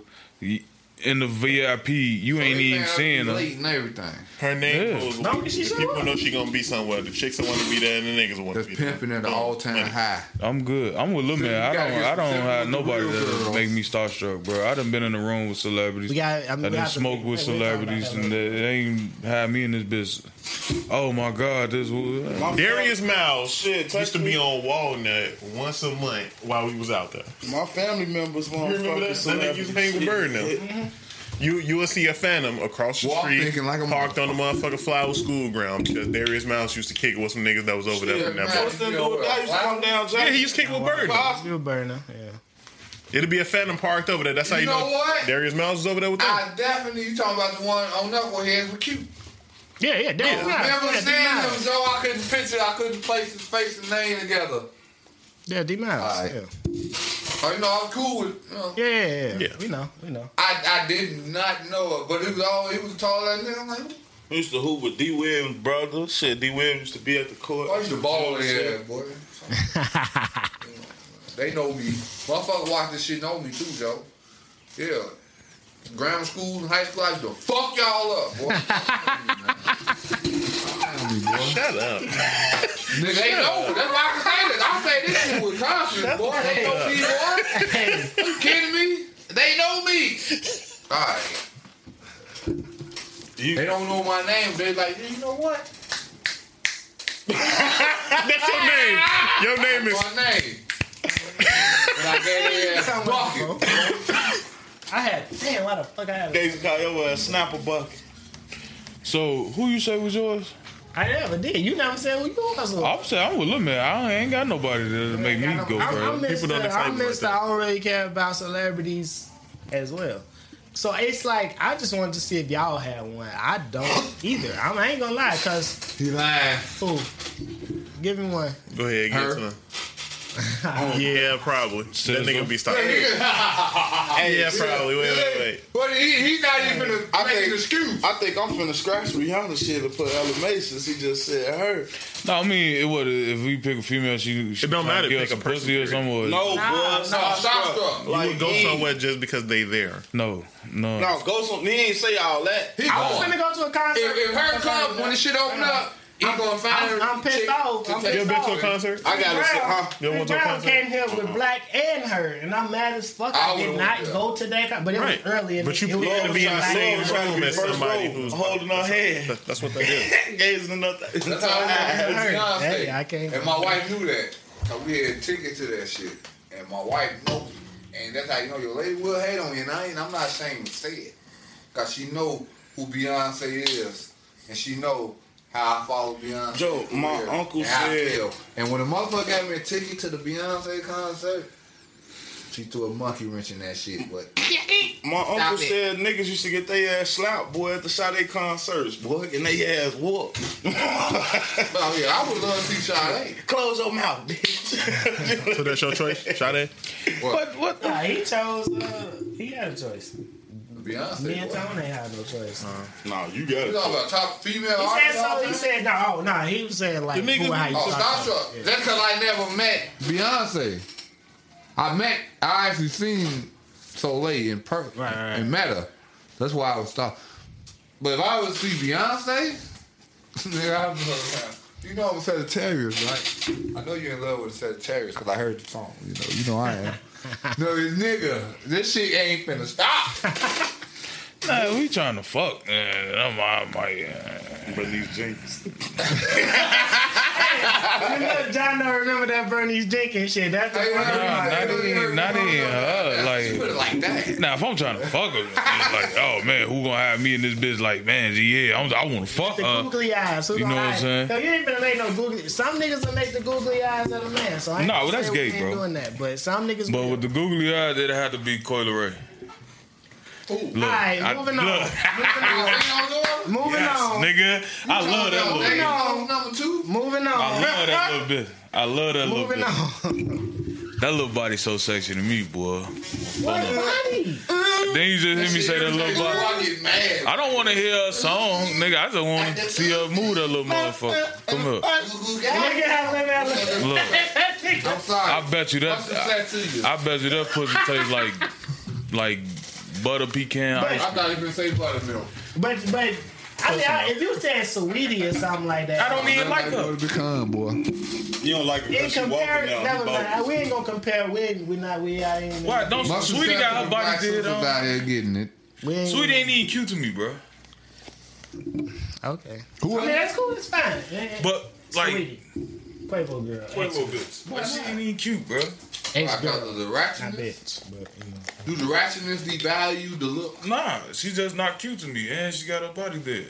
Speaker 5: In the VIP, you ain't even seeing her.
Speaker 4: Late and everything.
Speaker 6: Her name
Speaker 5: Yeah.
Speaker 6: goes.
Speaker 2: Long as she
Speaker 6: people
Speaker 2: up.
Speaker 6: know she gonna be somewhere. The chicks want to be there, and the niggas want
Speaker 4: That's
Speaker 6: to be there.
Speaker 4: pimping at the all time high.
Speaker 5: I'm good. I'm with Lil
Speaker 4: See,
Speaker 5: Man. I don't. I don't have nobody that make me starstruck, bro. I done been in the room with celebrities.
Speaker 2: We got. I mean,
Speaker 5: I
Speaker 2: we
Speaker 5: done
Speaker 2: have to-
Speaker 5: smoked with
Speaker 2: we- we talk about
Speaker 5: celebrities,
Speaker 2: that
Speaker 5: and
Speaker 2: later.
Speaker 5: they, they ain't had me in this business. Oh my God, this.
Speaker 7: Uh, my
Speaker 6: Darius Miles
Speaker 7: Shit,
Speaker 6: used to
Speaker 7: text
Speaker 6: be on Walnut once a month while we was out there.
Speaker 7: My family members want
Speaker 6: You remember that? That nigga used to hang with Bird now. Mm-hmm. You you will see a Phantom across the
Speaker 4: Well, I'm
Speaker 6: street,
Speaker 4: thinking like a
Speaker 6: parked on the motherfucking Flower School ground because Darius Miles used to kick it with some niggas that was over there from that
Speaker 7: What's
Speaker 6: bar.
Speaker 7: that dude that used to come down
Speaker 6: Yeah, he used to kick with Bird. now.
Speaker 2: You a burner. Yeah.
Speaker 6: It'll be a Phantom parked over there. That's how
Speaker 4: You
Speaker 6: you,
Speaker 4: know what?
Speaker 6: Darius Miles was over there with them.
Speaker 4: I definitely you talking about the one on Knuckleheads with cute.
Speaker 2: Yeah, yeah, damn.
Speaker 4: I
Speaker 2: yeah,
Speaker 4: remember
Speaker 2: yeah,
Speaker 4: seeing
Speaker 2: D-Miles.
Speaker 4: him, Joe. I couldn't picture. I couldn't place his face and name together.
Speaker 2: Yeah, D Miles.
Speaker 4: Alright.
Speaker 2: Yeah.
Speaker 4: Oh, you know, I was cool with. You know,
Speaker 2: Yeah, yeah, yeah,
Speaker 6: Yeah.
Speaker 2: We know, we know.
Speaker 4: I I did not know it, but it was all he was taller than me. I'm like,
Speaker 7: We used to hoop with D. Williams' brother. Shit, D. Williams used to be at the court.
Speaker 4: Oh, why you the ball there, boy? they know me. Motherfucker watch this shit know me too, Joe. Yeah. Grammar school and high school, I used to fuck y'all up, boy. Know me, boy.
Speaker 6: Shut up.
Speaker 4: Nigga, they know. That's why I can say this. I say this shit with confidence, boy. They know me, boy.
Speaker 2: Hey,
Speaker 4: You kidding me? They know me. All right.
Speaker 7: You-
Speaker 4: They don't know my name. They like, you know what?
Speaker 6: That's your name. Your name is.
Speaker 4: My name. and I gave their ass bucket.
Speaker 2: I had damn. Why the fuck I had?
Speaker 7: They used to call your ass Snapper Bucket.
Speaker 5: So who you say was yours?
Speaker 2: I never did. You never said who you was.
Speaker 5: I'm saying I'm with Lil Man. I ain't got nobody to make me go
Speaker 2: I'm, I'm
Speaker 6: People don't
Speaker 2: I'm
Speaker 6: like
Speaker 2: Mr.
Speaker 6: that.
Speaker 2: I don't really care about celebrities as well. So it's like I just wanted to see if y'all had one. I don't either. I'm, I ain't gonna lie, cause
Speaker 4: He lying.
Speaker 2: who? Give me one.
Speaker 6: Go ahead,
Speaker 4: Her?
Speaker 6: get to him. yeah, probably. That
Speaker 5: Scissor.
Speaker 6: nigga be starting.
Speaker 4: Hey,
Speaker 6: Yeah, probably. Wait, wait, wait.
Speaker 4: But he, he not even a,
Speaker 7: I
Speaker 4: making
Speaker 7: think-
Speaker 4: an excuse.
Speaker 7: I think I'm finna scratch Rihanna shit and put Ella Mai since he just said her.
Speaker 5: No, I mean it would if we pick a female, she, she
Speaker 6: It don't matter,
Speaker 5: give
Speaker 6: pick
Speaker 5: us
Speaker 6: a
Speaker 5: some
Speaker 6: person,
Speaker 5: pussy or
Speaker 6: period.
Speaker 5: something. or-
Speaker 7: No,
Speaker 2: Nah,
Speaker 7: boy,
Speaker 2: no,
Speaker 7: stop,
Speaker 4: stop, stop.
Speaker 6: You would go somewhere just because they there.
Speaker 5: no, no.
Speaker 7: No, go some. He ain't say all that.
Speaker 4: He
Speaker 2: I was
Speaker 4: going.
Speaker 2: finna go to a concert.
Speaker 4: If, if her come when the shit open up, he gonna find
Speaker 2: I'm, I'm pissed off. I'm
Speaker 4: take-
Speaker 6: You
Speaker 2: pissed
Speaker 6: ever been to a concert?
Speaker 7: I gotta say, huh?
Speaker 6: You ever went to a
Speaker 2: Brown
Speaker 6: concert?
Speaker 2: came here with Black and her, and I'm mad as fuck.
Speaker 4: I
Speaker 2: I did not
Speaker 4: went
Speaker 2: go to that, con- but it
Speaker 6: Right.
Speaker 2: was early.
Speaker 6: But you
Speaker 2: it
Speaker 6: to be in the
Speaker 2: like-
Speaker 6: same
Speaker 7: trying to
Speaker 6: room as somebody who's
Speaker 7: holding her hand.
Speaker 6: That- That's what that is.
Speaker 7: Gazing another.
Speaker 4: That's how I had
Speaker 2: Hey,
Speaker 4: Beyonce.
Speaker 2: I can't-
Speaker 4: And my wife knew that. Cause we had tickets to that shit. And my wife knows. And that's how you know your lady will hate on you. And I ain't, I'm not ashamed to say it. Cause she know who Beyonce is. And she know how I follow Beyonce.
Speaker 7: Joe, my
Speaker 4: real,
Speaker 7: uncle
Speaker 4: and how I
Speaker 7: said-
Speaker 4: feel. And when the motherfucker got me a ticket to the Beyonce concert, she threw a monkey wrench in that shit. But
Speaker 7: My uncle
Speaker 4: it.
Speaker 7: said niggas used to get their ass slapped, boy, at the Sade concerts, boy, and they ass whooped.
Speaker 4: oh yeah, I would love to see Sade.
Speaker 7: Close your mouth, bitch.
Speaker 6: So that's your choice, Sade.
Speaker 7: what? What?
Speaker 2: Nah, he chose. Uh, he had a choice.
Speaker 4: Beyonce.
Speaker 2: Me and
Speaker 4: boy.
Speaker 2: Tone ain't had no choice.
Speaker 7: No, you got
Speaker 4: You
Speaker 7: it.
Speaker 4: talking about top female
Speaker 2: he said
Speaker 4: artist? all
Speaker 2: so. He said no. Oh no. He was saying like
Speaker 6: The niggas-
Speaker 2: who, how you
Speaker 4: Oh,
Speaker 2: thought-
Speaker 4: Starstruck.
Speaker 2: Yeah.
Speaker 4: That's because I never met Beyonce. I met, I actually seen Solé in person
Speaker 2: Right, right, right.
Speaker 4: and met her. That's why I was stop. But if I was to see Beyonce, nigga, I was you know I'm a Sagittarius, right? I know you're in love with a Sagittarius because I heard the song. You know, you know I am. no, this nigga, this shit ain't finna stop.
Speaker 5: Nah, we trying to fuck. Man. I'm, I'm like, uh,
Speaker 7: Bernice Jenkins.
Speaker 2: Remember, John don't remember that Bernice Jenkins shit. That's the
Speaker 4: Hey,
Speaker 2: funny
Speaker 4: nah,
Speaker 5: not even, not even her.
Speaker 4: She put it
Speaker 5: Like,
Speaker 4: like that.
Speaker 5: now if I'm trying to fuck her, like, oh man, who gonna have me in this bitch? Like, man, yeah, I'm, I want to fuck
Speaker 2: The
Speaker 5: her.
Speaker 2: googly eyes. Who
Speaker 5: you know what I'm
Speaker 2: hide?
Speaker 5: saying?
Speaker 2: So you ain't gonna make no googly. Some niggas will make the googly eyes of a man. So I ain't
Speaker 5: Nah, well, that's
Speaker 2: say we
Speaker 5: gay,
Speaker 2: ain't
Speaker 5: bro.
Speaker 2: Doing that, but some niggas.
Speaker 5: But
Speaker 2: will.
Speaker 5: with the googly eyes, it had to be Coyle Ray. Look,
Speaker 2: Alright,
Speaker 5: I-
Speaker 2: moving on.
Speaker 5: look.
Speaker 2: Moving
Speaker 5: Yes,
Speaker 2: on.
Speaker 5: nigga, I love that little.
Speaker 4: Hey,
Speaker 5: bit.
Speaker 4: no, number two.
Speaker 2: Moving on.
Speaker 5: I love that little bit. I love that little
Speaker 2: Moving
Speaker 5: bit.
Speaker 2: on.
Speaker 5: That little body so sexy to me, boy.
Speaker 2: What body?
Speaker 5: Then you just hear me say that little body.
Speaker 4: I get mad.
Speaker 5: I don't want to hear a song, nigga. I just want to see her move that little motherfucker. Come here.
Speaker 2: Look at how look at
Speaker 5: Look,
Speaker 4: I'm sorry.
Speaker 5: I bet you
Speaker 4: What's the
Speaker 5: that.
Speaker 4: set to you?
Speaker 5: I bet you that pussy tastes like like butter pecan ice.
Speaker 4: I thought you been say buttermilk.
Speaker 2: But but I mean, I, if you said sweetie or something like that,
Speaker 5: I don't even like her.
Speaker 4: become, boy.
Speaker 7: You don't like it
Speaker 2: In
Speaker 7: because she
Speaker 2: compare,
Speaker 7: walking now.
Speaker 2: never
Speaker 7: He
Speaker 2: mind. We ain't gonna compare. We ain't, we not. We I ain't.
Speaker 5: Why don't
Speaker 4: My
Speaker 5: Saweetie got her body did
Speaker 4: on.
Speaker 5: on?
Speaker 4: out here getting it.
Speaker 2: Ain't,
Speaker 5: Saweetie ain't even cute to me, bro.
Speaker 2: Okay.
Speaker 4: Who
Speaker 2: I mean, that's cool. It's fine.
Speaker 5: But like,
Speaker 2: Saweetie, Quavo girl, ex,
Speaker 7: Quavo bitch.
Speaker 5: why she ain't even cute, bro?
Speaker 2: Ex
Speaker 4: Because of the
Speaker 2: not
Speaker 4: ratchetness?
Speaker 2: bitch, but you know.
Speaker 4: Do the ratchetness devalue the look?
Speaker 5: Nah, she's just not cute to me, and she got her body there.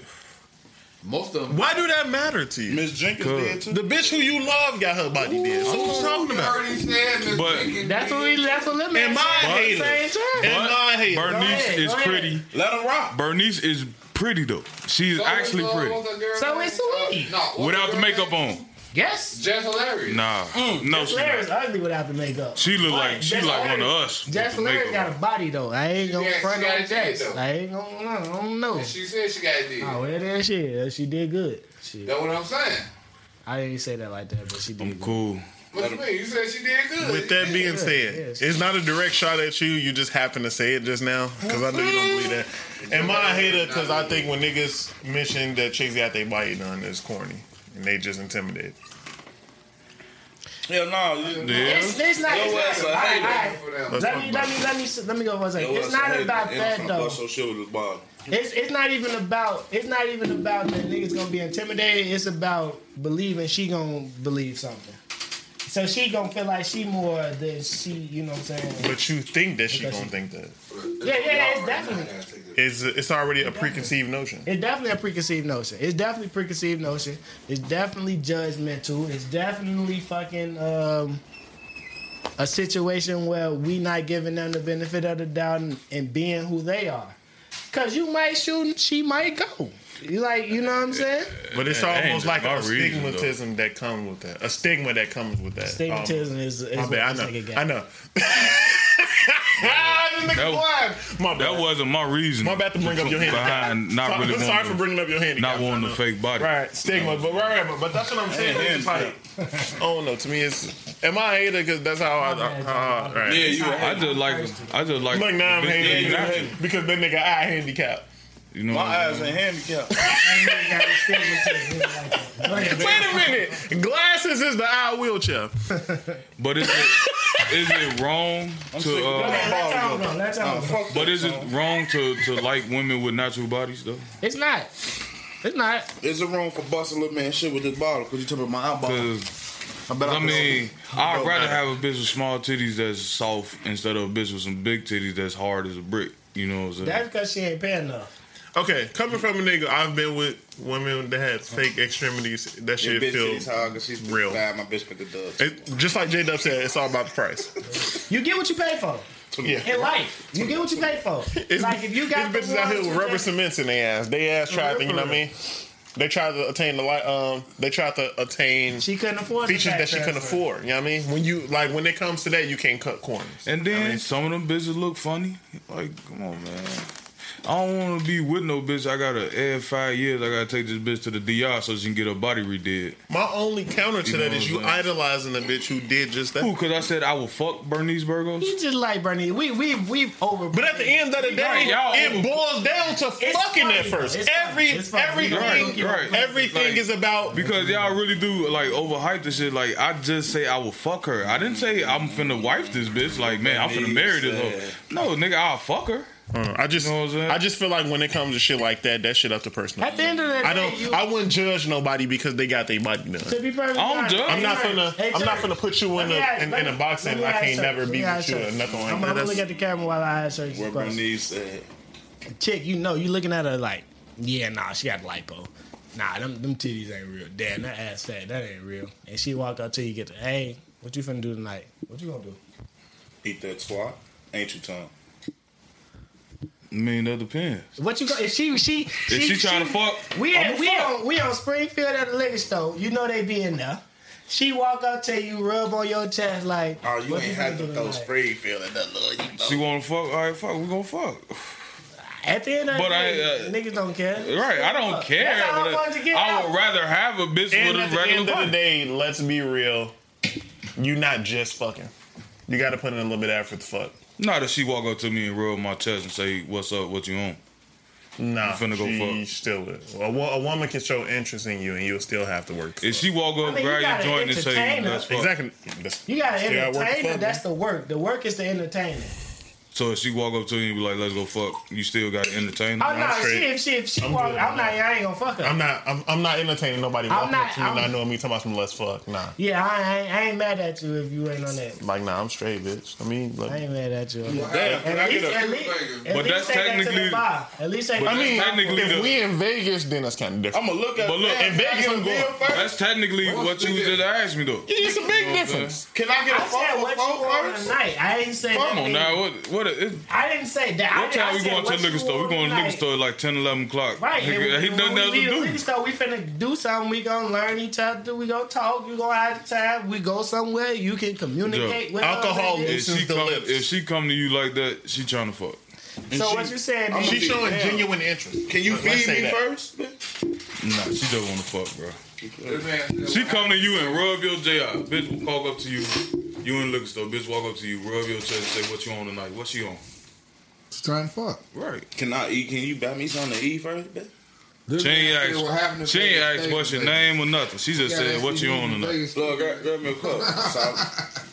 Speaker 4: Most of them.
Speaker 6: Why do that matter to you?
Speaker 7: Miss Jenkins did too.
Speaker 6: The bitch who you love got her body dead. So what you talking about?
Speaker 4: already said Miss
Speaker 5: But-
Speaker 4: Jenkins
Speaker 2: That's what we. That's what Lil Man
Speaker 6: Am I
Speaker 2: said.
Speaker 6: a hater? And I hate her.
Speaker 5: Bernice
Speaker 2: ahead,
Speaker 5: is pretty.
Speaker 7: Let him rock.
Speaker 5: Bernice is pretty though. She's
Speaker 4: So
Speaker 5: actually
Speaker 4: is, uh,
Speaker 5: pretty
Speaker 4: what's that girl
Speaker 2: So
Speaker 4: name?
Speaker 2: is Saweetie.
Speaker 4: Uh, no,
Speaker 5: without the makeup
Speaker 4: name?
Speaker 5: on.
Speaker 2: Yes.
Speaker 4: Jess Hilarious.
Speaker 5: Nah, mm. no, she
Speaker 2: Larry's
Speaker 5: not.
Speaker 2: ugly without the makeup.
Speaker 5: She look
Speaker 2: But
Speaker 5: like she
Speaker 2: Jess
Speaker 5: like one of us. with
Speaker 2: Jess
Speaker 5: the
Speaker 2: Larry
Speaker 5: makeup
Speaker 2: got a body though. I ain't gonna
Speaker 4: Yeah,
Speaker 2: front
Speaker 4: she got
Speaker 2: on Jess.
Speaker 4: kid.
Speaker 2: I ain't gonna. I don't know.
Speaker 4: And she said she got it.
Speaker 2: Oh, well, that shit. She did good. She,
Speaker 4: That's what I'm saying.
Speaker 2: I didn't say that like that, but she did.
Speaker 5: I'm
Speaker 2: good.
Speaker 5: cool.
Speaker 4: What do you mean? You said she did good.
Speaker 6: With that being said,
Speaker 2: yes.
Speaker 6: it's not a direct shot at you. You just happen to say it just now because I know you don't believe that. And my hater because I think when niggas mention that chicks got their body done, it's corny and they just intimidated.
Speaker 7: Hell no. You,
Speaker 5: Yeah.
Speaker 2: It's, it's not.
Speaker 7: Yo,
Speaker 2: It's not
Speaker 7: a
Speaker 2: all right,
Speaker 7: hater.
Speaker 2: all right.
Speaker 4: For them.
Speaker 6: Let's
Speaker 2: Let
Speaker 6: talk
Speaker 2: me,
Speaker 6: about
Speaker 2: let me let me let me go for a second.
Speaker 7: Yo,
Speaker 2: It's not about that though.
Speaker 7: bust your shit with this bottle.
Speaker 2: It's it's not even about it's not even about that niggas gonna be intimidated. It's about believing she gonna believe something. So she gonna feel like she more than she, you know what I'm saying?
Speaker 6: But you think that she gonna
Speaker 2: she-
Speaker 6: think that.
Speaker 2: Yeah, yeah, it's definitely
Speaker 6: It's, it's already a preconceived notion.
Speaker 2: it's definitely a preconceived notion. It's definitely preconceived notion. It's definitely judgmental. It's definitely fucking um a situation where we not giving them the benefit of the doubt and, and being who they are. Cause you might shoot and she might go. You like, you know what I'm saying?
Speaker 6: But it's
Speaker 5: That
Speaker 6: almost like
Speaker 5: my
Speaker 6: a
Speaker 5: reason, though.
Speaker 6: stigmatism that comes with that. A stigma that comes with that.
Speaker 2: Stigmatism is, is
Speaker 6: Um,
Speaker 2: what
Speaker 6: my bad. I know.
Speaker 2: nigga got.
Speaker 6: I know. ah,
Speaker 5: That-
Speaker 6: My.
Speaker 5: That wasn't my reason.
Speaker 6: My bad to bring up your handicap.
Speaker 5: Behind not
Speaker 6: sorry,
Speaker 5: really
Speaker 6: sorry
Speaker 5: wanting
Speaker 6: for bringing up your handicap.
Speaker 5: not wanting
Speaker 6: I
Speaker 5: a
Speaker 6: know.
Speaker 5: fake body.
Speaker 6: Right, stigma, but right, right, but, but that's what I'm saying.
Speaker 7: Hand-
Speaker 6: It's like, I don't know. To me, it's am I a hater because that's how I.
Speaker 2: bad,
Speaker 6: Uh, uh, right.
Speaker 7: Yeah, you a
Speaker 5: I
Speaker 7: hater.
Speaker 5: just like I just like
Speaker 6: Look, now I'm hating
Speaker 5: that
Speaker 6: because, because that nigga eye handicap.
Speaker 5: You know,
Speaker 7: My
Speaker 5: I'm
Speaker 7: eyes
Speaker 5: saying?
Speaker 7: ain't handicapped.
Speaker 2: That nigga got a stigmatism. He like that. Go ahead.
Speaker 6: Wait a minute. Glasses is the eye wheelchair.
Speaker 5: but is it is it wrong to?
Speaker 7: sick of
Speaker 5: Uh,
Speaker 2: Let's talk on. Let's talk on.
Speaker 7: Fuck
Speaker 5: but
Speaker 7: that
Speaker 5: is it wrong to to like women with natural bodies though?
Speaker 2: It's not. It's not.
Speaker 7: Is it wrong for busting little man shit with this bottle? Cause you talking about my eyeball. I,
Speaker 5: I
Speaker 7: can-
Speaker 5: mean, I'd rather have a bitch with small titties that's soft instead of a bitch with some big titties that's hard as a brick. You know what I'm saying?
Speaker 2: That's because she ain't paying enough.
Speaker 6: Okay, coming from a nigga, I've been with women that had fake extremities. That
Speaker 7: Your
Speaker 6: shit
Speaker 7: bitch
Speaker 6: feels
Speaker 7: titties hard 'cause she's
Speaker 6: real.
Speaker 7: bad. My bitch put the dub.
Speaker 6: It, just like J Dub said, it's all about the price.
Speaker 2: You get what you pay for.
Speaker 6: Yeah.
Speaker 2: In life, you get what you pay for.
Speaker 6: It's,
Speaker 2: like if you got
Speaker 6: it's
Speaker 2: the
Speaker 6: bitches out here with rubber cements in their ass. They ass tried to, you know what I mean? They tried to attain the light. Um, they tried to attain
Speaker 2: She couldn't afford
Speaker 6: features that she couldn't
Speaker 2: transfer.
Speaker 6: afford. You know what I mean? When you like when it comes to that, you can't cut corners.
Speaker 5: And then some of them bitches look funny. Like, come on, man. I don't want to be with no bitch. I gotta add five years. I gotta take this bitch to the DR so she can get her body redid.
Speaker 6: My only counter to
Speaker 5: You
Speaker 6: that
Speaker 5: know
Speaker 6: is
Speaker 5: what
Speaker 6: you
Speaker 5: saying?
Speaker 6: idolizing the bitch who did just that.
Speaker 5: Who? Because I said I will fuck Bernice Burgos.
Speaker 2: He just like Bernie. We we we've over.
Speaker 6: But at the end of the day,
Speaker 5: Right, y'all-
Speaker 6: it boils down to
Speaker 2: It's
Speaker 6: fucking
Speaker 2: funny,
Speaker 6: at first.
Speaker 2: though. It's funny.
Speaker 6: Every
Speaker 2: It's funny.
Speaker 6: everything,
Speaker 5: Right, right.
Speaker 6: everything
Speaker 5: Like-
Speaker 6: is about
Speaker 5: Because y'all really do like overhype the shit. Like I just say I will fuck her. I didn't say I'm finna wife this bitch. Like man, I'm finna marry this hoe. No, nigga, I'll fuck her.
Speaker 6: Uh, I just,
Speaker 5: You know what I'm?
Speaker 6: I just feel like when it comes to shit like that, that shit up to personal.
Speaker 2: At the end of the day,
Speaker 6: I don't,
Speaker 2: you,
Speaker 6: I wouldn't judge nobody because they got their body done.
Speaker 2: to be perfectly
Speaker 5: I don't
Speaker 2: honest,
Speaker 5: judge.
Speaker 6: I'm not gonna,
Speaker 2: hey,
Speaker 6: I'm not
Speaker 2: Jerry,
Speaker 6: finna put you in a
Speaker 2: ask-
Speaker 6: in, in a box
Speaker 2: let
Speaker 6: and I can't
Speaker 2: you-
Speaker 6: never
Speaker 2: let
Speaker 6: be with you
Speaker 2: you.
Speaker 6: or nothing like
Speaker 2: I'm gonna look at the camera while I ask her this
Speaker 7: Where
Speaker 2: question.
Speaker 7: Bernice said,
Speaker 2: Chick, you know, you looking at her like, yeah, nah, she got lipo. Nah, them, them titties ain't real. Damn, that ass fat, that ain't real. And she walk up to you, get the, hey, what you finna do tonight? What you gonna do?
Speaker 7: eat that twat. Ain't you, Tom?
Speaker 5: I mean, that depends.
Speaker 2: What you go? If she, she,
Speaker 5: If she, trying to fuck,
Speaker 2: We
Speaker 5: I'ma
Speaker 2: at, we
Speaker 5: fuck.
Speaker 2: on we on Springfield at the liquor store. You know they be in there. She walk up to you, rub on your chest like,
Speaker 7: Oh, you ain't
Speaker 2: finna
Speaker 7: had
Speaker 2: do
Speaker 7: to throw
Speaker 2: tonight?
Speaker 7: spray feeling that little, you know.
Speaker 5: She want to fuck. All right, fuck. We gonna fuck.
Speaker 2: At the end of the
Speaker 5: But
Speaker 2: day,
Speaker 5: I, uh,
Speaker 2: niggas don't care.
Speaker 5: Right, I don't care.
Speaker 2: That's how I
Speaker 5: but
Speaker 2: wanted to get
Speaker 5: I
Speaker 2: out.
Speaker 5: would rather have a bitch
Speaker 6: and
Speaker 5: with
Speaker 6: at the
Speaker 5: regular
Speaker 6: end of the day, let's be real. You not just fucking. You got to put in a little bit of effort to fuck.
Speaker 5: Not if she walk up to me and rub my chest and say, "What's up? What you on?"
Speaker 6: Nah,
Speaker 5: You finna go
Speaker 6: she
Speaker 5: fuck.
Speaker 6: still would. A, wo- a woman can show interest in you, and you'll still have to work.
Speaker 5: If she walk up,
Speaker 2: I mean, you
Speaker 5: grab
Speaker 2: gotta
Speaker 5: your joint and say,
Speaker 2: entertain her.
Speaker 5: "Let's fuck."
Speaker 6: exactly, That's-
Speaker 2: You gotta
Speaker 6: still gotta work to
Speaker 2: entertain her.
Speaker 6: fuck,
Speaker 2: That's the work. The work is the entertain her.
Speaker 5: So if she walk up to you and be like, "Let's go fuck," you still got to entertain
Speaker 2: Oh
Speaker 5: her.
Speaker 2: no,
Speaker 6: straight.
Speaker 2: she if she if she
Speaker 6: I'm
Speaker 2: walk,
Speaker 6: good.
Speaker 2: I'm not. I ain't gonna fuck her.
Speaker 6: I'm not. I'm, I'm not entertaining nobody
Speaker 2: I'm
Speaker 6: walking
Speaker 2: not-
Speaker 6: up to me,
Speaker 2: I'm-
Speaker 6: not knowing me talking about some let's fuck. Nah,
Speaker 2: yeah, I ain't, I ain't mad at you if you ain't on that.
Speaker 6: like nah, I'm straight, bitch. I mean, like,
Speaker 2: I ain't mad at you.
Speaker 7: Damn,
Speaker 2: At
Speaker 7: can
Speaker 2: least, at least, at
Speaker 5: But that's
Speaker 2: say that
Speaker 5: technically-
Speaker 2: At least
Speaker 6: I mean,
Speaker 5: technically
Speaker 6: if
Speaker 5: the-
Speaker 6: we in Vegas, then that's kind of different.
Speaker 7: I'm gonna look at it.
Speaker 5: But look,
Speaker 6: in Vegas,
Speaker 7: I get
Speaker 6: I'm going.
Speaker 5: That's technically
Speaker 7: What's
Speaker 5: what you
Speaker 7: difference?
Speaker 5: just asked me though.
Speaker 6: it's a big
Speaker 5: You know what I'm
Speaker 6: difference.
Speaker 7: Can I get a
Speaker 2: I
Speaker 7: phone
Speaker 2: said what you
Speaker 7: phone first?
Speaker 2: tonight. I ain't say
Speaker 5: Come on now, what? What? It,
Speaker 2: I didn't say that.
Speaker 5: What time
Speaker 2: I
Speaker 5: we
Speaker 2: said
Speaker 5: going to the liquor store? We going to the liquor store at like 10, 11 o'clock.
Speaker 2: Right, and
Speaker 5: Nigga,
Speaker 2: when,
Speaker 5: he
Speaker 2: when
Speaker 5: nothing
Speaker 2: we
Speaker 5: else
Speaker 2: leave the
Speaker 5: to
Speaker 2: liquor
Speaker 5: do.
Speaker 2: store, we finna do something. We gonna learn each other. We gonna talk. You gonna have time. We go somewhere. You can communicate
Speaker 5: Joe,
Speaker 2: with
Speaker 6: alcohol
Speaker 2: baby.
Speaker 5: If she
Speaker 6: the
Speaker 5: come,
Speaker 6: lips.
Speaker 5: if she come to you like that, she trying to fuck.
Speaker 2: So what you saying?
Speaker 7: I'm
Speaker 2: D?
Speaker 6: She's showing
Speaker 7: Damn.
Speaker 6: genuine interest.
Speaker 7: Can you
Speaker 6: Let's
Speaker 7: feed me
Speaker 6: that.
Speaker 7: first?
Speaker 5: Nah, she just want to fuck, bro. She come to you and rub your J out. Bitch will walk up to you. You in the liquor store. Bitch walk up to you, rub your chest, and say what you on tonight. What she on?
Speaker 4: She's trying to fuck.
Speaker 5: Right.
Speaker 7: Can I eat? Can you buy me something to eat first, bitch?
Speaker 5: She ain't
Speaker 4: said what
Speaker 5: asked. She ain't
Speaker 4: Vegas
Speaker 5: asked what's your name or nothing. She just said what you on tonight.
Speaker 7: Look, grab, grab me a cup. So,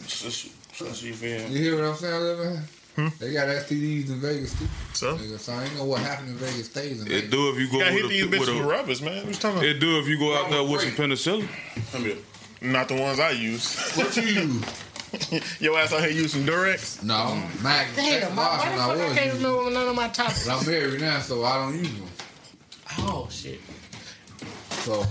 Speaker 7: since, since you feel
Speaker 4: You hear what I'm saying, little man?
Speaker 6: Hmm?
Speaker 4: They got STDs in Vegas too.
Speaker 6: So
Speaker 4: Nigga, so I ain't know what happened in Vegas stays in
Speaker 5: It do if you go
Speaker 6: gotta
Speaker 5: with
Speaker 6: hit these
Speaker 5: a,
Speaker 6: bitches
Speaker 5: with
Speaker 6: with rubbers, man. What you talking about?
Speaker 5: it do if you go out there with some penicillin.
Speaker 7: Come here.
Speaker 6: Not the ones I use.
Speaker 4: What you use?
Speaker 6: Your ass out here using Durex?
Speaker 4: No, mm. Mac.
Speaker 2: Damn, why, why the
Speaker 4: when I
Speaker 2: fuck I can't
Speaker 4: using.
Speaker 2: remember none of my topics?
Speaker 4: But I'm married now, so I don't use them.
Speaker 2: Oh shit.
Speaker 4: So,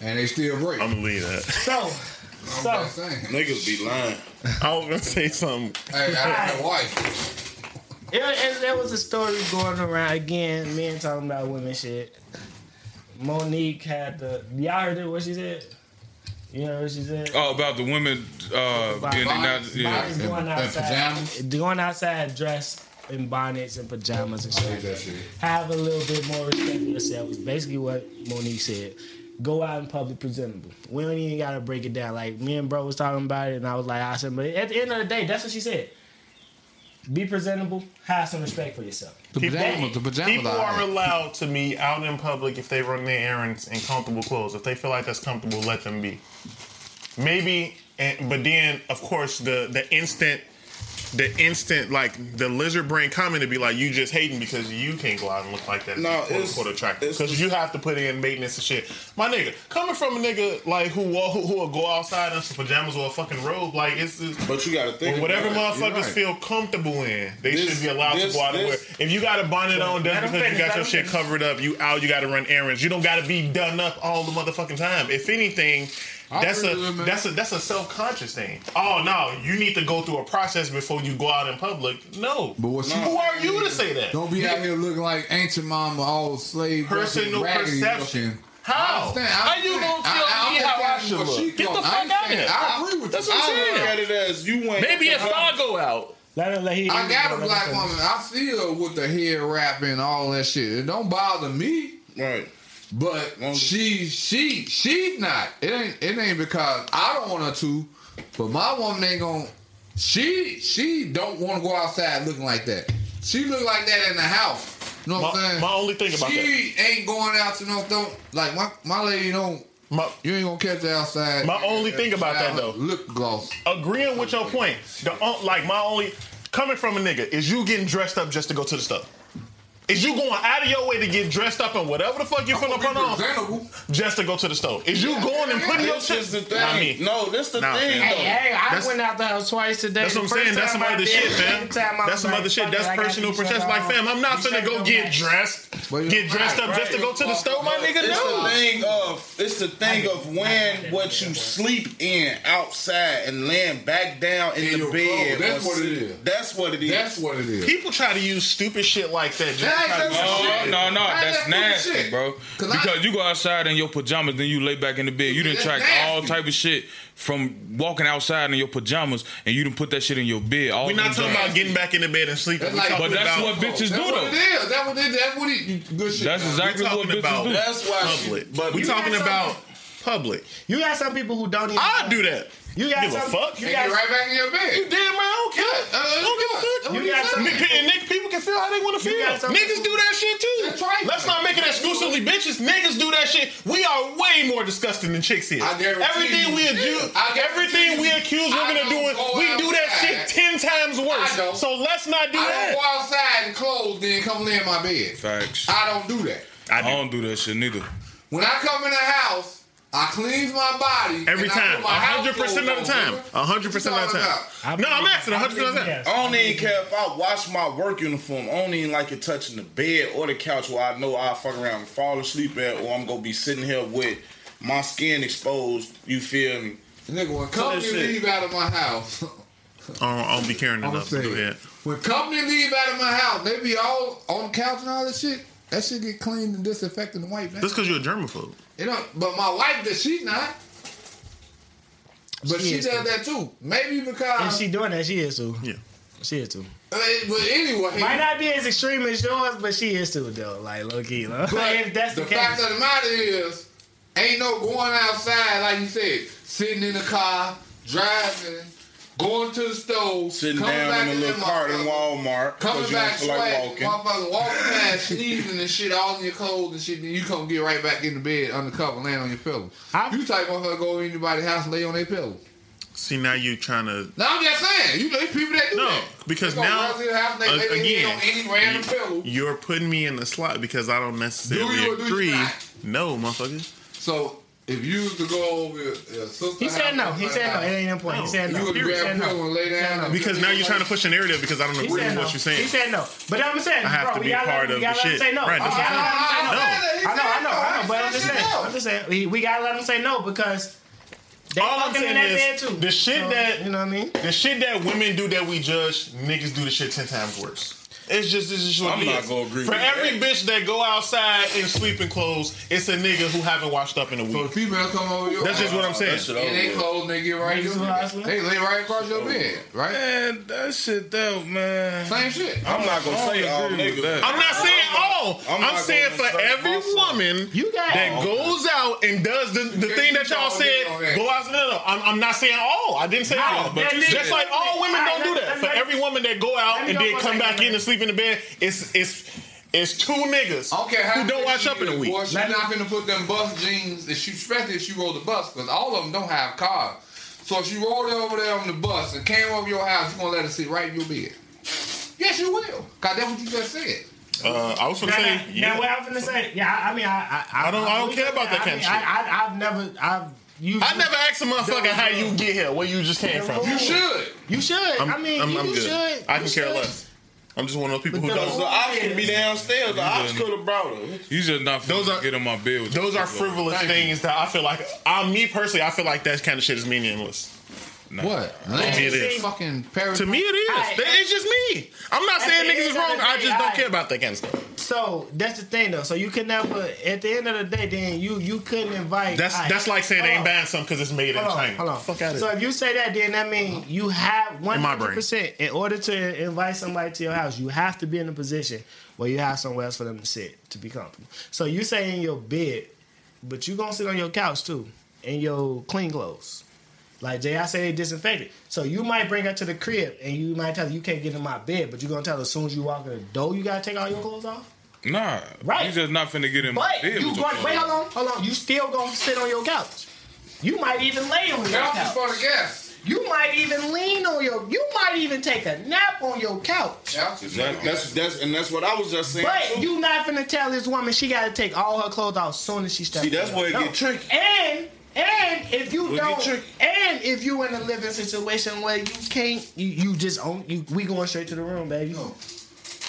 Speaker 4: and they still break.
Speaker 6: I'm gonna leave that.
Speaker 2: So,
Speaker 4: I'm
Speaker 2: so
Speaker 4: just saying.
Speaker 7: Niggas be lying.
Speaker 6: I was gonna say something.
Speaker 4: Hey, I have a wife.
Speaker 2: it, it, there was a story going around again. Men talking about women shit. Mo'Nique had the. Y'all heard it? What she said? You know what she said?
Speaker 5: Oh, about the women uh,
Speaker 2: About
Speaker 5: being
Speaker 2: bonnets,
Speaker 5: not, yeah.
Speaker 2: bonnets going
Speaker 4: And- and
Speaker 2: outside,
Speaker 4: pajamas?
Speaker 2: going outside dressed in bonnets and pajamas and shit.
Speaker 4: I
Speaker 2: like
Speaker 4: hate that
Speaker 2: that.
Speaker 4: shit.
Speaker 2: Have a little bit more respect for yourself. Is basically what Mo'Nique said. Go out in public presentable. We don't even gotta break it down. Like me and bro was talking about it, and I was like, I said, but at the end of the day, that's what she said. Be presentable. Have some respect for yourself.
Speaker 4: The
Speaker 6: People-
Speaker 4: pajamas, the pajamas
Speaker 6: People
Speaker 4: are
Speaker 6: are allowed to be out in public if they run their errands in comfortable clothes. If they feel like that's comfortable, let them be. Maybe, and, but then of course the the instant the instant like the lizard brain comment to be like you just hating because you can't go out and look like that.
Speaker 7: No,
Speaker 6: quote
Speaker 7: it's-
Speaker 6: unquote attractive because you have to put in maintenance and shit. My nigga, coming from a nigga like who will who, who will go outside in some pajamas or a fucking robe, like it's. it's
Speaker 7: But you gotta think.
Speaker 6: whatever
Speaker 7: about
Speaker 6: motherfuckers
Speaker 7: right.
Speaker 6: feel comfortable in, they
Speaker 7: This-
Speaker 6: should be allowed
Speaker 7: this-
Speaker 6: to go out and wear.
Speaker 7: this-
Speaker 6: If you got a bonnet on,
Speaker 2: Let
Speaker 6: just
Speaker 2: 'em
Speaker 6: because you got your shit
Speaker 2: finish.
Speaker 6: covered up, you out. You got to run errands. You don't got to be done up all the motherfucking time. If anything,
Speaker 4: I
Speaker 6: that's a
Speaker 4: agree with
Speaker 6: that's a that's a self conscious thing. Oh no, you need to go through a process before you go out in public. No,
Speaker 4: But what she-
Speaker 6: who are you to say that?
Speaker 4: Don't be out here looking like Aunt Jemima, all slave.
Speaker 6: Personal
Speaker 4: raggedy
Speaker 6: perception.
Speaker 4: looking.
Speaker 6: How?
Speaker 4: I understand.
Speaker 6: How you
Speaker 4: understand.
Speaker 6: gonna tell
Speaker 4: I- I-
Speaker 6: me
Speaker 4: I'm
Speaker 6: how I
Speaker 4: telling
Speaker 6: should look?
Speaker 4: she
Speaker 6: Get the fuck out
Speaker 4: understand.
Speaker 6: here.
Speaker 4: I agree with
Speaker 6: That's
Speaker 4: you.
Speaker 6: what I'm
Speaker 7: I
Speaker 6: saying.
Speaker 7: look at it as you went.
Speaker 6: Maybe if I go out.
Speaker 2: Let him, let he,
Speaker 4: I got a black woman. I see her with the hair wrap and all that shit. It don't bother me.
Speaker 7: Right.
Speaker 4: But she she she's not. It ain't it ain't because I don't want her to, but my woman ain't gonna she she don't want to go outside looking like that. She look like that in the house. You know what
Speaker 6: My-
Speaker 4: I'm saying?
Speaker 6: my only thing about that.
Speaker 4: she ain't going out to no don't like my my lady don't
Speaker 6: My,
Speaker 4: you ain't gonna catch her outside.
Speaker 6: My only thing about that, though-
Speaker 4: lip gloss.
Speaker 6: agreeing with your point. The uh, like my only coming from a nigga is you getting dressed up just to go to the store. Is you going out of your way to get dressed up in whatever the fuck you
Speaker 4: I'm
Speaker 6: finna
Speaker 4: gonna
Speaker 6: put on just to go to the store? Is you going and putting your shit?
Speaker 7: is the thing.
Speaker 6: Not me.
Speaker 7: No, this the
Speaker 6: Nah,
Speaker 7: thing.
Speaker 6: man.
Speaker 7: though.
Speaker 2: Hey, hey, I
Speaker 6: That's-
Speaker 2: went out the house twice today.
Speaker 6: That's what I'm saying. That's some
Speaker 2: I
Speaker 6: other
Speaker 2: did,
Speaker 6: shit,
Speaker 2: the
Speaker 6: fam.
Speaker 2: second time I
Speaker 6: That's
Speaker 2: was
Speaker 6: some
Speaker 2: like,
Speaker 6: other shit. That's personal
Speaker 2: these
Speaker 6: protection. Like, fam, I'm not
Speaker 2: These
Speaker 6: finna go get dressed, get dressed up just to go to the store, my nigga. No.
Speaker 7: It's
Speaker 6: No.
Speaker 7: the thing of it's the thing of when what you sleep in outside and laying back down in,
Speaker 4: In
Speaker 7: the bed.
Speaker 4: That's what it is.
Speaker 7: That's what it is.
Speaker 4: That's what it is.
Speaker 6: People try to use stupid shit like that. Just to
Speaker 4: That ain't
Speaker 6: try to-
Speaker 4: no
Speaker 5: No,
Speaker 4: shit.
Speaker 5: no, no,
Speaker 4: Why
Speaker 5: that's
Speaker 4: that
Speaker 5: nasty,
Speaker 4: stupid shit?
Speaker 5: bro.
Speaker 4: 'Cause I-
Speaker 5: Because you go outside in your pajamas, then you lay back in the bed. You didn't
Speaker 4: That's
Speaker 5: track all type of shit from walking outside in your pajamas, and you didn't put that shit in your bed. All
Speaker 6: We're not talking about getting back in the bed and sleeping.
Speaker 4: That's
Speaker 6: We're
Speaker 4: like-
Speaker 6: talking
Speaker 5: But that's
Speaker 6: about
Speaker 5: what bitches do though.
Speaker 4: That's what it. That's what it. Good shit.
Speaker 5: That's exactly
Speaker 6: We're
Speaker 5: what
Speaker 6: talking
Speaker 5: bitches
Speaker 6: about
Speaker 5: do.
Speaker 7: That's why she-
Speaker 6: public.
Speaker 7: but
Speaker 6: we
Speaker 7: you
Speaker 6: talking about public.
Speaker 2: You got some people who don't even.
Speaker 6: I do that.
Speaker 2: You got
Speaker 6: Give a fuck.
Speaker 2: You
Speaker 4: And
Speaker 2: got
Speaker 4: get right back in your bed.
Speaker 6: You damn right, I don't care.
Speaker 4: Yeah, uh,
Speaker 6: I don't give a fuck.
Speaker 4: that's what
Speaker 2: You got
Speaker 4: he
Speaker 2: some-
Speaker 4: said.
Speaker 6: Nigga, and nigga, people can feel how they want to feel.
Speaker 2: got
Speaker 6: Niggas do that shit too.
Speaker 4: That's right.
Speaker 6: Let's not make it exclusively bitches. Niggas do that shit. We are way more disgusting than chicks is.
Speaker 4: I guarantee
Speaker 6: Everything
Speaker 4: you.
Speaker 6: we accuse,
Speaker 4: Yeah, I guarantee
Speaker 6: everything we
Speaker 4: you.
Speaker 6: accuse
Speaker 4: I
Speaker 6: women of
Speaker 4: don't
Speaker 6: doing, we do that shit ten times
Speaker 4: I
Speaker 6: worse.
Speaker 4: don't.
Speaker 6: So let's not do
Speaker 4: I don't go outside and clothes, then come lay in my bed.
Speaker 5: Facts.
Speaker 4: I don't do that.
Speaker 6: I
Speaker 5: I don't do that shit neither.
Speaker 4: When I come in the house, I cleanse my body
Speaker 6: Every time,
Speaker 4: put
Speaker 6: hundred percent of the time,
Speaker 4: on,
Speaker 6: hundred percent of the time. No, I'm asking hundred percent of the time.
Speaker 7: I don't even care if I wash my work uniform. I don't even like it touching the bed or the couch where I know I'll fuck around and fall asleep at, or I'm gonna be sitting here with my skin exposed. You feel me?
Speaker 4: Nigga, when company
Speaker 7: that shit.
Speaker 4: leave out of my house,
Speaker 6: I don't, I don't be caring
Speaker 4: I'm
Speaker 6: enough to do
Speaker 4: saying,
Speaker 6: that.
Speaker 4: when company leave out of my house, they be all on the couch and all this shit. That shit get cleaned and disinfected and wiped. man.
Speaker 6: Just because you're a germaphobe.
Speaker 4: You know, but my wife, that she's not. But
Speaker 2: She
Speaker 4: she, does
Speaker 2: too.
Speaker 4: that too. Maybe because.
Speaker 2: And she doing that. She is too.
Speaker 6: Yeah.
Speaker 2: She is too.
Speaker 4: Uh, but anyway,
Speaker 2: Might not be as extreme as yours, but she is too though. Like low key. Like,
Speaker 4: But
Speaker 2: if that's the,
Speaker 4: the
Speaker 2: case.
Speaker 4: fact of the matter is, ain't no going outside like you said, sitting in the car, driving, going to the store,
Speaker 7: Sitting
Speaker 4: coming
Speaker 7: down
Speaker 4: back
Speaker 7: in a little
Speaker 4: that
Speaker 7: cart in Walmart
Speaker 4: Coming
Speaker 7: because you don't
Speaker 4: back
Speaker 7: feel like
Speaker 4: sweating,
Speaker 7: walking.
Speaker 4: motherfucker walking past, sneezing and shit all in your clothes and shit. Then you come get right back in the bed under cover, laying on your pillow.
Speaker 2: I-
Speaker 4: you type motherfucker go in anybody's house and lay on their pillow.
Speaker 6: See, now you trying to.
Speaker 4: No, I'm just saying, you know, there's people that do
Speaker 6: No,
Speaker 4: that.
Speaker 6: because
Speaker 4: They go
Speaker 6: now,
Speaker 4: to house they
Speaker 6: uh,
Speaker 4: lay
Speaker 6: again,
Speaker 4: head on any.
Speaker 6: You're putting me in the slot because I don't necessarily
Speaker 4: Do you or do you
Speaker 6: agree.
Speaker 4: not?
Speaker 6: No, motherfucker.
Speaker 4: So if you was to go over your sister
Speaker 2: he said no. He said no. It ain't important. He said no.
Speaker 4: You would grab
Speaker 2: said no.
Speaker 4: and lay down. and
Speaker 6: Because now you're trying to push a narrative because I don't agree with
Speaker 2: no.
Speaker 6: what you're saying.
Speaker 2: He said no. But I'm saying,
Speaker 6: I have
Speaker 2: bro,
Speaker 6: to be part of the shit.
Speaker 2: say no.
Speaker 6: Right,
Speaker 2: We
Speaker 6: that's
Speaker 2: gotta
Speaker 6: what
Speaker 2: let him say
Speaker 6: I'm
Speaker 2: no.
Speaker 6: saying.
Speaker 2: I know, I know, I know, but I'm just saying. I'm just saying, we, we gotta let him say no because they
Speaker 6: All I'm
Speaker 2: fucking in that
Speaker 6: saying
Speaker 2: bed
Speaker 6: is
Speaker 2: too.
Speaker 6: the shit
Speaker 2: So,
Speaker 6: that
Speaker 2: you know what I mean.
Speaker 6: the shit that women do that we judge, niggas do the shit ten times worse. It's just this is just what
Speaker 5: I'm not gonna agree
Speaker 6: For
Speaker 5: with
Speaker 6: every bitch that go outside in sleeping clothes, it's a nigga who haven't washed up in a week.
Speaker 4: So the female come over your
Speaker 6: That's just what I'm
Speaker 7: That
Speaker 6: saying.
Speaker 7: shit
Speaker 4: in they clothes they get right in your
Speaker 2: Niggas who
Speaker 4: bed.
Speaker 2: hustling.
Speaker 4: They lay right across your bed, right?
Speaker 5: Man, that shit though, man.
Speaker 4: Same shit.
Speaker 7: I'm not gonna say all
Speaker 5: agree with
Speaker 7: niggas.
Speaker 6: I'm not saying all.
Speaker 7: I'm
Speaker 6: I'm, saying for every woman
Speaker 2: You got
Speaker 6: that goes out and does the, the thing that y'all said, go out. No, no, I'm, I'm not saying all. I didn't say all.
Speaker 2: but you
Speaker 6: just
Speaker 2: said-
Speaker 6: like all women don't do that.
Speaker 2: let-
Speaker 6: For every woman that go out and then come back in
Speaker 2: man.
Speaker 6: and sleep in the bed, it's it's it's two niggas
Speaker 4: I how
Speaker 6: who don't
Speaker 4: big
Speaker 6: wash up in a week.
Speaker 4: Boy, she's not gonna put them bus jeans. If she, especially if she rode the bus, because all of them don't have cars. So if she rolled over there on the bus and came over your house, you gonna let her sit right in your bed? Yes, you will. Cause that's what you just said.
Speaker 6: Uh, I was gonna
Speaker 2: Now,
Speaker 6: say,
Speaker 2: now,
Speaker 6: yeah.
Speaker 2: now what I'm gonna say, yeah, I, I mean, I, I,
Speaker 6: I don't- I don't care about that
Speaker 2: I
Speaker 6: kind of shit.
Speaker 2: I, I, I've never, I've, you,
Speaker 6: I never asked a motherfucker how you get here, where you just came from.
Speaker 4: You should.
Speaker 2: you should.
Speaker 6: I'm,
Speaker 2: I mean,
Speaker 6: I'm,
Speaker 2: you
Speaker 6: I'm good.
Speaker 2: should.
Speaker 6: I
Speaker 2: You
Speaker 6: can care
Speaker 2: should.
Speaker 6: less. I'm just one of those people
Speaker 2: But
Speaker 6: who
Speaker 2: the-
Speaker 6: does.
Speaker 7: The ops could be downstairs. The ops could have brought her.
Speaker 5: You just not
Speaker 6: Those
Speaker 5: those
Speaker 6: are-
Speaker 5: are get on my bed with
Speaker 6: Those are frivolous
Speaker 4: Thank
Speaker 6: things that I feel like. I, me personally, I feel like that kind of shit is meaningless.
Speaker 5: Nah.
Speaker 4: What?
Speaker 6: To me, it is.
Speaker 4: Fucking.
Speaker 6: To me, it is.
Speaker 2: I-
Speaker 6: it's just me. I'm not saying niggas is wrong. I just don't
Speaker 2: I-
Speaker 6: care about that kind of stuff.
Speaker 2: So that's the thing, though. So you could never, at the end of the day, then you you couldn't invite.
Speaker 6: That's
Speaker 2: Alright,
Speaker 6: that's like saying they ain't buying something because it's made in
Speaker 2: on,
Speaker 6: China.
Speaker 2: hold on.
Speaker 6: Fuck out
Speaker 2: So
Speaker 6: here.
Speaker 2: if you say that, then that means you have one
Speaker 6: In
Speaker 2: hundred percent. In order to invite somebody to your house, you have to be in a position where you have somewhere else for them to sit to be comfortable. So you say in your bed, but you gonna sit on your couch too, in your clean clothes. Like Jay, I say they disinfected. So you might bring her to the crib and you might tell her you can't get in my bed, but you're gonna tell her as soon as you walk in the door, you gotta take all your clothes off.
Speaker 5: Nah,
Speaker 2: Right.
Speaker 5: You just not finna get in my bed.
Speaker 2: But you
Speaker 5: with
Speaker 2: going
Speaker 5: your
Speaker 2: wait,
Speaker 5: clothes.
Speaker 2: hold on, hold on. You still gonna sit on your couch. You might even lay on your
Speaker 4: Couch is
Speaker 2: couch.
Speaker 4: for the guests.
Speaker 2: You might even lean on your. You might even take a nap on your couch.
Speaker 4: Couch is
Speaker 7: That, that's that's and that's what I was just saying.
Speaker 2: But
Speaker 7: too.
Speaker 2: you not finna tell this woman she got to take all her clothes off as soon as she steps.
Speaker 7: See, that's where it
Speaker 2: the
Speaker 7: get
Speaker 2: door.
Speaker 7: tricky.
Speaker 2: And and if you
Speaker 7: get
Speaker 2: don't, and if you in a living situation where you can't, you, you just own you. We going straight to the room, baby.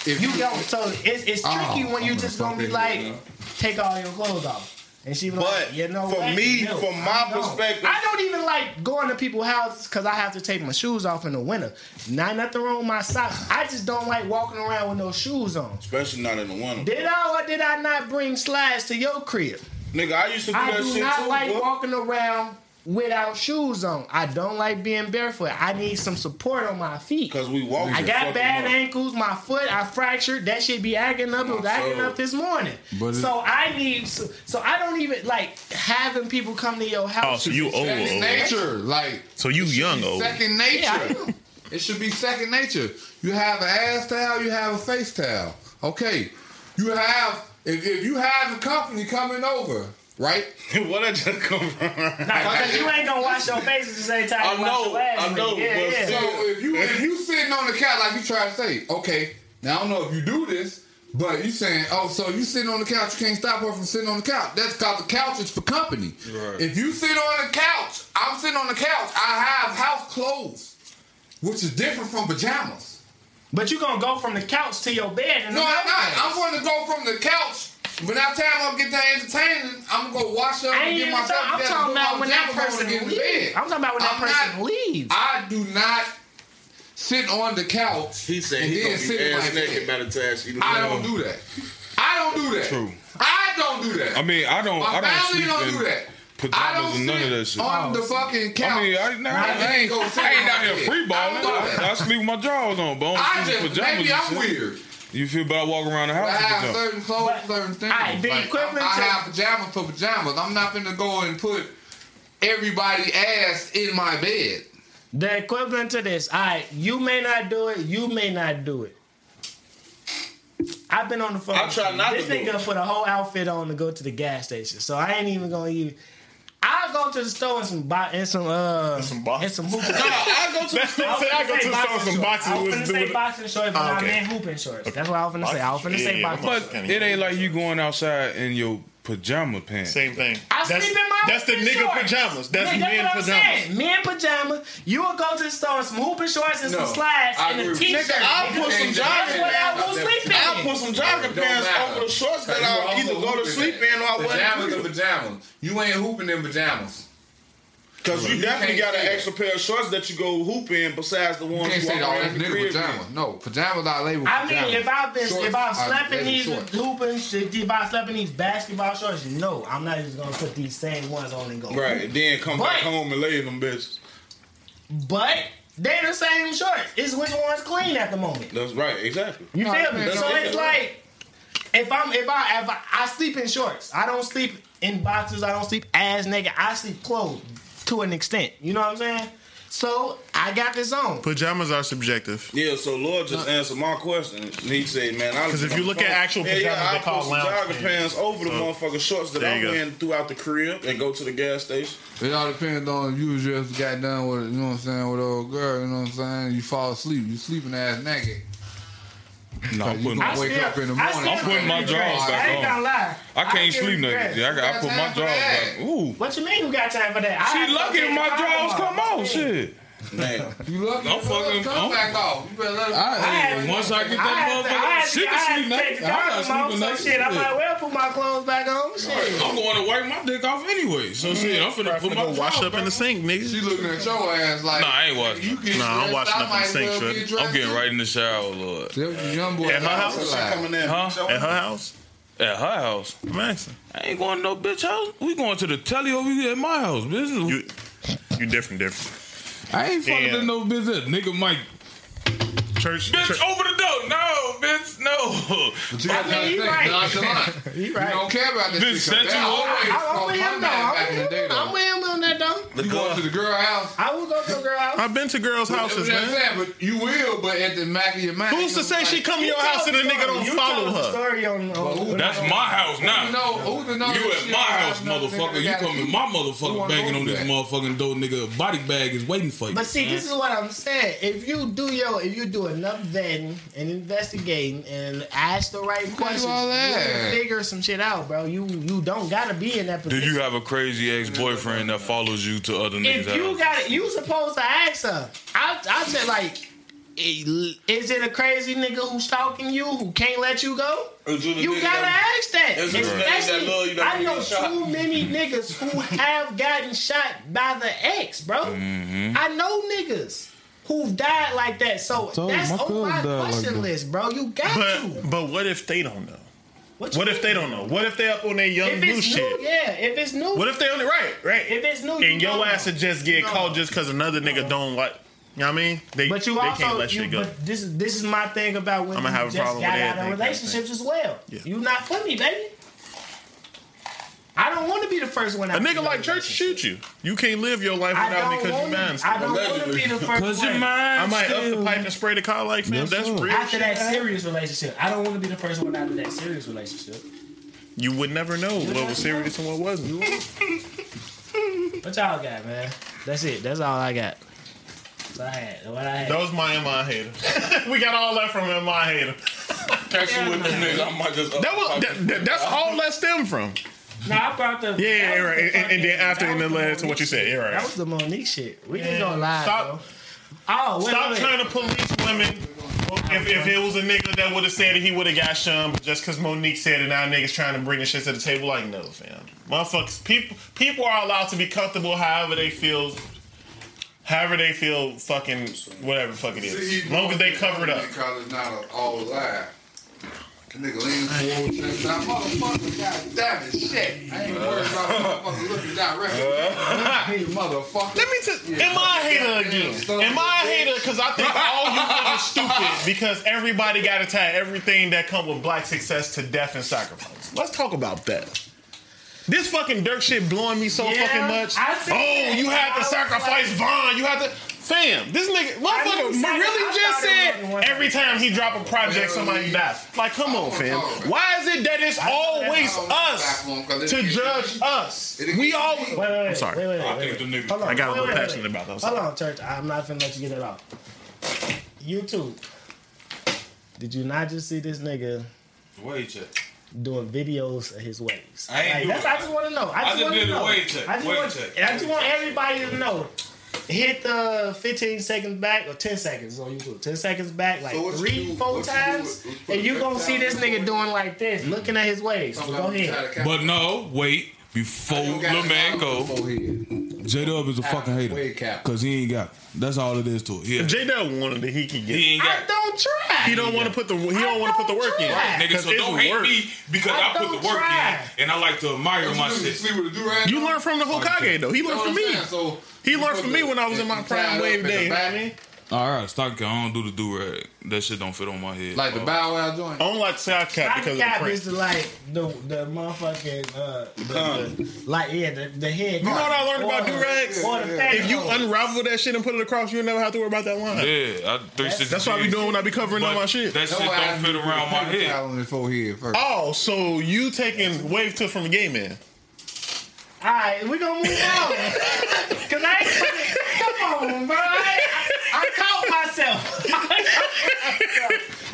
Speaker 4: If
Speaker 2: You don't. So it's, it's
Speaker 4: Oh,
Speaker 2: tricky when you
Speaker 4: I'm
Speaker 2: just
Speaker 4: gonna
Speaker 2: gonna be like,
Speaker 4: it,
Speaker 2: take all your clothes off. And she be like,
Speaker 7: But
Speaker 2: you know
Speaker 7: for
Speaker 2: what?
Speaker 7: me,
Speaker 2: No,
Speaker 7: from my
Speaker 2: don't.
Speaker 7: perspective-
Speaker 2: I don't even like going to people's houses because I have to take my shoes off in the winter. Not nothing wrong with my socks. I just don't like walking around with no shoes on.
Speaker 7: especially not in the winter.
Speaker 2: Did I or did I not bring slides to your crib?
Speaker 7: Nigga, I used to do that shit.
Speaker 2: I
Speaker 7: that
Speaker 2: do
Speaker 7: shit
Speaker 2: not
Speaker 7: too.
Speaker 2: like
Speaker 7: boy.
Speaker 2: walking around without shoes on. I don't like being barefoot. I need some support on my feet.
Speaker 7: Cause we walk.
Speaker 2: I got bad
Speaker 7: up.
Speaker 2: ankles. My foot, I fractured. That shit be acting up. It was acting up this morning.
Speaker 4: But it-
Speaker 2: so I need. So, so I don't even like having people come to your house.
Speaker 6: Oh,
Speaker 2: house.
Speaker 6: so you old,
Speaker 4: second
Speaker 6: old.
Speaker 4: nature. Like
Speaker 6: So you young old.
Speaker 4: second nature.
Speaker 2: Yeah,
Speaker 4: it should be second nature. You have an ass towel, you have a face towel. Okay. You have if, if you have a company coming over, right?
Speaker 7: what I just come from?
Speaker 2: Nah, because you ain't gonna wash your face at the same time.
Speaker 7: I
Speaker 2: you wash
Speaker 7: know,
Speaker 2: your ass
Speaker 7: I
Speaker 2: with
Speaker 7: know,
Speaker 2: it. Yeah,
Speaker 7: but
Speaker 2: yeah.
Speaker 4: So if you if you sitting on the couch like you try to say, okay, now I don't know if you do this, but you saying, oh, so you sitting on the couch, you can't stop her from sitting on the couch. That's because the couch is for company.
Speaker 5: Right.
Speaker 4: If you sit on the couch, I'm sitting on the couch. I have house clothes, which is different from pajamas.
Speaker 2: But you're gonna go from the couch to your bed. And
Speaker 4: No, I'm not. I'm going to go from the couch. When that time I'm get done entertaining, I'm gonna go wash up
Speaker 2: I
Speaker 4: and get myself
Speaker 2: talking. I'm
Speaker 4: together,
Speaker 2: talking about when that person
Speaker 4: and get in the
Speaker 2: leaves. I'm talking about when that
Speaker 4: I'm
Speaker 2: person
Speaker 4: not-
Speaker 2: leaves.
Speaker 4: I do not sit on the couch.
Speaker 7: He said
Speaker 4: and
Speaker 7: he
Speaker 4: then
Speaker 7: gonna
Speaker 4: sit
Speaker 7: be
Speaker 4: in my
Speaker 7: ass naked
Speaker 4: bed.
Speaker 7: by the time she
Speaker 4: I don't do that. I don't do that.
Speaker 5: True.
Speaker 4: I don't do that.
Speaker 5: I mean, I don't.
Speaker 4: my
Speaker 5: I don't
Speaker 4: family
Speaker 5: sleep
Speaker 4: don't
Speaker 5: in
Speaker 4: do that. I
Speaker 5: pajamas
Speaker 4: don't
Speaker 5: and none of
Speaker 4: sit
Speaker 5: that shit.
Speaker 4: on the fucking couch.
Speaker 5: I mean, I, nah, I,
Speaker 4: I
Speaker 5: ain't,
Speaker 4: go sit
Speaker 5: I ain't
Speaker 4: on
Speaker 5: out here
Speaker 4: bed.
Speaker 5: free
Speaker 4: I
Speaker 5: balling.
Speaker 4: don't
Speaker 5: I. I sleep with my drawers on, but I
Speaker 4: I
Speaker 5: don't
Speaker 4: just
Speaker 5: pajamas.
Speaker 4: maybe I'm weird.
Speaker 5: You feel but walking around the
Speaker 4: I
Speaker 5: house I
Speaker 4: have
Speaker 5: pajamas.
Speaker 4: certain clothes, certain things.
Speaker 2: Alright, the
Speaker 4: Like,
Speaker 2: equivalent
Speaker 4: I, I
Speaker 2: to-
Speaker 4: have pajamas for pajamas. I'm not gonna go and put everybody ass in my bed.
Speaker 2: The equivalent to this, all right, you may not do it, you may not do it. I've been on the phone.
Speaker 7: I try not
Speaker 2: this
Speaker 7: to do
Speaker 2: nigga put a whole outfit on to go to the gas station, so I ain't even gonna even. I'll go to the store and some bo- and some uh
Speaker 6: Some boxes.
Speaker 2: and some hooping.
Speaker 7: I go to the store.
Speaker 6: I I go to the store with some boxes.
Speaker 2: I was
Speaker 6: with-
Speaker 2: finna say
Speaker 6: with-
Speaker 2: boxing shorts, but
Speaker 6: Oh,
Speaker 2: I
Speaker 6: okay.
Speaker 2: meant hooping shorts. That's what I was finna say. I was finna
Speaker 6: Yeah,
Speaker 2: say
Speaker 6: yeah,
Speaker 2: boxing.
Speaker 6: I'm
Speaker 5: But it ain't like you going outside in your pajama pants.
Speaker 6: Same thing.
Speaker 2: I
Speaker 6: that's,
Speaker 2: sleep in my
Speaker 6: That's the nigga
Speaker 2: shorts.
Speaker 6: pajamas. That's
Speaker 2: Yeah,
Speaker 6: men pajamas.
Speaker 2: saying. Men pajamas. You will go to the store in some hooping shorts and
Speaker 4: No,
Speaker 2: some slides
Speaker 4: I
Speaker 2: and a
Speaker 4: agree with
Speaker 2: t-shirt.
Speaker 7: Nigga, I'll put some
Speaker 2: That's
Speaker 7: jogging
Speaker 2: what I
Speaker 7: pants.
Speaker 2: will sleep in.
Speaker 7: I'll put some jogging pants over the shorts that I'll either go to sleep
Speaker 4: in.
Speaker 7: in or I
Speaker 4: Pajamas
Speaker 7: wear
Speaker 4: are pajamas. You ain't hooping in pajamas.
Speaker 7: Because you
Speaker 4: You
Speaker 7: definitely
Speaker 4: can't
Speaker 7: got an extra pair of shorts that you go hoop in besides the ones
Speaker 4: can't
Speaker 7: you
Speaker 4: say
Speaker 7: walk
Speaker 4: that all
Speaker 7: around
Speaker 4: this
Speaker 7: the
Speaker 4: nigga
Speaker 7: crib
Speaker 4: pajamas.
Speaker 7: in.
Speaker 4: No, pajamas are labeled
Speaker 2: I mean,
Speaker 4: pajamas.
Speaker 2: if I've been,
Speaker 4: Shorts
Speaker 2: if I've
Speaker 4: are
Speaker 2: slept in
Speaker 4: labeled
Speaker 2: these
Speaker 4: shorts.
Speaker 2: hooping, shit, if I slept in these basketball shorts, no, I'm not just gonna put these same ones on and go.
Speaker 7: Right, and then come back home and lay in them bitches.
Speaker 2: But they're the same shorts. It's which one's clean at the moment.
Speaker 7: That's right, exactly.
Speaker 2: You
Speaker 4: No,
Speaker 2: feel me?
Speaker 4: that's
Speaker 2: So
Speaker 7: it.
Speaker 2: it's like if I'm if I if I, I sleep in shorts, I don't sleep in boxes. I don't sleep ass naked. I sleep clothed to an extent. You know what I'm saying? So I got this on.
Speaker 6: Pajamas are subjective.
Speaker 7: Yeah, so Lord just uh, answered my question. And he said, man, I
Speaker 6: 'Cause if you look at actual
Speaker 7: yeah, yeah,
Speaker 6: pajamas, they
Speaker 7: I
Speaker 6: call
Speaker 7: put some
Speaker 6: lounge
Speaker 7: jogger
Speaker 6: pants.
Speaker 7: pants over the uh,
Speaker 6: So,
Speaker 7: motherfucking shorts that I'm wearing throughout the crib and go to the gas station.
Speaker 9: It all depends on if you just got done with, you know what I'm saying, with old girl, you know what I'm saying? You fall asleep, you sleeping ass naked.
Speaker 5: No, I'm putting,
Speaker 2: I
Speaker 9: wake
Speaker 2: still-
Speaker 9: up in the
Speaker 2: I
Speaker 9: morning.
Speaker 2: still
Speaker 5: I'm putting my
Speaker 2: get
Speaker 5: drawers
Speaker 2: dressed.
Speaker 5: back
Speaker 2: I ain't gonna lie.
Speaker 5: I can't
Speaker 2: still
Speaker 5: sleep
Speaker 2: get
Speaker 5: naked.
Speaker 2: dressed.
Speaker 5: Yeah, I got I put my
Speaker 9: time for
Speaker 5: drawers back. Ooh.
Speaker 2: What you mean? Who got time for that? I
Speaker 5: She
Speaker 2: had to go
Speaker 5: lucky if my
Speaker 2: the
Speaker 5: drawers come
Speaker 2: off.
Speaker 5: Shit.
Speaker 7: Man,
Speaker 9: You lucky
Speaker 5: I'm fucking-
Speaker 9: come
Speaker 5: I'm-
Speaker 9: back off. You better let it
Speaker 5: I,
Speaker 2: had
Speaker 5: once I get that
Speaker 2: had to- I
Speaker 5: motherfucker,
Speaker 2: had
Speaker 5: she
Speaker 2: I
Speaker 5: can
Speaker 2: had
Speaker 5: sleep
Speaker 2: to take
Speaker 5: naked. I'm not
Speaker 2: bottom
Speaker 5: sleeping
Speaker 2: so
Speaker 5: naked.
Speaker 2: shit, I might well put my clothes back on. Shit.
Speaker 5: I'm going to wipe my dick off anyway. So shit, I'm finna put my
Speaker 6: wash up in the sink, nigga.
Speaker 9: She looking at your ass like.
Speaker 5: Nah, I ain't washing.
Speaker 9: You get
Speaker 6: Nah, I'm washing
Speaker 9: I
Speaker 6: up in the
Speaker 9: might
Speaker 6: sink,
Speaker 9: well
Speaker 6: shorty.
Speaker 9: get
Speaker 5: on.
Speaker 9: dressed
Speaker 5: I'm getting right in the shower, Lord.
Speaker 9: That's the young boy.
Speaker 6: At her house?
Speaker 7: she coming in.
Speaker 5: Huh?
Speaker 6: At her house.
Speaker 5: At her house.
Speaker 6: I'm.
Speaker 5: I ain't going to no bitch house. We going to the telly over here at my house. Bitch.
Speaker 6: You, you different, different.
Speaker 5: I ain't fucking
Speaker 6: Yeah.
Speaker 5: no. That nigga might.
Speaker 6: Church.
Speaker 5: Bitch,
Speaker 6: church-
Speaker 5: over the door. No, bitch, no.
Speaker 9: But you got
Speaker 2: I mean,
Speaker 9: to
Speaker 2: he
Speaker 9: think,
Speaker 2: right.
Speaker 9: nonchalant. You
Speaker 2: right.
Speaker 9: don't care about this
Speaker 5: Bitch,
Speaker 9: shit. 'cause
Speaker 5: sent
Speaker 9: that always
Speaker 2: I, I'm
Speaker 9: caused
Speaker 2: with
Speaker 9: my
Speaker 2: him though. I'm
Speaker 9: back in
Speaker 2: with him. I'm with him on that though.
Speaker 9: You going to the girl house?
Speaker 2: I will go to the girl house.
Speaker 6: I've been to girls' houses,
Speaker 9: That's what I'm
Speaker 6: man.
Speaker 9: saying, but you will, but at the back of your mind.
Speaker 6: Who's to say she come to your house and the nigga don't follow
Speaker 2: told the
Speaker 6: her?
Speaker 2: Story on, on,
Speaker 5: That's my house
Speaker 9: You
Speaker 5: now.
Speaker 9: know, who to know
Speaker 5: You at my house, motherfucker. You
Speaker 9: got
Speaker 5: come in my
Speaker 9: Who
Speaker 5: motherfucker banging on this motherfucking door, nigga. A body bag is waiting for you.
Speaker 2: But see, this mm. is what I'm saying. If you do your, if you do enough vetting and investigating and ask the right questions,
Speaker 9: all
Speaker 2: you
Speaker 9: that.
Speaker 2: can figure some shit out, bro. You you don't gotta be in that
Speaker 5: Do
Speaker 2: position.
Speaker 5: you have a crazy ex boyfriend that follows you to other niggas'
Speaker 2: if you
Speaker 5: house?
Speaker 2: got it, you supposed to ask her. I I said like, is it a crazy nigga who's stalking you who can't let you go?
Speaker 7: Is it a
Speaker 2: You gotta
Speaker 7: that-
Speaker 2: ask that.
Speaker 7: Is it that
Speaker 2: Especially,
Speaker 7: love you that
Speaker 2: I know too many niggas who have gotten shot by the ex, bro.
Speaker 5: Mm-hmm.
Speaker 2: I know niggas who've died like that. So
Speaker 5: told
Speaker 2: that's
Speaker 5: my
Speaker 2: on my
Speaker 5: died like
Speaker 2: question list, bro. You got to.
Speaker 6: But but what if they don't know?
Speaker 2: you
Speaker 6: What if they don't know? What if they up on their young
Speaker 2: If
Speaker 6: blue
Speaker 2: it's
Speaker 6: shit?
Speaker 2: new, yeah. If it's new,
Speaker 6: What if they on it right? Right.
Speaker 2: if it's new,
Speaker 6: and
Speaker 2: you
Speaker 6: your
Speaker 2: don't
Speaker 6: ass
Speaker 2: know.
Speaker 6: would just get
Speaker 2: No.
Speaker 6: caught just because another nigga uh-huh. don't like. You know what I mean? They,
Speaker 2: But you
Speaker 6: they
Speaker 2: also,
Speaker 6: can't let
Speaker 2: you,
Speaker 6: shit go.
Speaker 2: but this is this is my thing about when
Speaker 6: I'ma have a
Speaker 2: just
Speaker 6: problem
Speaker 2: got
Speaker 6: with
Speaker 2: out of relationships as well.
Speaker 6: Yeah.
Speaker 2: You not for me, baby. I don't want to be the first one.
Speaker 6: A nigga like church shoot you. You can't live your life without me because you
Speaker 2: want
Speaker 6: man.
Speaker 2: to. I don't want to be the first
Speaker 5: Cause your
Speaker 2: one.
Speaker 5: mind
Speaker 6: I might up
Speaker 5: still-
Speaker 6: the pipe and spray the car like fam.
Speaker 5: Yes,
Speaker 6: That's real.
Speaker 2: After
Speaker 6: shit.
Speaker 2: that serious relationship, I don't want to be the first one out of that serious relationship.
Speaker 6: You would never know what was serious and what wasn't.
Speaker 2: What y'all got, man? That's it. That's all I got. What I had. What I had.
Speaker 6: That was my MI hater. we got all that from MI hater.
Speaker 7: Text you with this nigga. I might just.
Speaker 6: That was that, that- that's all that stemmed from.
Speaker 2: No, I brought the.
Speaker 6: Yeah, yeah,
Speaker 2: that
Speaker 6: right.
Speaker 2: the
Speaker 6: And, and then after and then
Speaker 2: was
Speaker 6: led to what you said. Yeah, right.
Speaker 2: That was the Mo'Nique shit. We can
Speaker 6: Yeah.
Speaker 2: go live.
Speaker 6: Stop-
Speaker 2: Stop. Oh, wait,
Speaker 6: Stop
Speaker 2: wait,
Speaker 6: trying to police women. If, if it was a nigga that would have said it, he would have got shunned. But just because Mo'Nique said it, now niggas trying to bring the shit to the table. Like, no, fam. Motherfuckers, people, people are allowed to be comfortable however they feel. However they feel, fucking whatever the fuck it is. As long as they cover it up.
Speaker 9: Because it's not a- all lie. The nigga leans forward, says, "Now, motherfucker, goddamn it, shit. I ain't worried about uh. motherfucker looking directly. Uh. Hey, motherfucker.
Speaker 6: Let me tell Am I a hater again? Am I a hater because I think all you niggas stupid because everybody got to tie everything that come with black success to death and sacrifice. Let's talk about that. This fucking Dirk shit blowing me so
Speaker 2: Yeah,
Speaker 6: fucking much.
Speaker 2: I see
Speaker 6: Oh,
Speaker 2: that.
Speaker 6: you had to sacrifice
Speaker 2: like-
Speaker 6: Von. You had to. Fam, this nigga,
Speaker 2: knew
Speaker 6: motherfucker,
Speaker 2: he
Speaker 6: really
Speaker 2: I
Speaker 6: just
Speaker 2: thought it was one
Speaker 6: said every time he drop a project, somebody dies. Like, come on, fam. Why is it that it's always us to judge us? We always.
Speaker 2: Wait, wait, wait.
Speaker 6: I'm sorry.
Speaker 2: Wait, wait, wait,
Speaker 5: I think the nigga.
Speaker 2: Hold on.
Speaker 6: I got a little
Speaker 2: wait, wait,
Speaker 6: passionate
Speaker 2: wait.
Speaker 6: about those.
Speaker 2: Hold on, church. I'm not finna let you get it off. YouTube. Did you not just see this nigga
Speaker 5: Wait, check.
Speaker 2: doing videos of his waves?
Speaker 5: I ain't
Speaker 2: Like,
Speaker 5: do
Speaker 2: that's,
Speaker 5: it.
Speaker 2: I just want to know. I
Speaker 5: I
Speaker 2: just,
Speaker 5: just
Speaker 2: want
Speaker 5: did
Speaker 2: to know.
Speaker 5: wave check.
Speaker 2: I just,
Speaker 5: Wave
Speaker 2: want,
Speaker 5: check.
Speaker 2: I just want everybody to know. Hit the 15 seconds back or 10 seconds on YouTube. 10 seconds back, like
Speaker 9: So what you
Speaker 2: three,
Speaker 9: do-
Speaker 2: four
Speaker 9: what you do
Speaker 2: times,
Speaker 9: is- is put
Speaker 2: and you
Speaker 9: the
Speaker 2: gonna see this nigga doing like this, looking at his waist. So go ahead.
Speaker 5: But no, wait. Before the man go, J Dub is a fucking hater. Cause he ain't got. That's all it is to it. Yeah.
Speaker 6: J Dub wanted that he could get.
Speaker 5: He ain't
Speaker 2: I
Speaker 5: got it.
Speaker 2: don't try.
Speaker 6: He don't want to put the he don't want to put the work in.
Speaker 2: Right,
Speaker 5: Nigga, so don't hate
Speaker 6: work.
Speaker 5: me because
Speaker 2: I
Speaker 5: I, put the work
Speaker 2: try.
Speaker 5: in and I like to admire my shit.
Speaker 9: See what the do-rag
Speaker 6: You
Speaker 9: on?
Speaker 6: learned from the Hokage though. He learned from me.
Speaker 9: So
Speaker 6: He learned from me when I was in my prime wave
Speaker 9: up in the
Speaker 6: day. You know what I
Speaker 9: back,
Speaker 6: mean?
Speaker 5: All right, stock cap. I don't do the do rag. That shit don't fit on my head.
Speaker 4: Like the Bow Wow joint.
Speaker 6: I don't like sock cap
Speaker 2: Cotton
Speaker 6: because of the
Speaker 2: cap
Speaker 6: print.
Speaker 2: is like the the motherfucking uh the, the, like yeah the, the head.
Speaker 6: You know what I learned about
Speaker 2: Or-
Speaker 6: do-rags?
Speaker 2: Or the
Speaker 6: If you unravel that shit and put it across, you'll never have to worry about that line.
Speaker 5: yeah, I, 360
Speaker 6: That's what I be doing when I be covering all my shit.
Speaker 5: That shit
Speaker 4: That's why
Speaker 5: don't fit around my head.
Speaker 4: towel on his forehead first.
Speaker 6: Oh, so you taking wave tip from a gay man?
Speaker 2: All right, we gonna move on. Cause I ain't come on, bro. I, I caught myself.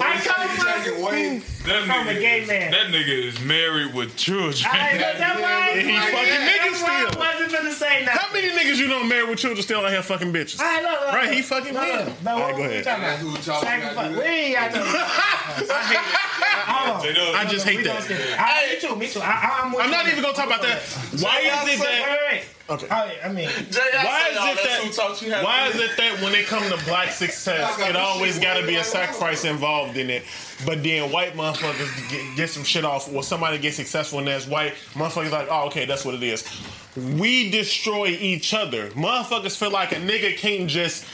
Speaker 2: I caught myself.
Speaker 4: away.
Speaker 5: That
Speaker 2: From a gay man.
Speaker 5: That nigga is married with children.
Speaker 2: I ain't look that why.
Speaker 6: And he fucking niggas
Speaker 2: That's why I
Speaker 6: still.
Speaker 2: wasn't finna say nothing.
Speaker 6: How many niggas you know married with children still out here fucking bitches?
Speaker 2: All right, look, look,
Speaker 6: Right, he fucking
Speaker 2: look, look. No,
Speaker 6: All right, go ahead.
Speaker 2: talking
Speaker 4: That's
Speaker 2: about?
Speaker 4: who y'all
Speaker 2: Sacrifice.
Speaker 4: gotta do
Speaker 2: We ain't got no.
Speaker 6: I hate it.
Speaker 2: Hold on.
Speaker 5: J-Dub,
Speaker 6: I just hate that.
Speaker 2: gonna skip. I, me too, me too. I, I'm, with
Speaker 6: I'm not even gonna talk about that. Why is it that?
Speaker 2: wait, wait.
Speaker 6: Okay.
Speaker 2: I mean,
Speaker 6: Why is it that? Why is it that when it come to black success, it always got to be a sacrifice involved in it? But then white motherfuckers get, get some shit off, or somebody gets successful and that's white motherfuckers like, oh okay, that's what it is. We destroy each other. Motherfuckers feel like a nigga can't just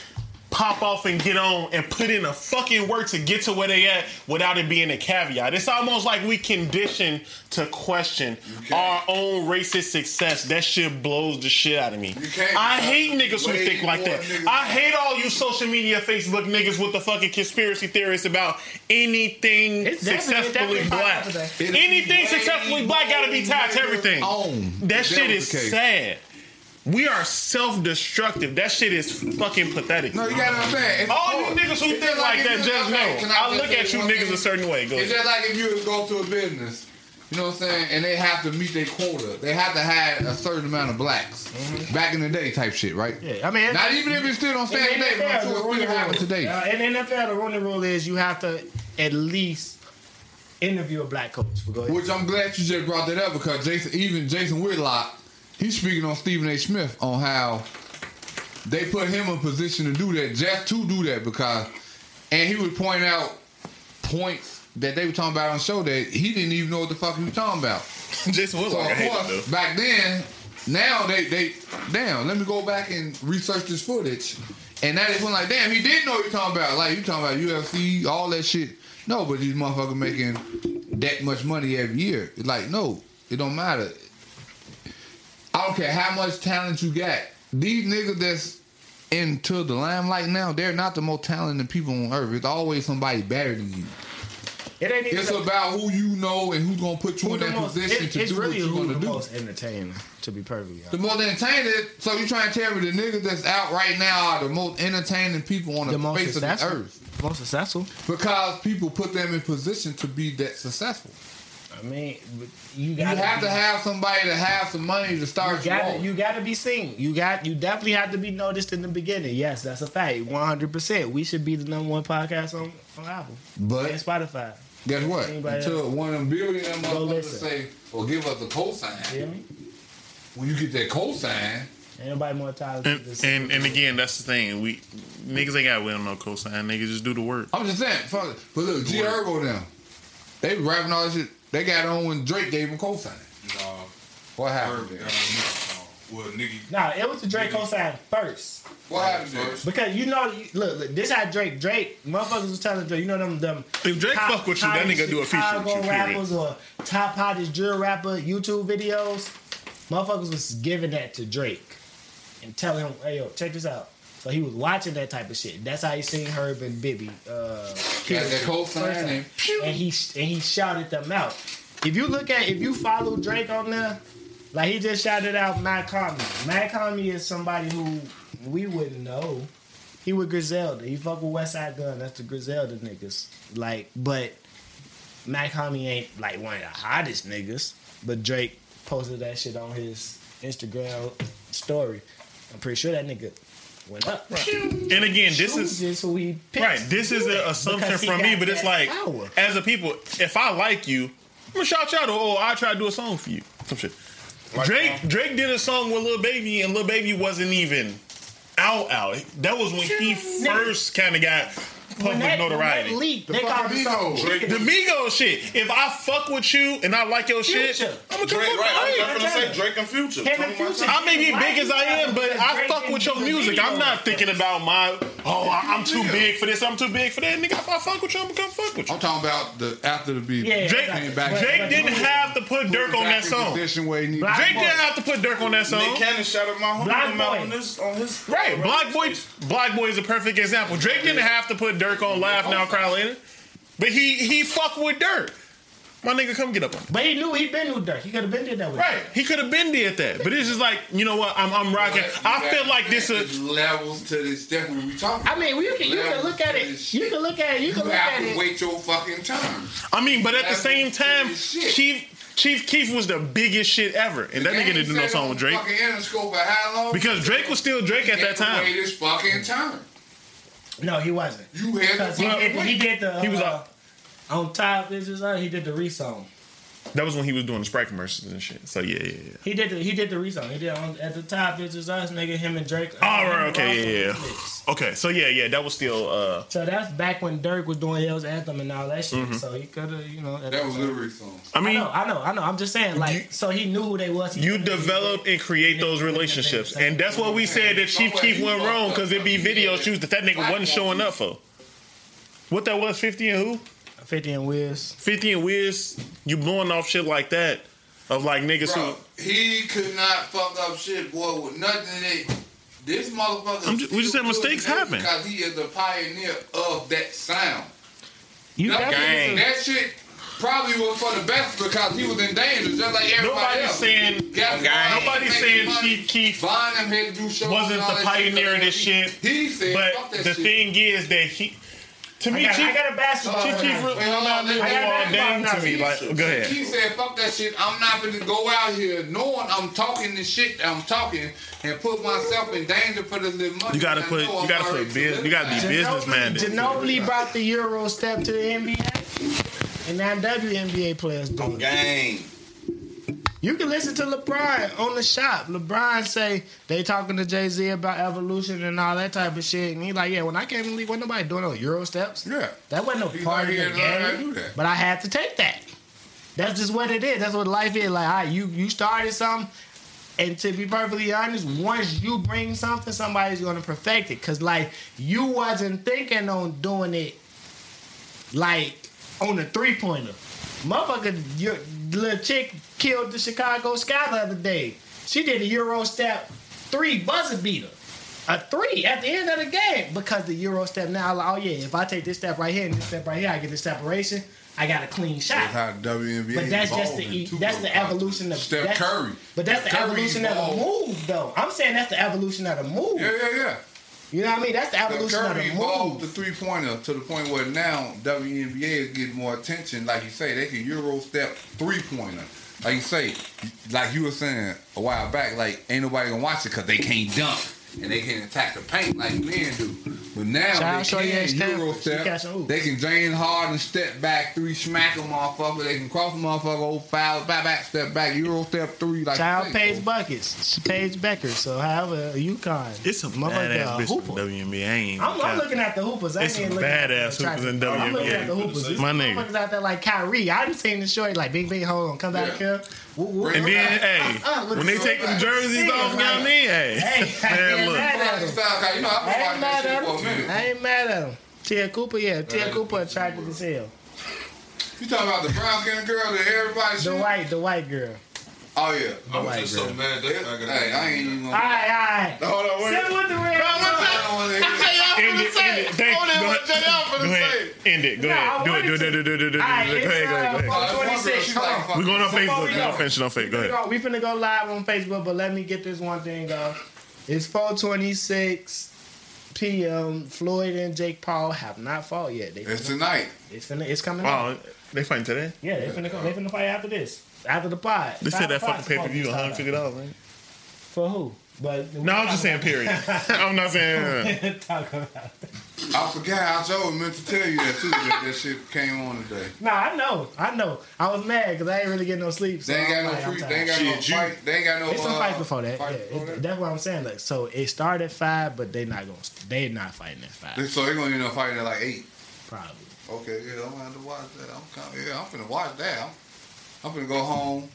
Speaker 6: pop off and get on and put in a fucking work to get to where they at without it being a caveat. It's almost like we condition to question our own racist success. That shit blows the shit out of me. I hate niggas who think like that. I hate all you social media Facebook niggas with the fucking conspiracy theorists about anything
Speaker 2: It's
Speaker 6: successfully
Speaker 2: definitely
Speaker 6: black.
Speaker 2: popular.
Speaker 4: It'll be
Speaker 6: Anything successfully black gotta be tied to everything.
Speaker 4: on.
Speaker 6: That shit is sad. We are self-destructive. That shit is fucking pathetic.
Speaker 4: No, you gotta understand. it's
Speaker 6: All you niggas who think
Speaker 4: just
Speaker 6: like that, just
Speaker 4: okay,
Speaker 6: know.
Speaker 4: can
Speaker 6: I
Speaker 4: just
Speaker 6: look at you niggas
Speaker 4: thing?
Speaker 6: a certain way. Go
Speaker 4: It's
Speaker 6: ahead.
Speaker 4: just like if you go to a business, you know what I'm saying, and they have to meet their quota. They have to have a certain amount of blacks. Back in the day type shit, right?
Speaker 2: yeah, I mean,
Speaker 4: Not even if it still don't stand
Speaker 2: in
Speaker 4: today, but I'm
Speaker 2: NFL, the
Speaker 4: it's
Speaker 2: running
Speaker 4: still happening
Speaker 2: rule-
Speaker 4: today.
Speaker 2: uh, in NFL, the Rooney Rule is you have to at least interview a black coach. Go ahead.
Speaker 4: Which I'm glad you just brought that up because Jason, even Jason Whitlock, he's speaking on Stephen A. Smith on how they put him in position to do that, just to do that because, and he would point out points that they were talking about on the show that he didn't even know what the fuck he was talking about.
Speaker 6: Jason
Speaker 4: So
Speaker 6: Whitlock, I
Speaker 4: of course,
Speaker 6: it
Speaker 4: back then, now they they damn. Let me go back and research this footage, and that is when like damn, he did know what he talking about. Like you talking about UFC, all that shit. No, but these motherfuckers making that much money every year. It's like no, it don't matter. I don't care how much talent you got. These niggas that's into the limelight now, they're not the most talented people on earth. It's always somebody better than you.
Speaker 2: It ain't even.
Speaker 4: It's about who you know and who's gonna put you in
Speaker 2: the
Speaker 4: that
Speaker 2: most,
Speaker 4: position
Speaker 2: it,
Speaker 4: to do
Speaker 2: really
Speaker 4: what you
Speaker 2: who
Speaker 4: want
Speaker 2: the
Speaker 4: do.
Speaker 2: most entertaining, to be perfectly honest.
Speaker 4: The most entertaining. So you trying to tell me the niggas that's out right now are the most entertaining people on the,
Speaker 2: The
Speaker 4: face of the earth
Speaker 2: Most successful.
Speaker 4: because people put them in position to be that successful.
Speaker 2: I mean, but you
Speaker 4: You
Speaker 2: got
Speaker 4: have to have somebody to have some money to start
Speaker 2: You
Speaker 4: you,
Speaker 2: got you got to be seen. You got you definitely have to be noticed in the beginning. Yes, that's a fact. One hundred percent. We should be the number one podcast on, on Apple
Speaker 4: But-
Speaker 2: and Spotify.
Speaker 4: Guess what?
Speaker 2: Anybody
Speaker 4: Until one of them billion
Speaker 2: Go
Speaker 4: motherfuckers say, "Or give us a
Speaker 2: You
Speaker 4: cosign."
Speaker 2: hear me?
Speaker 4: When you get that cosign,
Speaker 2: Ain't nobody more talented.
Speaker 6: And,
Speaker 2: than this.
Speaker 6: and and again, that's the thing. We niggas ain't got with no cosign. Niggas just do the work.
Speaker 4: I'm just saying. Fuck it. But look, G Herbo now, they rapping all this shit. They got on when Drake gave him cosign.
Speaker 5: Nah,
Speaker 4: What happened?
Speaker 5: got
Speaker 4: there?
Speaker 5: Uh, on Nicki. Well, nigga,
Speaker 2: Nah, it was the Drake co-sign first.
Speaker 4: What happened first?
Speaker 2: Because you know, you- look, look, this how Drake, Drake, motherfuckers was telling Drake, you know them, them.
Speaker 6: If Drake
Speaker 2: top-
Speaker 6: fuck with you, that
Speaker 2: top
Speaker 6: nigga do a feature with
Speaker 2: Chicago
Speaker 6: you, period.
Speaker 2: rappers or top hottest drill rapper YouTube videos. Motherfuckers was giving that to Drake and telling him, hey yo, check this out. So he was watching that type of shit. That's how he seen Herb and Bibby. Uh, kill
Speaker 4: that
Speaker 2: First time.
Speaker 4: and
Speaker 2: and he and he shouted them out. If you look at if you follow Drake on there, like he just shouted out Matt Conley. Matt Conley is somebody who we wouldn't know. He with Griselda. He fuck with Westside Gunn. That's the Griselda niggas. Like, but Matt Conley ain't like one of the hottest niggas. But Drake posted that shit on his Instagram story. I'm pretty sure that nigga went up.
Speaker 6: And again, this is
Speaker 2: just who he picked
Speaker 6: right. This is an assumption from me, but it's like
Speaker 2: power.
Speaker 6: as a people, if I like you, I'm gonna shout you out. Or oh, I try to do a song for you. Some shit. Drake um, Drake did a song with Lil Baby, and Lil Baby wasn't even out out. That was when he first kind of got
Speaker 2: when
Speaker 6: public
Speaker 2: that,
Speaker 6: notoriety.
Speaker 2: When that leaked,
Speaker 4: The
Speaker 2: they called
Speaker 4: fucking
Speaker 2: it something.
Speaker 4: Migos.
Speaker 6: The Migos shit. If I fuck with you and I like your shit, I'm gonna come
Speaker 7: Drake,
Speaker 6: fuck
Speaker 7: right? I
Speaker 6: with you.
Speaker 7: was just gonna say Drake and Future.
Speaker 2: Him and Future.
Speaker 6: I may be big as I am, but I fuck with your music. I'm not thinking about my oh I- I'm too big for this. I'm too big for that. Nigga, if I fuck with you, I'm gonna come fuck with you.
Speaker 4: I'm talking about the after the beat.
Speaker 2: Yeah,
Speaker 6: Drake,
Speaker 4: came back-
Speaker 6: Drake didn't have to put Dirk on that song.
Speaker 4: Position where he need
Speaker 2: Black
Speaker 6: Drake didn't have to put Dirk on that
Speaker 7: Nick
Speaker 6: song.
Speaker 7: Cannon shout out my homie
Speaker 2: Black
Speaker 7: him on this on his
Speaker 6: Right, Black Boy, Black Boy is a perfect example. Drake didn't have to put Dirk on Laugh Now, Cry Later, but he he fucked with Dirk. My nigga, come get up on. me.
Speaker 2: But he knew he'd been with Dirk. He could have been did that with.
Speaker 6: Right, he could have been did that, but it's just like you know what? I'm I'm rocking. I feel like this is.
Speaker 9: Levels to this stuff we be talking.
Speaker 2: I mean, you can you can look at it. You can look at it. You
Speaker 9: You
Speaker 2: can look
Speaker 9: have
Speaker 2: at
Speaker 9: to
Speaker 2: it.
Speaker 9: wait your fucking turn.
Speaker 6: I mean, but at the same time,
Speaker 9: Levels to this shit.
Speaker 6: Chief Chief Keef was the biggest shit ever, and that nigga didn't do no song with Drake
Speaker 9: Fucking Interscope for how long?
Speaker 6: because Drake was still Drake at that
Speaker 9: You had to
Speaker 6: time.
Speaker 9: Wait his fucking turn.
Speaker 2: No, he wasn't.
Speaker 9: You had to
Speaker 2: Because he, did- he did the.
Speaker 6: He was
Speaker 2: uh, on top. This is uh, he did the resong.
Speaker 6: That was when he was doing the Sprite commercials and shit. So yeah, yeah, yeah.
Speaker 2: He did the he did the resong. He did on at the top. This is us, nigga. Him and Drake.
Speaker 6: Oh,
Speaker 2: him
Speaker 6: right, okay, yeah, yeah. Okay, so yeah, yeah, that was still. uh
Speaker 2: So that's back when Dirk was doing L's Anthem and all that shit.
Speaker 6: Mm-hmm.
Speaker 2: So he could have, you know.
Speaker 9: That was lyric song.
Speaker 6: I
Speaker 2: I
Speaker 6: mean,
Speaker 2: know, I know, I know. I'm just saying, like,
Speaker 6: You-
Speaker 2: so he knew who they was. He
Speaker 6: you develop and create those relationships, and that's what we said that Chief Keef went wrong because it'd be video shoots that that nigga wasn't showing up for. What that was, Fifty and who?
Speaker 2: 50 and Wiz.
Speaker 6: 50 and Wiz, you blowing off shit like that of like niggas
Speaker 9: Bro,
Speaker 6: who.
Speaker 9: he could not fuck up shit, boy, with nothing in it. This motherfucker.
Speaker 6: I'm ju- we just said mistakes happen.
Speaker 9: Because he is the pioneer of that sound.
Speaker 2: You
Speaker 9: That,
Speaker 2: definitely-
Speaker 9: that shit probably was for the best because he was in danger, just like everybody
Speaker 6: Nobody's
Speaker 9: else.
Speaker 6: saying.
Speaker 9: Got
Speaker 6: Nobody's saying
Speaker 9: money.
Speaker 6: Chief Keef
Speaker 9: Von them had to do shows
Speaker 6: wasn't the pioneer of this
Speaker 9: that.
Speaker 6: shit.
Speaker 9: He said,
Speaker 6: But
Speaker 9: fuck that
Speaker 6: the
Speaker 9: shit.
Speaker 6: thing is that he. To
Speaker 2: I
Speaker 6: me,
Speaker 2: got,
Speaker 6: Chief,
Speaker 2: I got a basketball.
Speaker 6: Chief Keef
Speaker 2: now.
Speaker 6: really
Speaker 9: Wait, hold on, let me-
Speaker 2: I got
Speaker 6: all
Speaker 2: basketball
Speaker 6: down
Speaker 2: now.
Speaker 6: to me. Like, go ahead.
Speaker 9: He said, fuck that shit. I'm not gonna go out here knowing I'm talking this shit I'm talking and put myself in danger for this little money.
Speaker 6: You gotta put. You gotta put. Biz, you gotta be business minded.
Speaker 2: Ginobili brought the Euro step to the NBA, and now WNBA players do it. You can listen to LeBron on the shop. LeBron say they talking to Jay Z about evolution and all that type of shit, and he like, yeah, when I came the league, wasn't nobody doing no Euro steps.
Speaker 4: Yeah.
Speaker 2: That wasn't no
Speaker 9: He's
Speaker 2: part of the
Speaker 9: to to
Speaker 2: game. But I had to take that. That's just what it is. That's what life is. Like, all right, you you started something, and to be perfectly honest, once you bring something, somebody's gonna perfect it. Cause like you wasn't thinking on doing it like on a three pointer. Motherfucker, your little chick killed the Chicago Sky the other day. She did a Euro step three buzzer beater. A three at the end of the game because the Euro step now, like, oh yeah, if I take this step right here and this step right here, I get the separation. I got a clean shot.
Speaker 4: That's how the WNBA
Speaker 2: But that's just the that's the evolution of
Speaker 4: Steph
Speaker 2: that's-
Speaker 4: Curry.
Speaker 2: But that's the
Speaker 4: Curry
Speaker 2: evolution of the move, though. I'm saying that's the evolution of the move.
Speaker 4: Yeah, yeah, yeah.
Speaker 2: You know what I mean? That's the
Speaker 4: Steph
Speaker 2: evolution of
Speaker 4: Curry
Speaker 2: the
Speaker 4: evolved
Speaker 2: move.
Speaker 4: the three pointer to the point where now WNBA is getting more attention. Like you say, they can Euro step three pointer. Like you say, like you were saying a while back, like ain't nobody gonna watch it because they can't dunk and they can attack the paint like men do. But now
Speaker 2: Shout out
Speaker 4: they
Speaker 2: Shorty
Speaker 4: can
Speaker 2: at
Speaker 4: Euro
Speaker 2: Stanford. She
Speaker 4: step. They can drain hard and step back three, smack a motherfucker. They can cross a motherfucker, old foul, back, back, step back, Euro step three. Like
Speaker 2: Child
Speaker 4: you say,
Speaker 2: pays
Speaker 4: so-
Speaker 2: buckets. She Paige Bueckers. So however, a UConn.
Speaker 6: It's a
Speaker 2: Motherfucker,
Speaker 6: badass bitch from
Speaker 2: hooper.
Speaker 6: WNBA. I ain't
Speaker 2: I'm, I'm looking at the hoopers. I
Speaker 6: It's
Speaker 2: ain't
Speaker 6: some
Speaker 2: looking at the
Speaker 6: badass hoopers in
Speaker 2: attractive- I'm looking at the hoopers. There's
Speaker 6: My
Speaker 2: some
Speaker 6: nigga.
Speaker 2: motherfuckers out there like Kyrie. I done seen the short like big, big hold on, come back
Speaker 9: Yeah.
Speaker 2: here. Woo, woo.
Speaker 6: And then, hey,
Speaker 2: Uh, look
Speaker 6: when they
Speaker 2: at
Speaker 6: take them jerseys off, down there, hey,
Speaker 2: Hey, I
Speaker 6: man, look.
Speaker 2: mad at
Speaker 9: Fucking
Speaker 2: him.
Speaker 9: style, 'cause, You know, I've
Speaker 2: I
Speaker 9: been
Speaker 2: ain't mad at
Speaker 9: for
Speaker 2: him. I ain't mad at him. Tia Cooper, yeah, Tia Cooper attractive as hell.
Speaker 9: You talking about the brown skinned girl that everybody
Speaker 2: The
Speaker 9: shit?
Speaker 2: white, the white girl.
Speaker 9: Oh yeah.
Speaker 10: I'm
Speaker 2: white
Speaker 10: just so
Speaker 2: girl.
Speaker 10: mad that I got
Speaker 9: Hey, I ain't even
Speaker 2: All
Speaker 9: gonna.
Speaker 2: right, all right.
Speaker 7: Hold on, wait.
Speaker 2: Sit with the red.
Speaker 9: I don't wanna hear
Speaker 6: End it, end it. Thank
Speaker 7: Hold
Speaker 6: you.
Speaker 7: on,
Speaker 6: Go
Speaker 7: what
Speaker 6: ahead.
Speaker 7: JL finna
Speaker 6: Go ahead.
Speaker 7: say.
Speaker 6: End it. Go ahead. Do it. Do it. Do it. Do it. Do it. Do it. Go ahead. Go ahead. Go ahead.
Speaker 2: it's, uh,
Speaker 9: one girl,
Speaker 2: 26.
Speaker 9: she
Speaker 2: Hold
Speaker 9: like
Speaker 2: on.
Speaker 9: fucking-
Speaker 6: We're going on Facebook.
Speaker 2: we
Speaker 6: We're
Speaker 2: go.
Speaker 6: gonna on Facebook. Go ahead.
Speaker 2: We finna go live on Facebook, but let me get this one thing off. It's 426 p.m. Floyd and Jake Paul have not fought yet. They
Speaker 9: It's tonight.
Speaker 2: it's, finna, it's coming out.
Speaker 6: Oh, they fighting today?
Speaker 2: Yeah, they finna, go, they finna fight after this. After the pod.
Speaker 6: They said that fucking pay per view,
Speaker 2: $150.
Speaker 6: 150 dollars. Right?
Speaker 2: For who? But
Speaker 6: No, I'm just saying. Period. I'm not saying.
Speaker 2: Talk about it.
Speaker 4: I forgot. I sure meant to tell you that too. That that shit came on today.
Speaker 2: Nah, I know, I know. I was mad because I ain't really getting no sleep. so
Speaker 4: They ain't got
Speaker 2: I'm
Speaker 4: no
Speaker 2: like,
Speaker 4: free. They ain't got no
Speaker 7: Shit, you-
Speaker 4: fight. They ain't got no.
Speaker 2: It's some
Speaker 4: uh,
Speaker 2: fights before that.
Speaker 4: fight
Speaker 2: Yeah,
Speaker 4: before
Speaker 2: it-
Speaker 4: that.
Speaker 2: that's what I'm saying. Like, so it started at five, but they not gonna. They not fighting at five.
Speaker 4: So they're gonna end up fighting at like eight.
Speaker 2: Probably.
Speaker 4: Okay, yeah, I'm gonna have to watch that. I'm coming. Yeah, I'm finna watch that. I'm, I'm gonna go home,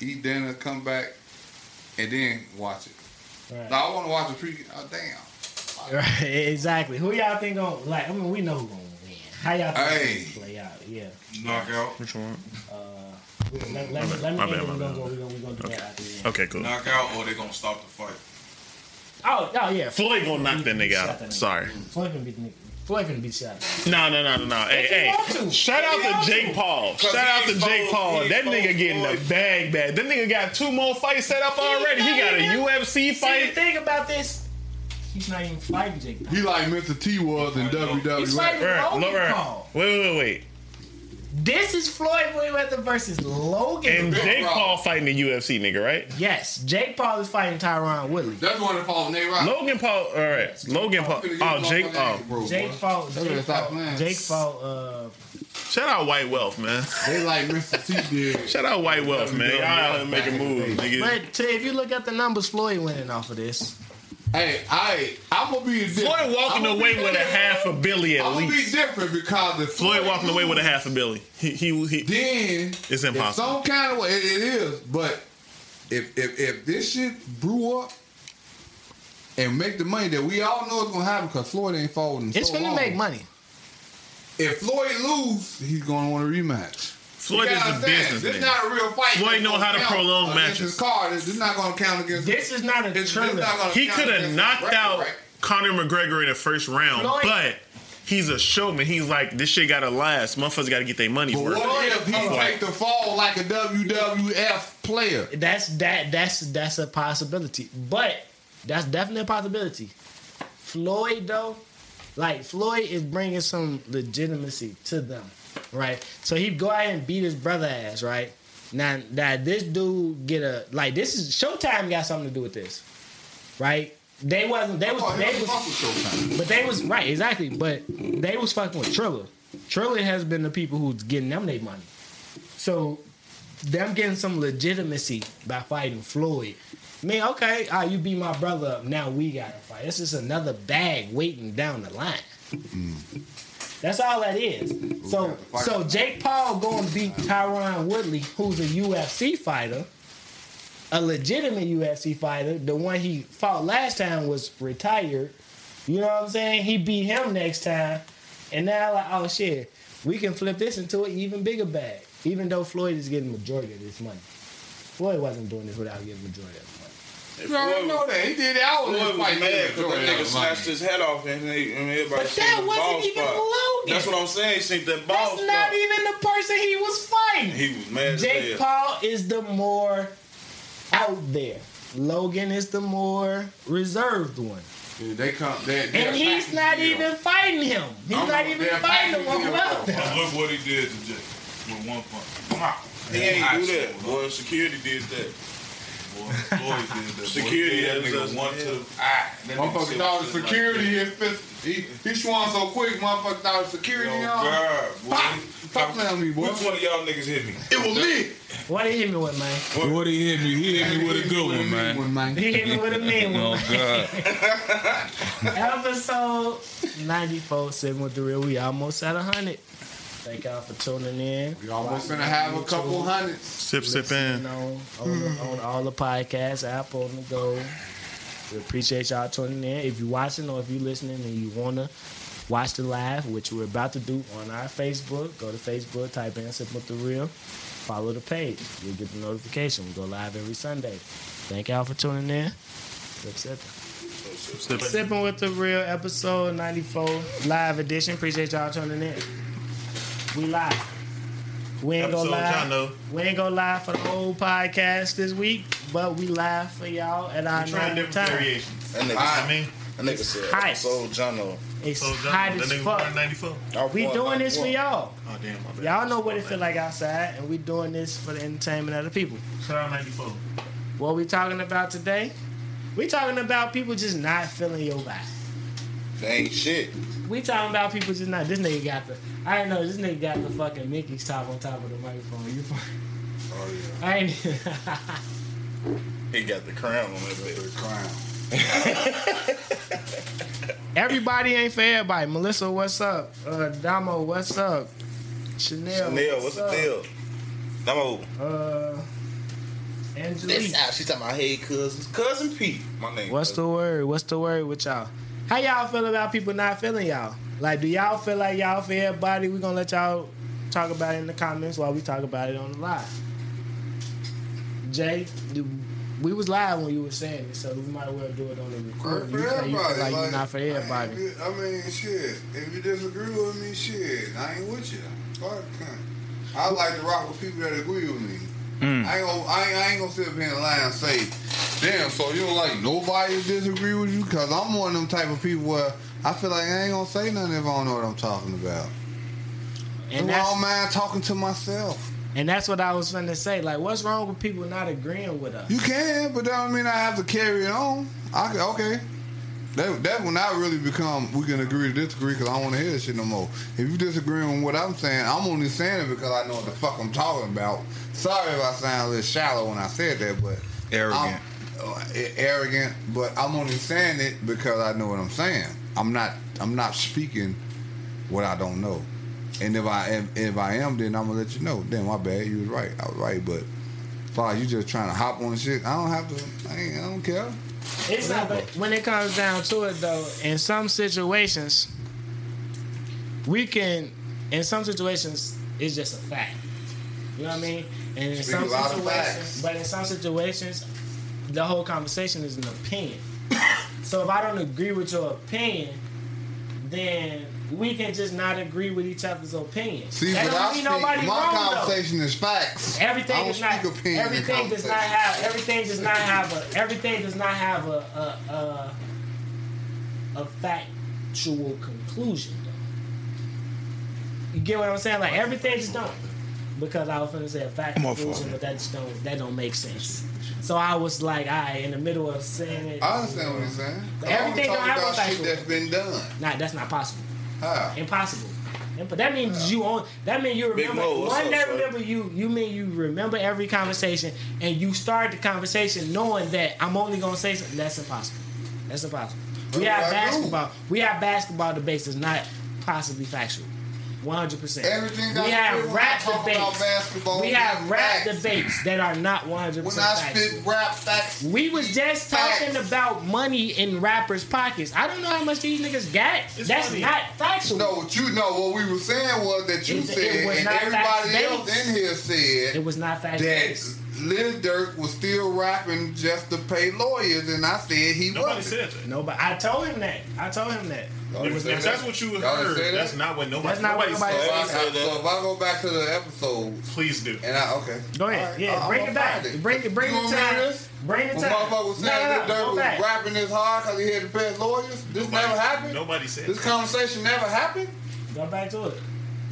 Speaker 4: eat dinner, come back, and then watch it.
Speaker 2: Right.
Speaker 4: Now I want to watch the pre. Oh, damn.
Speaker 2: Right, exactly. Who y'all think gonna like? I mean, we know who gonna win. How y'all think
Speaker 4: Hey.
Speaker 2: it's gonna play out? Yeah.
Speaker 5: Knockout.
Speaker 6: Which one?
Speaker 2: Uh, let, let, me- let me
Speaker 6: My bad, my bad.
Speaker 2: go. We gonna, we gonna do that after the end.
Speaker 6: Okay, cool.
Speaker 5: Knockout or they gonna stop the fight.
Speaker 2: Oh, oh yeah.
Speaker 6: Floyd gonna knock that nigga out. Sorry.
Speaker 2: Floyd can beat the nigga. Floyd can beat shot.
Speaker 6: No, no, no, no, no. Hey, hey. Shout out to Jake. Paul. Shout out to Jake Paul. That nigga getting the bag bag. That nigga got two more fights set up already. He got a UFC fight.
Speaker 2: See the thing about this, he's not even fighting Jake Paul.
Speaker 4: He like Mr. T was in
Speaker 2: He's
Speaker 4: WWE.
Speaker 2: fighting Logan
Speaker 6: Logan.
Speaker 2: Paul.
Speaker 6: Wait, wait, wait, wait.
Speaker 2: This is Floyd Mayweather versus Logan.
Speaker 6: And
Speaker 2: Paul.
Speaker 6: Jake Paul fighting the UFC nigga, right?
Speaker 2: Yes, Jake Paul is fighting Tyron Woodley.
Speaker 4: That's one that fought Nate Rock.
Speaker 6: Logan Paul. All right. Logan Paul. Oh, Jake. Oh,
Speaker 2: Jake Paul.
Speaker 4: better
Speaker 2: Jake
Speaker 4: stop
Speaker 2: Paul.
Speaker 4: playing.
Speaker 2: Jake Paul. Uh,
Speaker 6: shout out White Wealth, man.
Speaker 4: They like Mr. T did.
Speaker 6: Shout out White Wealth, man. Y'all out here making moves, nigga.
Speaker 2: but to, if you look at the numbers, Floyd winning off of this.
Speaker 4: Hey, I, I'm gonna be different.
Speaker 6: Floyd walking away
Speaker 4: be
Speaker 6: with a half a billion
Speaker 4: I'm
Speaker 6: at
Speaker 4: gonna be
Speaker 6: least.
Speaker 4: different because if
Speaker 6: Floyd walking away with a half a billion. He he he.
Speaker 4: then
Speaker 6: It's
Speaker 4: if
Speaker 6: impossible.
Speaker 4: some kind of way it, it is, but if if if this shit brew up and make the money that we all know is gonna happen because Floyd ain't folding.
Speaker 2: It's
Speaker 4: so
Speaker 2: gonna
Speaker 4: long.
Speaker 2: make money.
Speaker 4: If Floyd lose, he's gonna want a rematch.
Speaker 6: Floyd is a
Speaker 4: understand, This
Speaker 6: businessman.
Speaker 4: not a real fight.
Speaker 6: Floyd
Speaker 4: This
Speaker 6: know
Speaker 4: gonna
Speaker 6: how to
Speaker 4: count
Speaker 6: prolong
Speaker 4: against
Speaker 6: matches.
Speaker 4: His card. This, this not gonna count against.
Speaker 2: This is not a
Speaker 4: this, this not
Speaker 6: He could have knocked
Speaker 4: record,
Speaker 6: out
Speaker 4: right?
Speaker 6: Conor McGregor in the first round,
Speaker 2: Floyd-
Speaker 6: but he's a showman. He's like, this shit gotta last. Motherfuckers gotta get their money's
Speaker 4: But
Speaker 6: worth.
Speaker 4: what if he take the fall like a WWF player?
Speaker 2: That's that. That's that's a possibility. But that's definitely a possibility. Floyd though, like Floyd is bringing some legitimacy to them, right? So he'd go out and beat his brother ass, right? Now that this dude get a like this is Showtime got something to do with this, right? They wasn't they was they was
Speaker 4: fuck with Showtime.
Speaker 2: but they was right exactly. But they was fucking with Triller. Triller has been the people who's getting them their money. So them getting some legitimacy by fighting Floyd. I mean, okay, ah, you beat my brother up. Now we got to fight. This is another bag waiting down the line. That's all that is. So, so Jake Paul going to beat Tyron Woodley, who's a UFC fighter, a legitimate UFC fighter. The one he fought last time was retired. You know what I'm saying? He beat him next time, and now like, oh shit, we can flip this into an even bigger bag. Even though Floyd is getting majority of this money, Floyd wasn't doing this without getting majority of money.
Speaker 4: You already know that. He did that. I was
Speaker 7: Floyd
Speaker 4: just
Speaker 7: was
Speaker 4: fighting
Speaker 7: mad because that nigga
Speaker 4: nigga
Speaker 7: snatched his head off and, they, and everybody
Speaker 2: But
Speaker 7: seen
Speaker 2: that wasn't even
Speaker 7: spot.
Speaker 2: Logan.
Speaker 7: That's what I'm saying. He seen that ball
Speaker 2: That's not even the person he was fighting.
Speaker 7: He was mad
Speaker 2: Jake
Speaker 7: hell.
Speaker 2: Paul is the more out there. Logan is the more reserved one.
Speaker 4: They come. They,
Speaker 2: And he's not even fighting him. He's
Speaker 4: I'm-
Speaker 2: not even
Speaker 4: they're
Speaker 2: fighting the one
Speaker 4: him
Speaker 2: out
Speaker 4: up.
Speaker 2: there.
Speaker 5: Look what he did to Jake with one punch.
Speaker 7: He ain't
Speaker 5: I
Speaker 7: do that. Boy, security did that.
Speaker 5: Boy, Floyd did that.
Speaker 7: Security
Speaker 5: Boy, that
Speaker 7: is
Speaker 5: nigga
Speaker 7: just-
Speaker 5: one to the eye.
Speaker 4: Motherfucker
Speaker 5: said
Speaker 4: thought the
Speaker 5: shit like
Speaker 4: security
Speaker 5: that.
Speaker 4: hit. He, he swung so quick, motherfucker thought the security
Speaker 5: Oh,
Speaker 4: on.
Speaker 5: God.
Speaker 4: Pop! Stop playing me, boy.
Speaker 5: Which one of y'all niggas hit me?
Speaker 4: It was me.
Speaker 2: What did he hit me with, man?
Speaker 5: What did he hit me? He hit me with a good one, man.
Speaker 4: One, man.
Speaker 2: He hit me with a mean
Speaker 5: Oh
Speaker 2: one.
Speaker 5: God!
Speaker 2: Episode 94, sitting with the real. We almost at 100. Thank y'all for tuning in.
Speaker 4: We almost gonna have a couple hundreds.
Speaker 6: Sip, sip in.
Speaker 2: on, on, the- on all the podcasts, Apple on the go. We appreciate y'all tuning in. If you're watching or if you're listening and you wanna watch the live, which we're about to do on our Facebook, go to Facebook, type in Sip with the Real, follow the page. You'll get the notification. We go live every Sunday. Thank y'all for tuning in. Sip sipping.
Speaker 6: Sip,
Speaker 2: Sipping with the Real, episode 94, live edition. Appreciate y'all tuning in. We live. We ain't
Speaker 6: Episode
Speaker 2: gonna
Speaker 6: y'all know.
Speaker 2: We ain't gonna lie for the whole podcast this week, but we live for y'all at our
Speaker 6: Trying
Speaker 2: normal
Speaker 6: different
Speaker 2: time.
Speaker 6: variations.
Speaker 7: That nigga,
Speaker 6: I mean,
Speaker 7: that nigga said,
Speaker 2: Hype.
Speaker 7: so Jono.
Speaker 2: It's
Speaker 6: so
Speaker 2: hot
Speaker 6: John,
Speaker 2: as
Speaker 6: nigga
Speaker 2: fuck.
Speaker 6: born in 94.
Speaker 2: We doing this for y'all.
Speaker 6: Oh, damn, my bad.
Speaker 2: Y'all know what it feel like outside, and we doing this for the entertainment of the people.
Speaker 6: Shout out 94.
Speaker 2: What we talking about today? We talking about people just not feeling your vibe.
Speaker 7: They ain't shit.
Speaker 2: We talking about people just not. This nigga got the. I didn't know this nigga got the fucking Mickey's top on top of the microphone. You. fucking-
Speaker 11: Oh yeah.
Speaker 2: I ain't.
Speaker 7: He got the crown on that bitch.
Speaker 11: The crown.
Speaker 2: Everybody ain't for everybody. Melissa, what's up? Uh, Damo, what's up? Chanel,
Speaker 7: Chanel, what's the
Speaker 2: up?
Speaker 7: deal? Damo.
Speaker 2: Uh, Angelique.
Speaker 7: This out. She talking about hey cousins. Cousin Pete. My name.
Speaker 2: What's the word? What's the word with y'all? How y'all feel about people not feeling y'all? Like, do y'all feel like y'all for everybody? We gonna let y'all talk about it in the comments while we talk about it on the live. Jay, we was live when you were saying it, so we might as well do it on the recording. You say you feel
Speaker 4: everybody.
Speaker 2: like you're not for everybody.
Speaker 4: I, I mean, shit. If you disagree with me, shit, I ain't with you. Fuck. I like to rock with people that agree with me.
Speaker 2: Mm.
Speaker 4: I ain't gonna, I I ain't gonna sit up here and lie and say, damn, so you don't like nobody to disagree with you? Cause I'm one of them type of people where I feel like I ain't gonna say nothing if I don't know what I'm talking about.
Speaker 2: And
Speaker 4: I don't mind talking to myself.
Speaker 2: and that's what I was finna say. Like, what's wrong with people not agreeing with us?
Speaker 4: You can, but that don't mean I have to carry it on. I okay. That, that when I really become, we can agree to disagree because I don't want to hear this shit no more. If you disagree with what I'm saying, I'm only saying it because I know what the fuck I'm talking about. Sorry if I sound a little shallow when I said that, but
Speaker 5: Arrogant.
Speaker 4: I'm, uh, arrogant, but I'm only saying it because I know what I'm saying. I'm not, I'm not speaking what I don't know. And if I am, if I am, then I'm gonna let you know. Then my bad, you was right. I was right, but far as you just trying to hop on shit, I don't have to. I, I don't care.
Speaker 2: It's not, but when it comes down to it, though, in some situations, we can. In some situations, it's just a fact. You know what I mean? And in some
Speaker 4: a lot of
Speaker 2: situations, but in some situations, the whole conversation is an opinion. so if I don't agree with your opinion, then we can just not agree with each other's opinions.
Speaker 4: See,
Speaker 2: that
Speaker 4: but I speak,
Speaker 2: nobody
Speaker 4: my
Speaker 2: wrong though.
Speaker 4: conversation is facts.
Speaker 2: Everything does not.
Speaker 4: opinion
Speaker 2: Everything does not have. Everything does not have a. Everything does not have a a a, a factual conclusion. Though. You get what I'm saying? Like everything just don't. Because I was gonna say a fact conclusion, but that just don't that don't make sense. So I was like, I in the middle of saying it.
Speaker 4: I understand what you're saying.
Speaker 2: Everything don't have a factual-
Speaker 4: that's been done.
Speaker 2: Nah, that's not possible.
Speaker 4: How?
Speaker 2: Impossible. But that means you on. That means you remember.
Speaker 7: Mo,
Speaker 2: one
Speaker 7: up,
Speaker 2: that remember you. You mean you remember every conversation and you start the conversation knowing that I'm only gonna say something. That's impossible. That's impossible. We have
Speaker 4: do?
Speaker 2: basketball. We have basketball debates that's not possibly factual. One hundred percent.
Speaker 4: Everything
Speaker 2: We have rap
Speaker 4: I talk
Speaker 2: debates. We
Speaker 4: we
Speaker 2: have
Speaker 4: have
Speaker 2: rap
Speaker 4: facts.
Speaker 2: debates that are not one hundred
Speaker 4: When
Speaker 2: percent
Speaker 4: I spit rap facts,
Speaker 2: We was just
Speaker 4: Facts.
Speaker 2: talking about money in rappers' pockets. I don't know how much these niggas got. That's
Speaker 6: funny.
Speaker 2: not factual.
Speaker 4: no, what you know, what we were saying was that you
Speaker 2: It- it
Speaker 4: said,
Speaker 2: was
Speaker 4: and
Speaker 2: not
Speaker 4: everybody
Speaker 2: fact-based.
Speaker 4: else in here said
Speaker 2: It was not factual.
Speaker 4: that Lil Durk was still rapping just to pay lawyers, and I said he
Speaker 6: Nobody
Speaker 4: wasn't.
Speaker 6: said that.
Speaker 2: Nobody. I told him that. I told him that.
Speaker 4: Y'all
Speaker 2: It was
Speaker 6: If that's what you
Speaker 4: Y'all
Speaker 6: heard,
Speaker 4: that?
Speaker 6: that's not what nobody.
Speaker 2: That's not what
Speaker 6: nobody
Speaker 2: nobody
Speaker 6: said.
Speaker 4: So, I, so if I go back to the episode,
Speaker 6: Please do.
Speaker 4: and I okay,
Speaker 2: Go ahead.
Speaker 4: All right,
Speaker 2: yeah,
Speaker 4: I-
Speaker 2: bring
Speaker 4: I'ma
Speaker 2: it back.
Speaker 4: find
Speaker 2: Bring it. Bring
Speaker 4: You
Speaker 2: the
Speaker 4: wanna
Speaker 2: time.
Speaker 4: this?
Speaker 2: Bring the
Speaker 4: When
Speaker 2: time.
Speaker 4: motherfucker was saying
Speaker 2: no, no, no,
Speaker 4: Durk
Speaker 2: go
Speaker 4: was
Speaker 2: back.
Speaker 4: rapping this hard because he had to pay his lawyers, this
Speaker 6: Nobody-
Speaker 4: never happened.
Speaker 6: Nobody said
Speaker 4: This
Speaker 6: that.
Speaker 4: conversation never happened.
Speaker 2: Go back to it.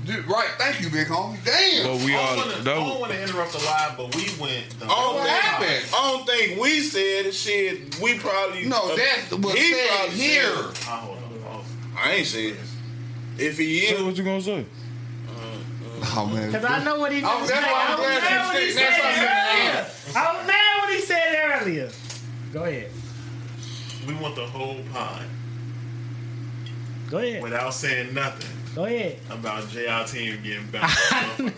Speaker 4: Dude, right, thank you, big homie. Damn.
Speaker 5: But we
Speaker 6: I
Speaker 5: all
Speaker 6: don't wanna- I
Speaker 5: that
Speaker 6: don't want to interrupt the live, but we went. The
Speaker 7: I don't,
Speaker 4: What
Speaker 7: think,
Speaker 4: happened?
Speaker 7: I don't think we said shit. We probably
Speaker 4: no,
Speaker 7: uh,
Speaker 4: that's what
Speaker 7: he
Speaker 4: said here.
Speaker 7: said-
Speaker 6: Oh, hold on, hold on.
Speaker 7: I ain't said it. If he
Speaker 5: Say
Speaker 7: is,
Speaker 5: what you gonna say?
Speaker 4: Uh, uh, oh man,
Speaker 2: Because I know what he
Speaker 4: Oh,
Speaker 2: was
Speaker 4: that's why I'm
Speaker 2: was
Speaker 4: glad
Speaker 2: mad
Speaker 4: you
Speaker 2: when he
Speaker 4: said-
Speaker 2: said
Speaker 4: that's
Speaker 2: it
Speaker 4: why I'm
Speaker 2: earlier. I was mad when he said earlier. Go ahead.
Speaker 6: We want the whole pond
Speaker 2: Go ahead.
Speaker 6: without saying nothing
Speaker 2: Go ahead.
Speaker 6: about JR team getting bounced.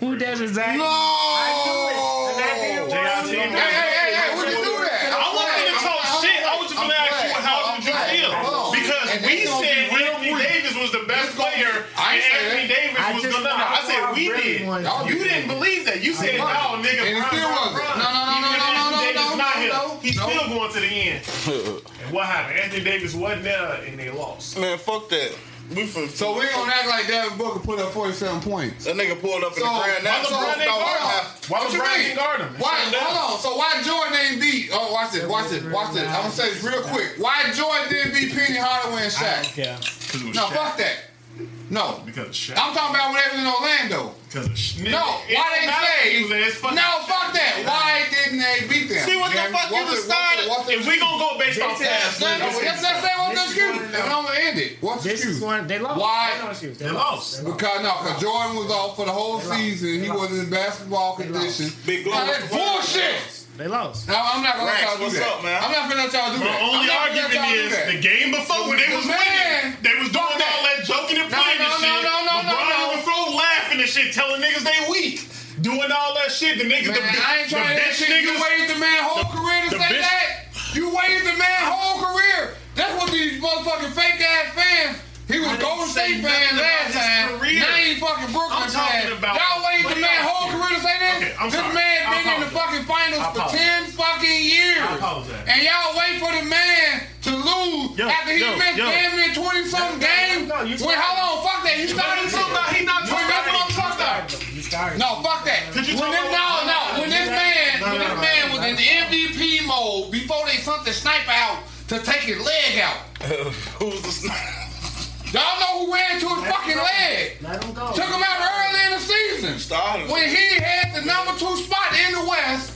Speaker 2: Who does exactly?
Speaker 4: No.
Speaker 2: I knew it. And I
Speaker 6: JR team.
Speaker 4: Hey, hey, hey, hey, we can do that.
Speaker 6: I wasn't gonna talk shit. I was just gonna ask you how did you feel because we said
Speaker 4: be
Speaker 6: Anthony
Speaker 4: brief.
Speaker 6: Davis was the best
Speaker 4: gonna
Speaker 6: player,
Speaker 4: I
Speaker 6: and
Speaker 4: ain't
Speaker 6: Anthony. Davis
Speaker 2: I
Speaker 6: was the no. no, I said we
Speaker 2: really
Speaker 6: did. You didn't believe that. You said no,
Speaker 4: oh,
Speaker 6: nigga.
Speaker 4: And it
Speaker 6: Bron,
Speaker 4: still wasn't. No, no, no, no, no,
Speaker 6: Anthony
Speaker 4: no,
Speaker 6: Davis
Speaker 4: no,
Speaker 6: not
Speaker 4: no,
Speaker 6: here.
Speaker 4: no,
Speaker 6: He's still going to the end. And what happened? Anthony Davis wasn't there, and they lost.
Speaker 7: man, fuck that. We from
Speaker 4: So we gonna act like Devin Booker put up 47 points.
Speaker 7: that nigga pulled up in
Speaker 4: So,
Speaker 7: the grand.
Speaker 6: why
Speaker 7: That's
Speaker 6: LeBron
Speaker 7: so,
Speaker 6: ain't
Speaker 7: no,
Speaker 6: guard him? Why
Speaker 4: What you
Speaker 6: LeBron
Speaker 4: mean?
Speaker 6: ain't guard him?
Speaker 4: Why?
Speaker 6: Shut down.
Speaker 4: Hold on. So why Jordan ain't beat? Oh, watch it. Watch it. Watch it. I'm gonna say this real quick. Why Jordan didn't beat Penny Hardaway and
Speaker 2: I don't
Speaker 4: Shaq?
Speaker 2: care.
Speaker 6: Because it was
Speaker 4: No,
Speaker 6: Shaq.
Speaker 4: fuck that. No.
Speaker 6: Because Shaq.
Speaker 4: I'm talking about when they was in Orlando.
Speaker 6: Because of Shaq.
Speaker 4: No, why they say?
Speaker 6: He was in his fucking
Speaker 4: No, fuck that. Why didn't they beat them?
Speaker 7: See what the
Speaker 4: Jeremy?
Speaker 7: fuck you
Speaker 4: What's
Speaker 7: just started?
Speaker 4: What's what's the
Speaker 3: if we gonna go based off
Speaker 2: This is-
Speaker 3: past
Speaker 4: Let's
Speaker 3: wins,
Speaker 4: say what's the
Speaker 2: This
Speaker 4: excuse, and I'm gonna end it. What's the
Speaker 2: This
Speaker 4: excuse?
Speaker 2: is they lost.
Speaker 4: Why?
Speaker 2: They lost. They
Speaker 3: They lost.
Speaker 4: Because no, because Jordan was off for the whole season. He wasn't in basketball condition.
Speaker 7: Big
Speaker 4: Now,
Speaker 7: Glow.
Speaker 4: that's bullshit.
Speaker 2: They lost.
Speaker 4: No, I'm not gonna let y'all do
Speaker 7: what's
Speaker 4: that.
Speaker 7: up, man?
Speaker 4: I'm not gonna let y'all do
Speaker 3: My
Speaker 4: that. I'm
Speaker 3: only
Speaker 4: not gonna let
Speaker 3: argument is the game before when they was
Speaker 4: man-
Speaker 3: winning, they was doing
Speaker 4: Fuck
Speaker 3: all that joking and playing
Speaker 4: no,
Speaker 3: and
Speaker 4: no,
Speaker 3: shit.
Speaker 4: no, no, no,
Speaker 3: LeBron
Speaker 4: no.
Speaker 3: on the floor laughing shit, telling niggas they weak. Doing all that shit. The niggas,
Speaker 4: Man,
Speaker 3: the,
Speaker 4: I ain't
Speaker 3: the
Speaker 4: trying to that
Speaker 3: bitch
Speaker 4: shit. You
Speaker 3: niggas.
Speaker 4: waited the man whole career to say
Speaker 3: bitch-
Speaker 4: that. You waited the man whole career. That's what these motherfucking fake ass fans. He was Golden State fan last time.
Speaker 3: career.
Speaker 4: Now he fucking Brooklyn
Speaker 3: I'm talking
Speaker 4: fan.
Speaker 3: about-
Speaker 4: Y'all waited the man whole career to say this.
Speaker 3: Okay, I'm
Speaker 4: this
Speaker 3: sorry.
Speaker 4: man been in the fucking finals for ten fucking years. And y'all wait for the man to lose
Speaker 3: Yo,
Speaker 4: after he
Speaker 3: yo,
Speaker 4: missed
Speaker 3: yo.
Speaker 4: damn near twenty something games.
Speaker 2: no, you
Speaker 4: Wait, hold on, fuck that. You started
Speaker 3: talking about- he not
Speaker 4: motherfucker- no, fuck that.
Speaker 3: Could you
Speaker 4: when
Speaker 3: talk
Speaker 4: this, no, no, when this man,
Speaker 3: No,
Speaker 4: when this man was in the MVP mode before they sent the sniper out to take his leg out.
Speaker 7: Who's the sniper?
Speaker 4: Y'all know who ran to his fucking leg.
Speaker 2: Let them go.
Speaker 4: Took him out early in the season.
Speaker 7: Started.
Speaker 4: When he had the number two spot in the West,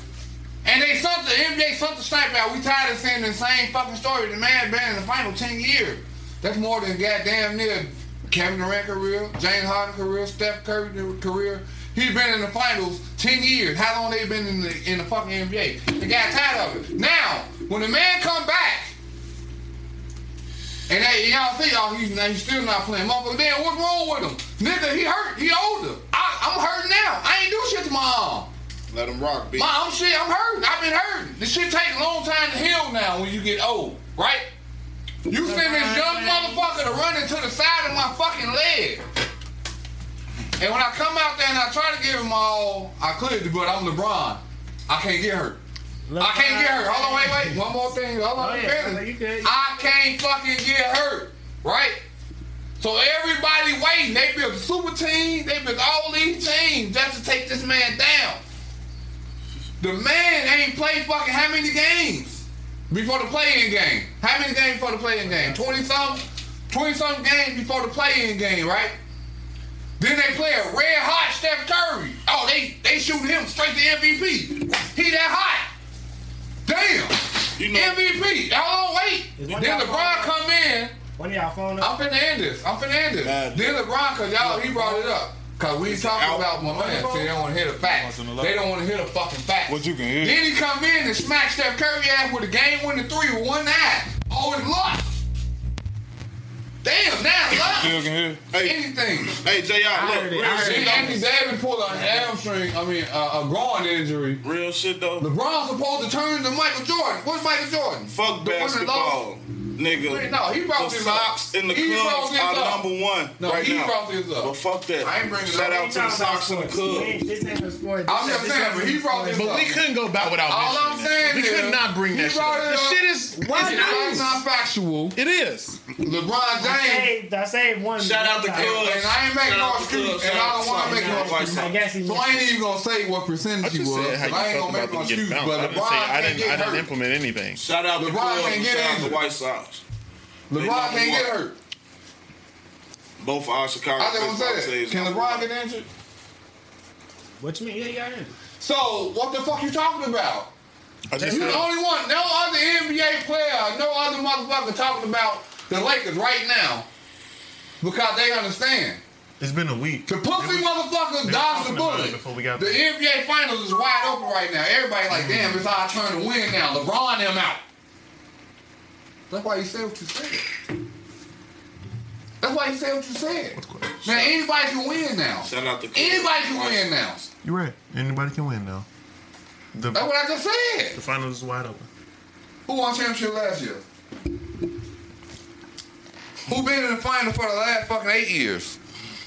Speaker 4: and they sent the NBA sent the sniper out. We tired of seeing the same fucking story. The man been in the final ten years. That's more than goddamn near Kevin Durant career, James Harden career, Steph Curry career. He's been in the finals ten years. How long they been in the in the fucking NBA? They got tired of it. Now, when the man come back, and they, y'all see, y'all, he's, he's still not playing. Motherfucker, then what's wrong with him? Nigga, he hurt. He older. I, I'm hurting now. I ain't do shit to my arm.
Speaker 7: Let him rock, bitch.
Speaker 4: My, I'm shit, I'm hurting. I've been hurting. This shit take a long time to heal now when you get old, right? You send this young motherfucker to run into the side of my fucking leg. And when I come out there and I try to give him all, I could, but I'm LeBron. I can't get hurt. I can't get hurt. Hold on, wait, wait. One more thing. Hold on,
Speaker 2: Oh, yeah.
Speaker 4: finished.
Speaker 2: You good.
Speaker 4: I can't fucking get hurt, right? So everybody waiting. They built a super team. They built all these teams just to take this man down. The man ain't played fucking how many games before the play-in game? How many games before the play-in game? 20 something? 20 something games before the play-in game, right? Then they play a red hot Steph Curry. Oh, they they shoot him straight to MVP. He that hot. Damn. MVP.
Speaker 7: You know-
Speaker 4: MVP. Hold oh, on, wait. Then LeBron
Speaker 2: phone
Speaker 4: come in.
Speaker 2: One of y'all phone up.
Speaker 4: I'm finna end this. I'm finna end this.
Speaker 7: Bad.
Speaker 4: Then LeBron, cause y'all, he brought it up. Cause we talking
Speaker 7: out.
Speaker 4: about my man. See, they don't want to hear the facts.
Speaker 5: Once in a
Speaker 4: They don't want to hear the fucking facts.
Speaker 5: What you can hear.
Speaker 4: Then he come in and smack Steph Curry ass with a game winning three with one eye. Oh, it's luck. Damn, now luck.
Speaker 5: Still can hear.
Speaker 7: Hey,
Speaker 4: Anything.
Speaker 7: hey, Jr. Look, real
Speaker 2: I heard
Speaker 7: shit
Speaker 4: See,
Speaker 2: it.
Speaker 7: though.
Speaker 4: Anthony Davis pulled a hamstring. I mean, uh, a groin injury.
Speaker 7: Real shit though.
Speaker 4: LeBron's supposed to turn to Michael Jordan. What's Michael Jordan?
Speaker 7: Fuck
Speaker 4: The one that lost?
Speaker 7: basketball, nigga.
Speaker 4: No, he brought
Speaker 7: the
Speaker 4: this up.
Speaker 7: Sox in the
Speaker 4: He brought
Speaker 7: Cubs
Speaker 4: this
Speaker 7: are
Speaker 4: up.
Speaker 7: number one
Speaker 4: No,
Speaker 7: right
Speaker 4: he
Speaker 7: now.
Speaker 4: brought this up.
Speaker 7: But fuck that.
Speaker 4: I ain't bringing it
Speaker 7: Shout
Speaker 4: up.
Speaker 7: out to the Sox and the Cubs.
Speaker 2: This ain't a sport.
Speaker 4: I'm just saying, but he brought this up.
Speaker 6: But
Speaker 4: up.
Speaker 6: we couldn't go back without
Speaker 4: All I'm
Speaker 6: mentioning
Speaker 4: saying
Speaker 6: that. We
Speaker 4: is,
Speaker 6: could not bring
Speaker 4: he
Speaker 6: that shit
Speaker 4: brought
Speaker 6: up.
Speaker 4: it
Speaker 6: The
Speaker 4: up.
Speaker 6: shit is
Speaker 4: It's
Speaker 6: why
Speaker 4: not, it's
Speaker 6: news.
Speaker 4: not factual.
Speaker 6: It is.
Speaker 4: LeBron
Speaker 2: I
Speaker 4: James,
Speaker 2: saved, I saved one.
Speaker 7: Shout out to
Speaker 2: one
Speaker 4: and I ain't making no
Speaker 7: out
Speaker 4: excuse, and I don't want to make no
Speaker 7: Sox.
Speaker 4: Excuse.
Speaker 2: I guess he
Speaker 4: So I ain't even gonna say what percentage he
Speaker 6: just
Speaker 4: was.
Speaker 6: said how
Speaker 4: 'cause
Speaker 6: you
Speaker 4: I ain't gonna make no
Speaker 6: them
Speaker 4: excuse. But LeBron
Speaker 6: say I
Speaker 4: can't
Speaker 6: didn't. I didn't implement anything.
Speaker 7: Shout out to
Speaker 4: LeBron
Speaker 7: Cubs
Speaker 4: can't get
Speaker 7: shout out to
Speaker 4: injured.
Speaker 7: White Sox.
Speaker 4: LeBron can't get hurt.
Speaker 7: Both are Chicago.
Speaker 4: I just want to say that. Can LeBron get injured?
Speaker 2: What you mean? Yeah, you got injured.
Speaker 4: So what the fuck you talking about? You
Speaker 6: said,
Speaker 4: the only one. No other NBA player, no other motherfucker talking about the Lakers right now because they understand.
Speaker 6: it's been a week.
Speaker 4: The pussy motherfuckers
Speaker 6: been
Speaker 4: dodged the
Speaker 6: talking about it
Speaker 4: bullet.
Speaker 6: before we got
Speaker 4: the
Speaker 6: there.
Speaker 4: NBA Finals is wide open right now. Everybody like, damn, mm-hmm. it's our turn to win now. LeBron them out. That's why you said what you said. That's why you said what you said. Now anybody can win now.
Speaker 7: Shout out to Cubs.
Speaker 4: Anybody can win now.
Speaker 6: You're right. Anybody can win now. The,
Speaker 4: That's what I just said.
Speaker 6: the finals is wide open.
Speaker 4: Who won championship last year? Who been in the final for the last fucking eight years?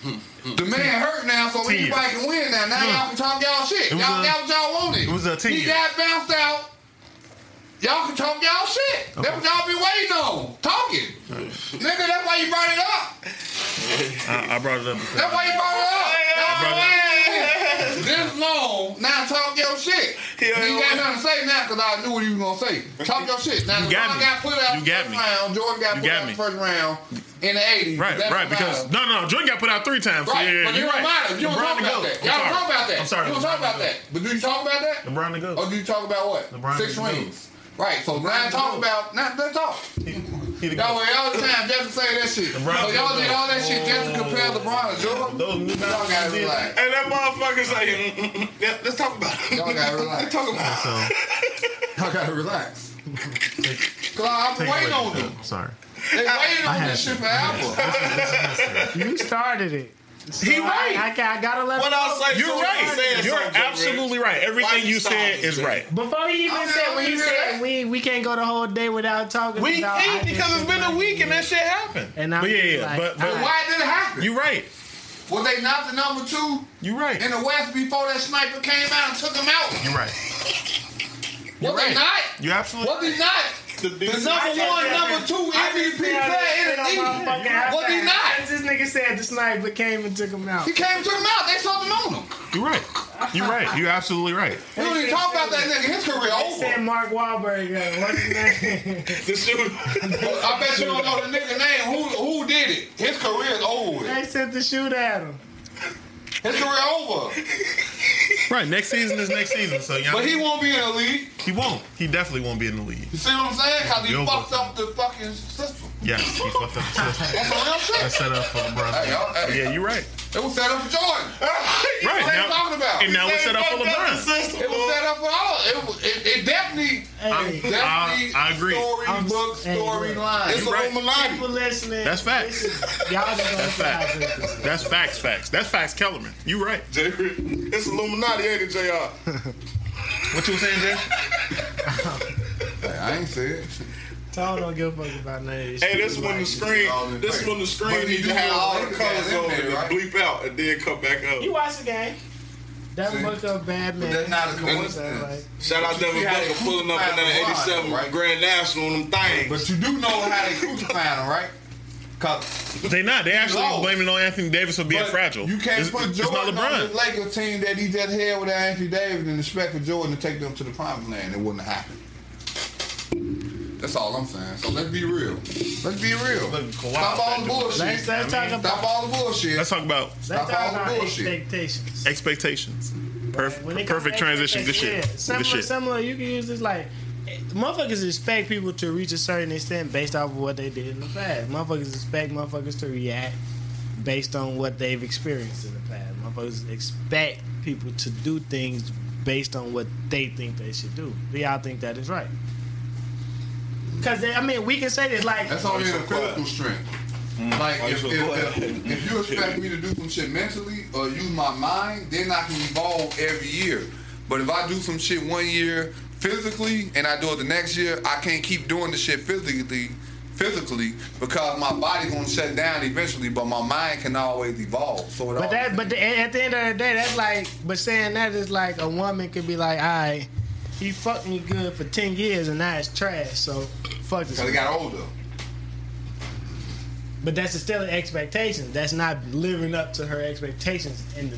Speaker 4: The man hurt now, so
Speaker 6: Ten
Speaker 4: anybody can win now. Now y'all can talk y'all shit. Y'all got what y'all wanted.
Speaker 6: it was a ten
Speaker 4: He got bounced out. Y'all can talk y'all shit. That's what y'all been waiting on. Talking. Nigga, that's why you brought it up.
Speaker 6: I, I brought it up.
Speaker 4: That's why you brought it up. Y'all been waiting this long. Now talk You ain't got nothing to say now because I knew what you was going to say. Talk your shit. Now,
Speaker 6: You got me.
Speaker 4: got put out
Speaker 6: You
Speaker 4: the
Speaker 6: got
Speaker 4: first
Speaker 6: me.
Speaker 4: round. Jordan got
Speaker 6: You
Speaker 4: put
Speaker 6: got
Speaker 4: out
Speaker 6: me.
Speaker 4: the first round in the 80s.
Speaker 6: Right, right. Because no, no, Jordan got put out three times. So
Speaker 4: Right,
Speaker 6: yeah,
Speaker 4: but
Speaker 6: you're
Speaker 4: don't
Speaker 6: right.
Speaker 4: matter. You don't talk about that. Y'all don't talk about that.
Speaker 6: I'm sorry.
Speaker 4: You don't talk about that. But do you talk about that?
Speaker 6: LeBron to go.
Speaker 4: Or oh, do you talk about what?
Speaker 6: LeBron
Speaker 4: Six rings. Right, so now talk about now let's talk. Y'all
Speaker 6: GOAT.
Speaker 4: wait all the time just to say that shit.
Speaker 6: LeBron
Speaker 4: so y'all
Speaker 6: the
Speaker 4: did all that shit just to compare LeBron to Jordan.
Speaker 6: Those
Speaker 4: Y'all gotta
Speaker 6: did-
Speaker 4: relax.
Speaker 7: And that motherfucker say, mm, mm, mm, yeah, let's talk about it.
Speaker 4: Y'all gotta relax.
Speaker 7: Let's talk about it.
Speaker 4: Y'all gotta relax. Cause I've been
Speaker 6: Take
Speaker 4: waiting
Speaker 6: away
Speaker 4: on
Speaker 6: the-
Speaker 4: them.
Speaker 6: Sorry.
Speaker 4: They waited on this
Speaker 2: to.
Speaker 4: shit forever.
Speaker 2: You started it. So
Speaker 6: He right.
Speaker 2: I, I, I gotta let
Speaker 7: What
Speaker 2: him
Speaker 7: I
Speaker 2: know.
Speaker 7: say?
Speaker 6: You're
Speaker 7: so
Speaker 6: right.
Speaker 7: saying
Speaker 6: You're absolutely right. Everything
Speaker 7: you
Speaker 6: you said is
Speaker 7: man?
Speaker 6: right.
Speaker 2: Before he even said, when he said we we can't go the whole day without talking.
Speaker 6: We
Speaker 2: about
Speaker 6: can't because it's been a week and that shit happened.
Speaker 2: And I'm
Speaker 6: but yeah, yeah,
Speaker 2: like,
Speaker 6: but, but
Speaker 2: I-
Speaker 4: Why did it happen?
Speaker 6: You're right.
Speaker 4: Was they not the number two
Speaker 6: You're right.
Speaker 4: in the West before that sniper came out and took him out?
Speaker 6: You're right.
Speaker 4: Was they
Speaker 6: right.
Speaker 4: not?
Speaker 6: You absolutely.
Speaker 4: Was he not? The number one, number two MVP player in the league. Was he not?
Speaker 2: This nigga said the sniper came and took him out.
Speaker 4: He came and took him out. They something on him.
Speaker 6: You're right. You're right. You're absolutely right.
Speaker 4: We don't even talk about that nigga. His career
Speaker 2: They said
Speaker 4: over.
Speaker 2: Mark Wahlberg. uh, What's his name?
Speaker 7: The shooter.
Speaker 4: I bet you don't know the nigga name. Who who did it? His career is over.
Speaker 2: they sent the shoot at him.
Speaker 4: His career over.
Speaker 6: Right. Next season is next season. So y'all.
Speaker 4: But he won't be in the league.
Speaker 6: he won't. He definitely won't be in the league.
Speaker 4: You see what I'm saying? Cause he
Speaker 6: Yo,
Speaker 4: fucked
Speaker 6: but-
Speaker 4: up the fucking system.
Speaker 6: Yes. He fucked up the system.
Speaker 4: That's real shit.
Speaker 6: That's set up for LeBron.
Speaker 4: Hey, y'all, hey.
Speaker 6: Yeah, you're right.
Speaker 4: It was set up for Jordan.
Speaker 6: Right.
Speaker 4: What are you
Speaker 6: Now,
Speaker 4: talking about?
Speaker 6: and now it's set up for LeBron.
Speaker 4: It was set up for all. It, was, it, it definitely,
Speaker 2: Hey,
Speaker 4: definitely.
Speaker 6: I- I agree.
Speaker 4: Story
Speaker 2: I'm-
Speaker 4: book,
Speaker 2: hey,
Speaker 4: storyline.
Speaker 7: It's
Speaker 4: It's
Speaker 6: right.
Speaker 7: Illuminati.
Speaker 2: people listening.
Speaker 6: That's facts.
Speaker 2: this is- Y'all just gonna
Speaker 6: That's
Speaker 2: see
Speaker 6: facts.
Speaker 2: good this is.
Speaker 6: That's facts. Facts. That's facts. Kellerman. You right.
Speaker 7: It's Illuminati, ain't it, JR?
Speaker 6: What you were saying, Jay?
Speaker 4: I ain't say it.
Speaker 2: Tone don't give a fuck about none of this
Speaker 7: Hey,
Speaker 2: shit.
Speaker 7: this when the screen, this
Speaker 4: face.
Speaker 7: when the screen
Speaker 4: But
Speaker 7: need
Speaker 4: you
Speaker 7: to have
Speaker 4: all
Speaker 7: all
Speaker 4: the
Speaker 7: the colors
Speaker 4: in
Speaker 7: on it and
Speaker 4: right?
Speaker 7: bleep out and then come back up.
Speaker 2: You watch the game. Devin
Speaker 4: See?
Speaker 2: Booker, bad man.
Speaker 4: That's not a
Speaker 2: You know what I'm
Speaker 4: coincidence.
Speaker 2: Like,
Speaker 7: Shout out Devin
Speaker 4: See how
Speaker 7: Booker pulling up in that 87
Speaker 4: right?
Speaker 7: Grand National on them things.
Speaker 4: But you do know how they crucifying him, right? Cause
Speaker 6: They not. They actually
Speaker 4: lost.
Speaker 6: blaming on Anthony Davis for being
Speaker 4: but
Speaker 6: fragile.
Speaker 4: You can't
Speaker 6: it's,
Speaker 4: put
Speaker 6: it's not
Speaker 4: Jordan on
Speaker 6: LeBron.
Speaker 4: this Lakers team that he just had with Anthony Davis and expect for Jordan to take them to the promised land. It wouldn't have happened. That's all I'm saying. So let's be real. Let's be real. Stop all the bullshit.
Speaker 2: let's, let's talk about
Speaker 4: Stop all the bullshit.
Speaker 6: Let's talk about
Speaker 2: let's
Speaker 4: Stop
Speaker 2: talk
Speaker 4: all the
Speaker 2: about
Speaker 4: bullshit.
Speaker 2: expectations.
Speaker 6: expectations. Perf-
Speaker 2: When it comes
Speaker 6: perfect transition. Good shit.
Speaker 2: expectations, yeah.
Speaker 6: Good
Speaker 2: Similar,
Speaker 6: shit.
Speaker 2: similar. You can use this like motherfuckers expect people to reach a certain extent based off of what they did in the past. Motherfuckers expect motherfuckers to react based on what they've experienced in the past. Motherfuckers expect people to do things based on what they think they should do. Do y'all think that is right? Because I mean, we can say this like
Speaker 4: That's only in
Speaker 7: so
Speaker 4: a physical strength. Like if,
Speaker 7: so
Speaker 4: if, if, if you expect me to do some shit mentally or use my mind, then I can evolve every year. But if I do some shit one year physically and I do it the next year, I can't keep doing the shit physically physically because my body's gonna shut down eventually, but my mind can always evolve. So it
Speaker 2: But that, but the, at the end of the day, that's like, but saying that is like a woman could be like, all right, he fucked me good for ten years and now it's trash. So fuck this.
Speaker 4: because it got older.
Speaker 2: But that's still an expectation. That's not living up to her expectations in the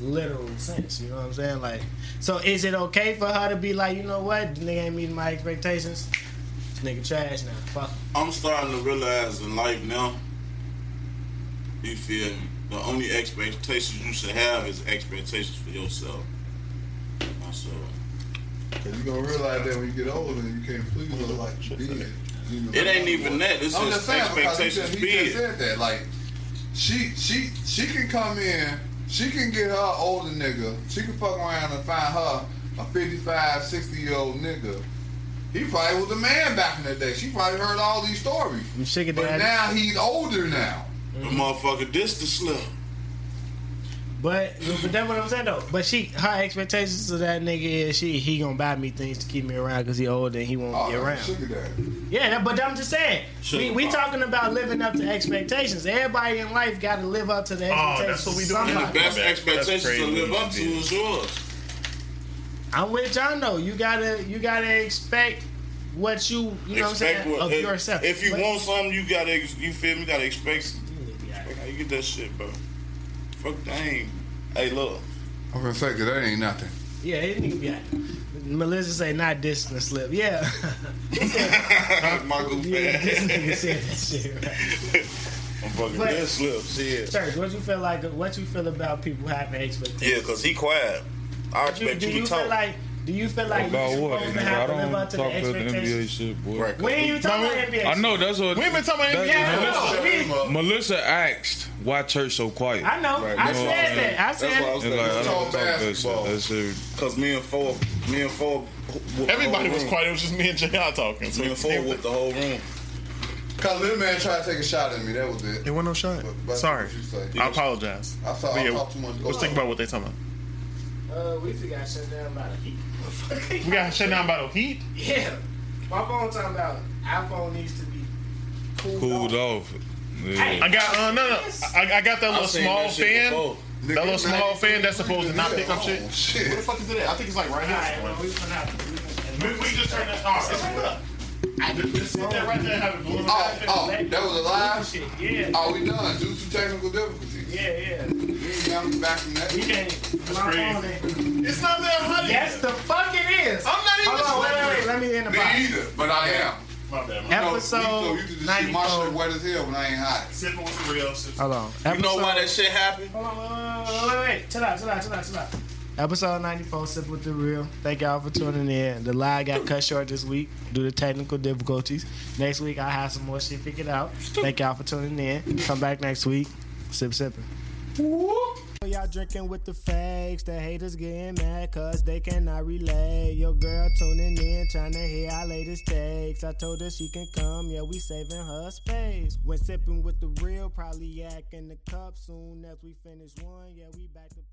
Speaker 2: literal sense. You know what I'm saying? Like, so is it okay for her to be like, you know what, this nigga ain't meeting my expectations? This nigga trash now. Fuck.
Speaker 7: I'm starting to realize in life now, you feel me? The only expectations you should have is expectations for yourself. Myself.
Speaker 4: Cause you gonna realize that when you get older, you can't please her like you did. You know,
Speaker 7: It ain't even that. It's
Speaker 4: I'm
Speaker 7: just
Speaker 4: just saying because he
Speaker 7: expectations
Speaker 4: just, he just said that. Like, she she she can come in, she can get her older nigga, she can fuck around and find her a 55, 60 year old nigga. He probably was a man back in the day. She probably heard all these stories.
Speaker 2: I'm sick of
Speaker 4: But
Speaker 2: that.
Speaker 4: now he's older now.
Speaker 7: The motherfucker, this the slip.
Speaker 2: But but that's what I'm saying though. But she her expectations of that nigga is she he gonna buy me things to keep me around because he older and he won't
Speaker 4: Oh,
Speaker 2: be around.
Speaker 4: sugar daddy.
Speaker 2: Yeah, that, but I'm just saying
Speaker 7: Sugar
Speaker 2: we we
Speaker 7: pop.
Speaker 2: talking about living up to expectations. Everybody in life got to live up to the expectations.
Speaker 6: Oh,
Speaker 2: expectations.
Speaker 6: that's what we
Speaker 2: of
Speaker 6: doing.
Speaker 7: And the best expectations to live up to is yours.
Speaker 2: I'm with John though. You gotta you gotta expect what you you know what I'm saying
Speaker 7: what-
Speaker 2: of
Speaker 7: if,
Speaker 2: yourself.
Speaker 7: If you
Speaker 2: But-
Speaker 7: want something, you gotta, you feel me? You gotta expect. Fuck how you get that shit, bro? Fuck dang. Hey, look.
Speaker 4: I'm gonna say, cause that ain't nothing.
Speaker 2: yeah, it need yeah. Melissa say not dissing the slip. Yeah,
Speaker 7: My goof
Speaker 2: yeah. This
Speaker 7: ass.
Speaker 2: nigga said that shit. Right.
Speaker 7: I'm fucking
Speaker 2: But-
Speaker 7: dead slip. Shit.
Speaker 2: Church, what you feel like? What you feel about people having expectations?
Speaker 7: Yeah, cause he quiet. I
Speaker 2: Do,
Speaker 7: expect
Speaker 2: do
Speaker 7: you
Speaker 2: you
Speaker 7: to
Speaker 2: feel
Speaker 7: talk.
Speaker 2: like Do you feel like
Speaker 5: About
Speaker 2: you
Speaker 5: what?
Speaker 2: supposed to
Speaker 5: Nigga, I
Speaker 2: have to live
Speaker 5: don't
Speaker 2: up
Speaker 5: talk
Speaker 2: to the
Speaker 5: about the NBA shit, boy.
Speaker 7: Right.
Speaker 2: We ain't even talking
Speaker 6: No,
Speaker 2: about NBA.
Speaker 5: I know that's what.
Speaker 6: We ain't been talking about NBA.
Speaker 2: Yeah,
Speaker 5: Melissa,
Speaker 2: no,
Speaker 5: Melissa asked why church so quiet.
Speaker 2: I know.
Speaker 7: Right,
Speaker 2: I
Speaker 7: that's
Speaker 2: said
Speaker 5: what I'm
Speaker 2: that.
Speaker 5: saying.
Speaker 2: I
Speaker 7: That's
Speaker 2: said
Speaker 7: what I was
Speaker 5: like, I
Speaker 7: saying.
Speaker 5: don't
Speaker 4: all
Speaker 5: talk that shit.
Speaker 4: basketball.
Speaker 5: That shit.
Speaker 7: Cause me and four, me and four.
Speaker 6: Everybody was quiet. It was just me and J.R. talking. So
Speaker 7: Me and four whooped the whole room.
Speaker 4: Cause little man tried to take a shot at me. That was it.
Speaker 6: It wasn't no shot.
Speaker 4: But- but
Speaker 6: Sorry.
Speaker 4: what you say.
Speaker 6: I apologize.
Speaker 4: I saw. I
Speaker 6: yeah,
Speaker 4: talked too much.
Speaker 6: Let's think about what they talking about.
Speaker 2: Uh, we just got shut down by the heat.
Speaker 6: We gotta shut down by the heat.
Speaker 2: Yeah. My phone talking about iPhone needs to be cooled,
Speaker 5: Cooled
Speaker 2: off.
Speaker 5: off. Yeah.
Speaker 6: I got uh, no no. I, I got that little small
Speaker 7: that
Speaker 6: fan.
Speaker 7: before.
Speaker 4: Nigga,
Speaker 6: That little small
Speaker 4: 93
Speaker 6: fan that's supposed to not pick up shit.
Speaker 4: Oh,
Speaker 6: Where the fuck is it at? I think it's like right here.
Speaker 2: well, we gonna have to.
Speaker 6: We, we just turned that off. It's right up. Just sit there right there and have it blue.
Speaker 4: Oh, oh, that was a lie.
Speaker 2: Shit, yeah.
Speaker 4: Oh, we done due to technical difficulties.
Speaker 2: Yeah, yeah.
Speaker 4: We ain't coming back from that.
Speaker 2: We can't. My phone.
Speaker 6: It's not that honey.
Speaker 2: Yes, the fuck it is.
Speaker 6: I'm not even.
Speaker 2: Hold on, wait, wait, wait. Let me in the
Speaker 4: Me
Speaker 2: box.
Speaker 4: either, but I am.
Speaker 6: My bad.
Speaker 4: You
Speaker 6: Man.
Speaker 4: know,
Speaker 2: Episode
Speaker 4: so you can just see my
Speaker 2: 94.
Speaker 4: shit wet as hell when I ain't hot.
Speaker 6: Sipping with some real. sipping-
Speaker 2: Hold on.
Speaker 7: You know why that shit happened?
Speaker 2: Hold on, wait, wait, wait, wait, wait. Chill out, chill out, chill out, chill out. Episode 94, Sip with the Real. Thank y'all for tuning in. The live got cut short this week due to technical difficulties. Next week, I'll have some more shit figured out. Thank y'all for tuning in. Come back next week. Sip, sipping. Y'all drinking with the fakes, the haters getting mad cause they cannot relate. Your girl tuning in, trying to hear our latest takes. I told her she can come, yeah, we saving her space. When sipping with the real, probably yak in the cup soon as we finish one, yeah, we back to.